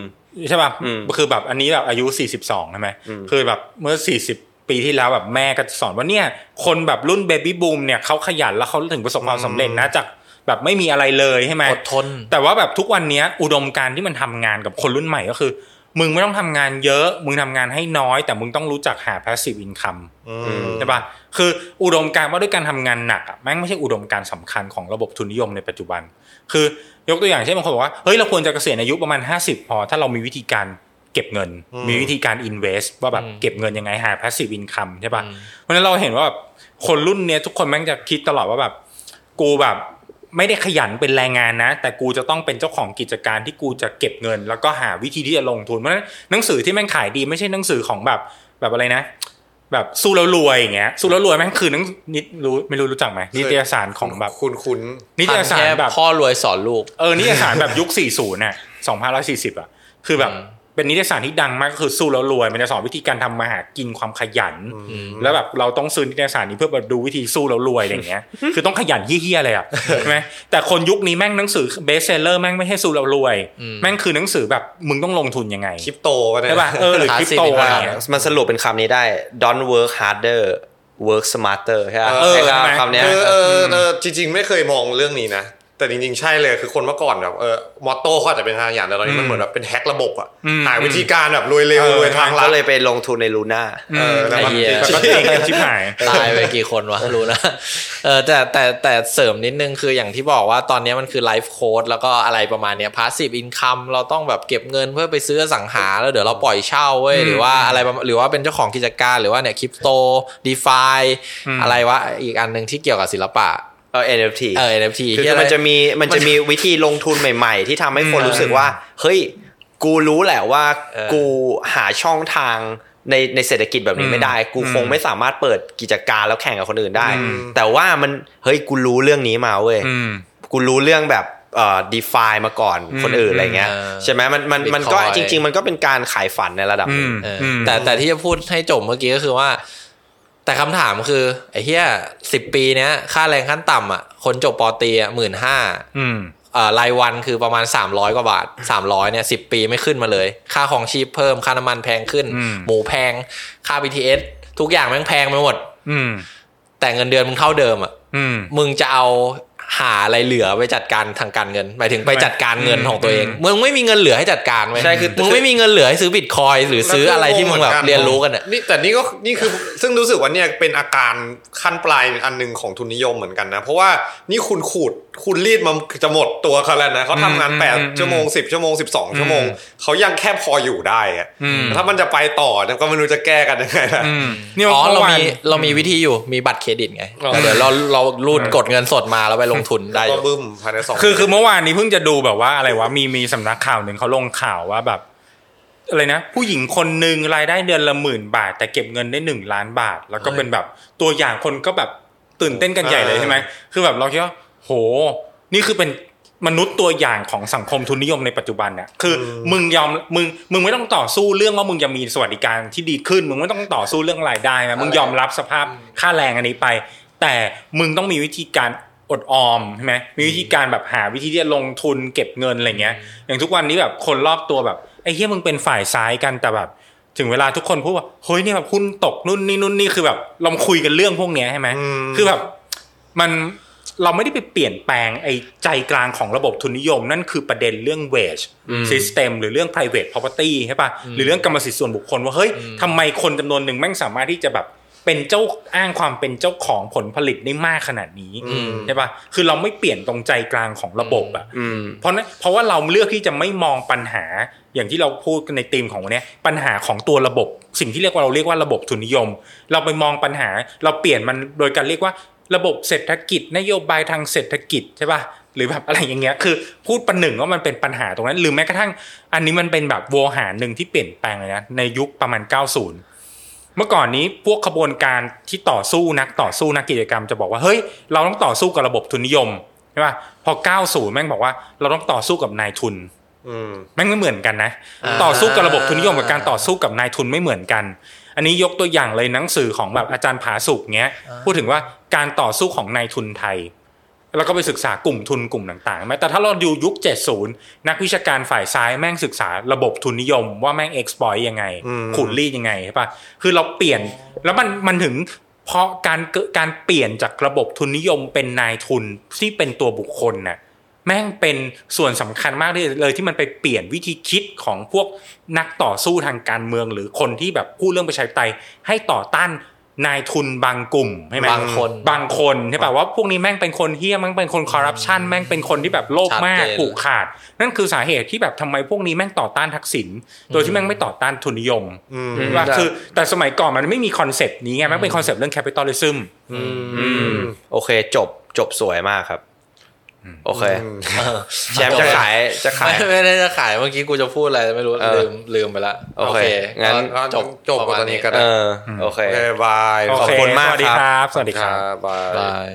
Speaker 2: ใช่ป่ะ
Speaker 4: อืม
Speaker 2: คือแบบอันนี้แบบอายุ42ใช่ไหม
Speaker 4: อืม
Speaker 2: คือแบบเมื่อ40ปีที่แล้วแบบแม่ก็สอนว่าเนี่ย คนแบบรุ่นเบบี้บูมเนี่ยเขาขยันแล้วเขาถึงประสบความสำเร็จนะจากแบบไม่มีอะไรเลยใช่ไหม
Speaker 1: อดทน
Speaker 2: แต่ว่าแบบทุกวันเนี้ยอุดมการณ์ที่มันทำงานกับคนรุ่นใหม่ก็คือ มึงไม่ต้องทำงานเยอะ มึงทำงานให้น้อย แต่มึงต้องรู้จักหา passive income
Speaker 3: อืม
Speaker 2: ใช่ปะคืออุดมการณ์ว่าด้วยการทำงานหนักอะแม่งไม่ใช่อุดมการณ์สำคัญของระบบทุนนิยมในปัจจุบัน คือยกตัวอย่างเช่นบางคนบอกว่าเฮ้ยเราควรจะเกษียณอายุประมาณ 50 พอ ถ้าเรามีวิธีการเก็บเงิน มีวิธีการ invest ว่าแบบ
Speaker 1: อืม
Speaker 2: เก็บเงินยังไงหา passive income ใช่ปะ
Speaker 1: อืม
Speaker 2: เพราะฉะนั้นเราเห็นว่าแบบคนรุ่นเนี้ยทุกคนแม่งจะคิดตลอดว่าแบบกูแบบ ไม่ได้ขยันเป็นแรงงานนะ แต่กูจะต้องเป็นเจ้าของกิจการที่กูจะเก็บเงิน แล้วก็หาวิธีที่จะลงทุนเพราะฉะนั้นหนังสือที่แม่งขายดีไม่ใช่หนังสือของแบบแบบอะไรนะ แบบสู้แล้วรวยอย่างเงี้ยสู้แล้วรวยแม่งคือหนังนิดรู้ไม่รู้รู้จักไหมนิตยสารของแบบ
Speaker 3: คุณคุณ
Speaker 2: นิตยสาร
Speaker 1: แค่
Speaker 2: แบบ
Speaker 1: พ่อรวยสอนลูก
Speaker 2: เออนิตยสารแบบยุค40น่ะ2540อะคือแบบ
Speaker 1: อืม
Speaker 2: เป็นนิตยสารที่ดังมากก็คือสู้แล้วรวย มันจะสอนวิธีการทำมาหากินความขยัน แล้วแบบเราต้องซื้อนิตยสารนี้เพื่อแบบดูวิธีสู้แล้วรวยอะไรอย่างเงี้ย คือต้องขยันเหี้ยๆเลยอะใช่ไหมแต่คนยุคนี้แม่งหนังสือ best seller แม่งไม่ใช่สู้แล้วรวย แม่งคือหนังสือแบบมึงต้องลงทุนยังไง
Speaker 3: คริปโตก็ได้
Speaker 2: ใช่ป่ะเออหรือคริปโตอะไรอย่างเงี้ย
Speaker 4: มันสรุปเป็นคำนี้ได้ don't work harder work smarter ใช่ไหม
Speaker 2: เออ
Speaker 4: ใช่
Speaker 2: ใช่ไหม
Speaker 4: คำเนี้ย
Speaker 3: เออเออเออจริงๆ ไม่เคยมองเรื่องนี้นะ แต่จริงๆ ใช่เลยคือคนเมื่อก่อนแบบเออ motto เขาอาจจะเป็นทางอย่างแต่ตอนนี้มันเหมือนแบบเป็น hack ระบบอะ
Speaker 2: อืม
Speaker 3: หาวิธีการแบบรวยเร็ว
Speaker 2: เออ
Speaker 3: รวยทางลัดก็
Speaker 4: เลยไปลงทุนในลูน่า
Speaker 3: เออแล้วมัน
Speaker 1: ไอ้เหี้ย
Speaker 2: แล้วก็เจ๊งกันชิบหาย
Speaker 1: ตายไปกี่คนวะรู้นะเออแต่แต่แต่เสริมนิดนึงคืออย่างที่บอกว่าตอนนี้มันคือ life coach แล้วก็อะไรประมาณเนี้ย passive income เราต้องแบบเก็บเงินเพื่อไปซื้ออสังหาแล้วเดี๋ยวเราปล่อยเช่าเว้ย
Speaker 2: อืม
Speaker 1: หรือว่าอะไรประมาณหรือว่าเป็นเจ้าของกิจการหรือว่าเนี่ยคริปโตดีฟา
Speaker 2: อืม
Speaker 1: อะไรวะอีกอันหนึ่งที่เกี่ยวกับศิลปะ
Speaker 4: เออ NFT
Speaker 1: เออ NFT
Speaker 4: คือ
Speaker 1: ที่อะไร
Speaker 4: มันจะมีมันจะมีวิธีลงทุนใหม่ ๆ ที่ทำให้คน
Speaker 2: อืม
Speaker 4: รู้สึกว่า เฮ้ย กูรู้แหละว่า
Speaker 1: เออ
Speaker 4: กูหาช่องทางในในเศรษฐกิจแบบนี้ไม่ได้ กู
Speaker 2: อืม
Speaker 4: คงไม่สามารถเปิดกิจการแล้วแข่งกับคนอื่นได้
Speaker 2: อืม
Speaker 4: แต่ว่ามันเฮ้ยกูรู้เรื่องนี้มาเว้ย
Speaker 2: อืม
Speaker 4: กูรู้เรื่องแบบเอ่อ DeFi มาก่อน
Speaker 2: อืม
Speaker 4: คนอื่นอะไรเงี้ย
Speaker 1: เออ
Speaker 4: ใช่ไหมมันมันมันก็
Speaker 1: Bitcoin
Speaker 4: จริง ๆ มันก็เป็นการขายฝันในระดับห
Speaker 2: อื
Speaker 4: นึ่ง
Speaker 2: ม
Speaker 1: เอออ
Speaker 2: ม
Speaker 1: แต่แต่ที่จะพูดให้จบเมื่อกี้ก็คือว่า แต่คำถามคือ ไอ้เหี้ยสิบปีเนี้ย ค่าแรงขั้นต่ำอะคนจบปอตรีอะหมื่นห้า
Speaker 2: อืม
Speaker 1: เอ่อรายวันคือประมาณ 300 กว่าบาท 300เนี่ยสิปีไม่ขึ้นมาเลย ค่าของชีพเพิ่มค่าน้ำมันแพงขึ้น
Speaker 2: อืม
Speaker 1: หมูแพง ค่า BTS ทุกอย่างแม่งแพงไปหมด
Speaker 2: อืม
Speaker 1: แต่เงินเดือนมึงเท่าเดิมอะ
Speaker 2: อืม
Speaker 1: มึงจะเอา หาอะไรเหลือไปจัดการทางการเงินหมายถึงไปจัดการเงินของตัวเอง
Speaker 2: อืม
Speaker 1: มึงไม่มีเงินเหลือให้จัดการไว้
Speaker 4: ใช่คือ
Speaker 1: มึงไม่มีเงินเหลือให้ซื้อบิตคอยหรือซื้ออะไรที่มึงแบบเรียนรู้กันอะ
Speaker 3: นี่แต่นี่ก็นี่คือซึ่งรู้สึกว่าเนี่ยเป็นอาการขั้นปลายอันหนึ่งของทุนนิยมเหมือนกันนะ เพราะว่านี่คุณขูดคุณรีดมันจะหมดตัวเขาแล้วนะเขาทำงาน
Speaker 2: อืม
Speaker 3: แปด
Speaker 2: อืม
Speaker 3: ชั่วโมงสิบชั่วโมงสิบสองชั่วโมงเขายังแค่พออยู่ได้อะ
Speaker 2: อืม
Speaker 3: ถ้ามันจะไปต่อเนี่ยก็ไม่รู้จะแก้กันยังไงนะ
Speaker 2: อืมนี่
Speaker 1: อ๋อ
Speaker 2: มื่
Speaker 1: เรา
Speaker 2: วาน
Speaker 1: มีเรามีวิธีอยู่มีบัตรเครดิตไง
Speaker 3: อ๋อ
Speaker 1: แต่เดี๋ยวเราเรารูดกดเงินสดมาแล้วไปลงทุนได้อ
Speaker 3: ก็
Speaker 1: ยู่
Speaker 3: บึ้มภายในสอง
Speaker 2: คือคือเมื่อวานนี้เพิ่งจะดูแบบว่าอะไรวะมีมีสำนักข่าวหนึ่งเขาลงข่าวว่าแบบอะไรนะผู้หญิงคนหนึ่งรายได้เดือนละหมื่นบาท แต่เก็บเงินได้หนึ่งล้านบาท แล้วก็เป็นแบบตัวอย่างคนก็แบบตื่นเต้นกันใหญ่เลยใช่ไหมคือแบบเราคิดว่าโห นี่คือเป็นมนุษย์ตัวอย่างของสังคมทุนนิยมในปัจจุบันเนี่ยคืออมึงยอมมึงมึงไม่ต้องต่อสู้เรื่องว่ามึงจะมีสวัสดิการที่ดีขึ้น มึงไม่ต้องต่อสู้เรื่องรายได้นะมึงยอมรับสภาพค่าแรงอันนี้ไป แต่มึงต้องมีวิธีการ อดออมใช่ไหมมีวิธีการแบบหาวิธีที่จะลงทุนเก็บเงินอะไรเงี้ย อย่างทุกวันนี้แบบคนรอบตัวแบบไอ้เหี้ยมึงเป็นฝ่ายซ้ายกันแต่แบบ ถึงเวลาทุกคนพูดว่าเฮ้ยเนี่ยแบบหุ้นตกนู่นนี่นู่นนี่คือแบบเรามาคุยกันเรื่องพวกเนี้ยใช่ไหม
Speaker 3: อืม
Speaker 2: คือแบบ มันเราไม่ได้ไปเปลี่ยนแปลงไอ้ใจกลางของระบบทุนนิยม นั่นคือประเด็นเรื่อง wage system หรือเรื่อง private property ใช่ปะหรือเรื่องกรรมสิทธิ์ส่วนบุคคลว่าเฮ้ยทำไมคนจำนวนหนึ่งแม่งสามารถที่จะแบบ เป็นเจ้าอ้างความเป็นเจ้าของผลผลิตได้มากขนาดนี้ใช่ปะคือเราไม่เปลี่ยนตรงใจกลางของระบบอะ
Speaker 4: อืม
Speaker 2: เพราะนั้นเพราะว่าเราเลือกที่จะไม่มองปัญหาอย่างที่เราพูดกันในธีมของวันเนี้ยปัญหาของตัวระบบ สิ่งที่เรียกว่าเราเรียกว่าระบบทุนนิยม เราไปมองปัญหา เราเปลี่ยนมันโดยการเรียกว่าระบบเศรษฐกิจ นโยบายทางเศรษฐกิจใช่ป่ะหรือแบบอะไรอย่างเงี้ยคือพูดประหนึ่งว่ามันเป็นปัญหาตรงนั้น หรือแม้กระทั่ง อันนี้มันเป็นแบบโวหารหนึ่งที่เปลี่ยนแปลงเลยนะในยุคประมาณ 90 เมื่อก่อนนี้พวกขบวนการที่ต่อสู้นักต่อสู้นักกิจกรรมจะบอกว่าเฮ้ยเราต้องต่อสู้กับระบบทุนนิยมใช่ป่ะพอ 90 แม่งบอกว่าเราต้องต่อสู้กับนายทุน
Speaker 3: อืม
Speaker 2: แม่งไม่เหมือนกันนะ
Speaker 1: อ่า
Speaker 2: ต่อสู้กับระบบทุนนิยมกับการต่อสู้กับนายทุนไม่เหมือนกัน อันนี้ยกตัวอย่างเลยหนังสือของแบบอาจารย์ผาสุกเงี้ย พูดถึงว่าการต่อสู้ของนายทุนไทย แล้วก็ไปศึกษากลุ่มทุนกลุ่มต่างๆไหมแต่ถ้าเราดูยุค 70 นักวิชาการฝ่ายซ้ายแม่งศึกษาระบบทุนนิยม ว่าแม่ง exploit ยังไง
Speaker 3: อืม
Speaker 2: ขูดรีดยังไงใช่ปะคือเราเปลี่ยนแล้วมันมันถึงเพราะการเกิดการเปลี่ยนจากระบบทุนนิยมเป็นนายทุนที่เป็นตัวบุคคลน่ะแม่งเป็นส่วนสำคัญมากเลยที่มันไปเปลี่ยนวิธีคิดของพวกนักต่อสู้ทางการเมือง หรือคนที่แบบพูดเรื่องประชาธิปไตยให้ต่อต้าน นายทุนบางกลุ่มใช่ไหม
Speaker 1: บางคน
Speaker 2: บางคนใช่ป่ะว่าพวกนี้แม่งเป็นคนเฮี้ยแม่งเป็นคนคอร์รัปชันแม่งเป็นคนที่แบบโลภมาก
Speaker 1: ชัดเจน
Speaker 2: ผูกขาด นั่นคือสาเหตุที่แบบทำไมพวกนี้แม่งต่อต้านทักษิณโดยที่แม่งไม่ต่อต้านทุนนิยม
Speaker 3: อืม
Speaker 2: ว่าคือแต่สมัยก่อนมันไม่มีคอนเซปต์นี้ไงแม่งเป็นคอนเซปต์เรื่อง capitalism อืม
Speaker 4: โอเคจบจบสวยมากครับ โอเค
Speaker 3: อืม
Speaker 4: แชมป์จะขายจะขาย
Speaker 1: ไม่ไม่ได้จะขายเมื่อกี้กูจะพูดอะไรไม่รู้
Speaker 4: เออ
Speaker 1: ลืมลืมไปละ
Speaker 4: โอเคงั้น
Speaker 1: ก็จบ
Speaker 3: จบ
Speaker 1: ประมาณ
Speaker 3: ตอนนี้
Speaker 1: นี้
Speaker 3: ก็ได้เอ
Speaker 4: อโอเค
Speaker 3: โอเค bye
Speaker 2: โอเค
Speaker 4: ขอบ
Speaker 2: คุ
Speaker 4: ณมาก
Speaker 2: สวัสดี
Speaker 4: ครับ
Speaker 2: ครับสวัสดีครับ
Speaker 1: bye bye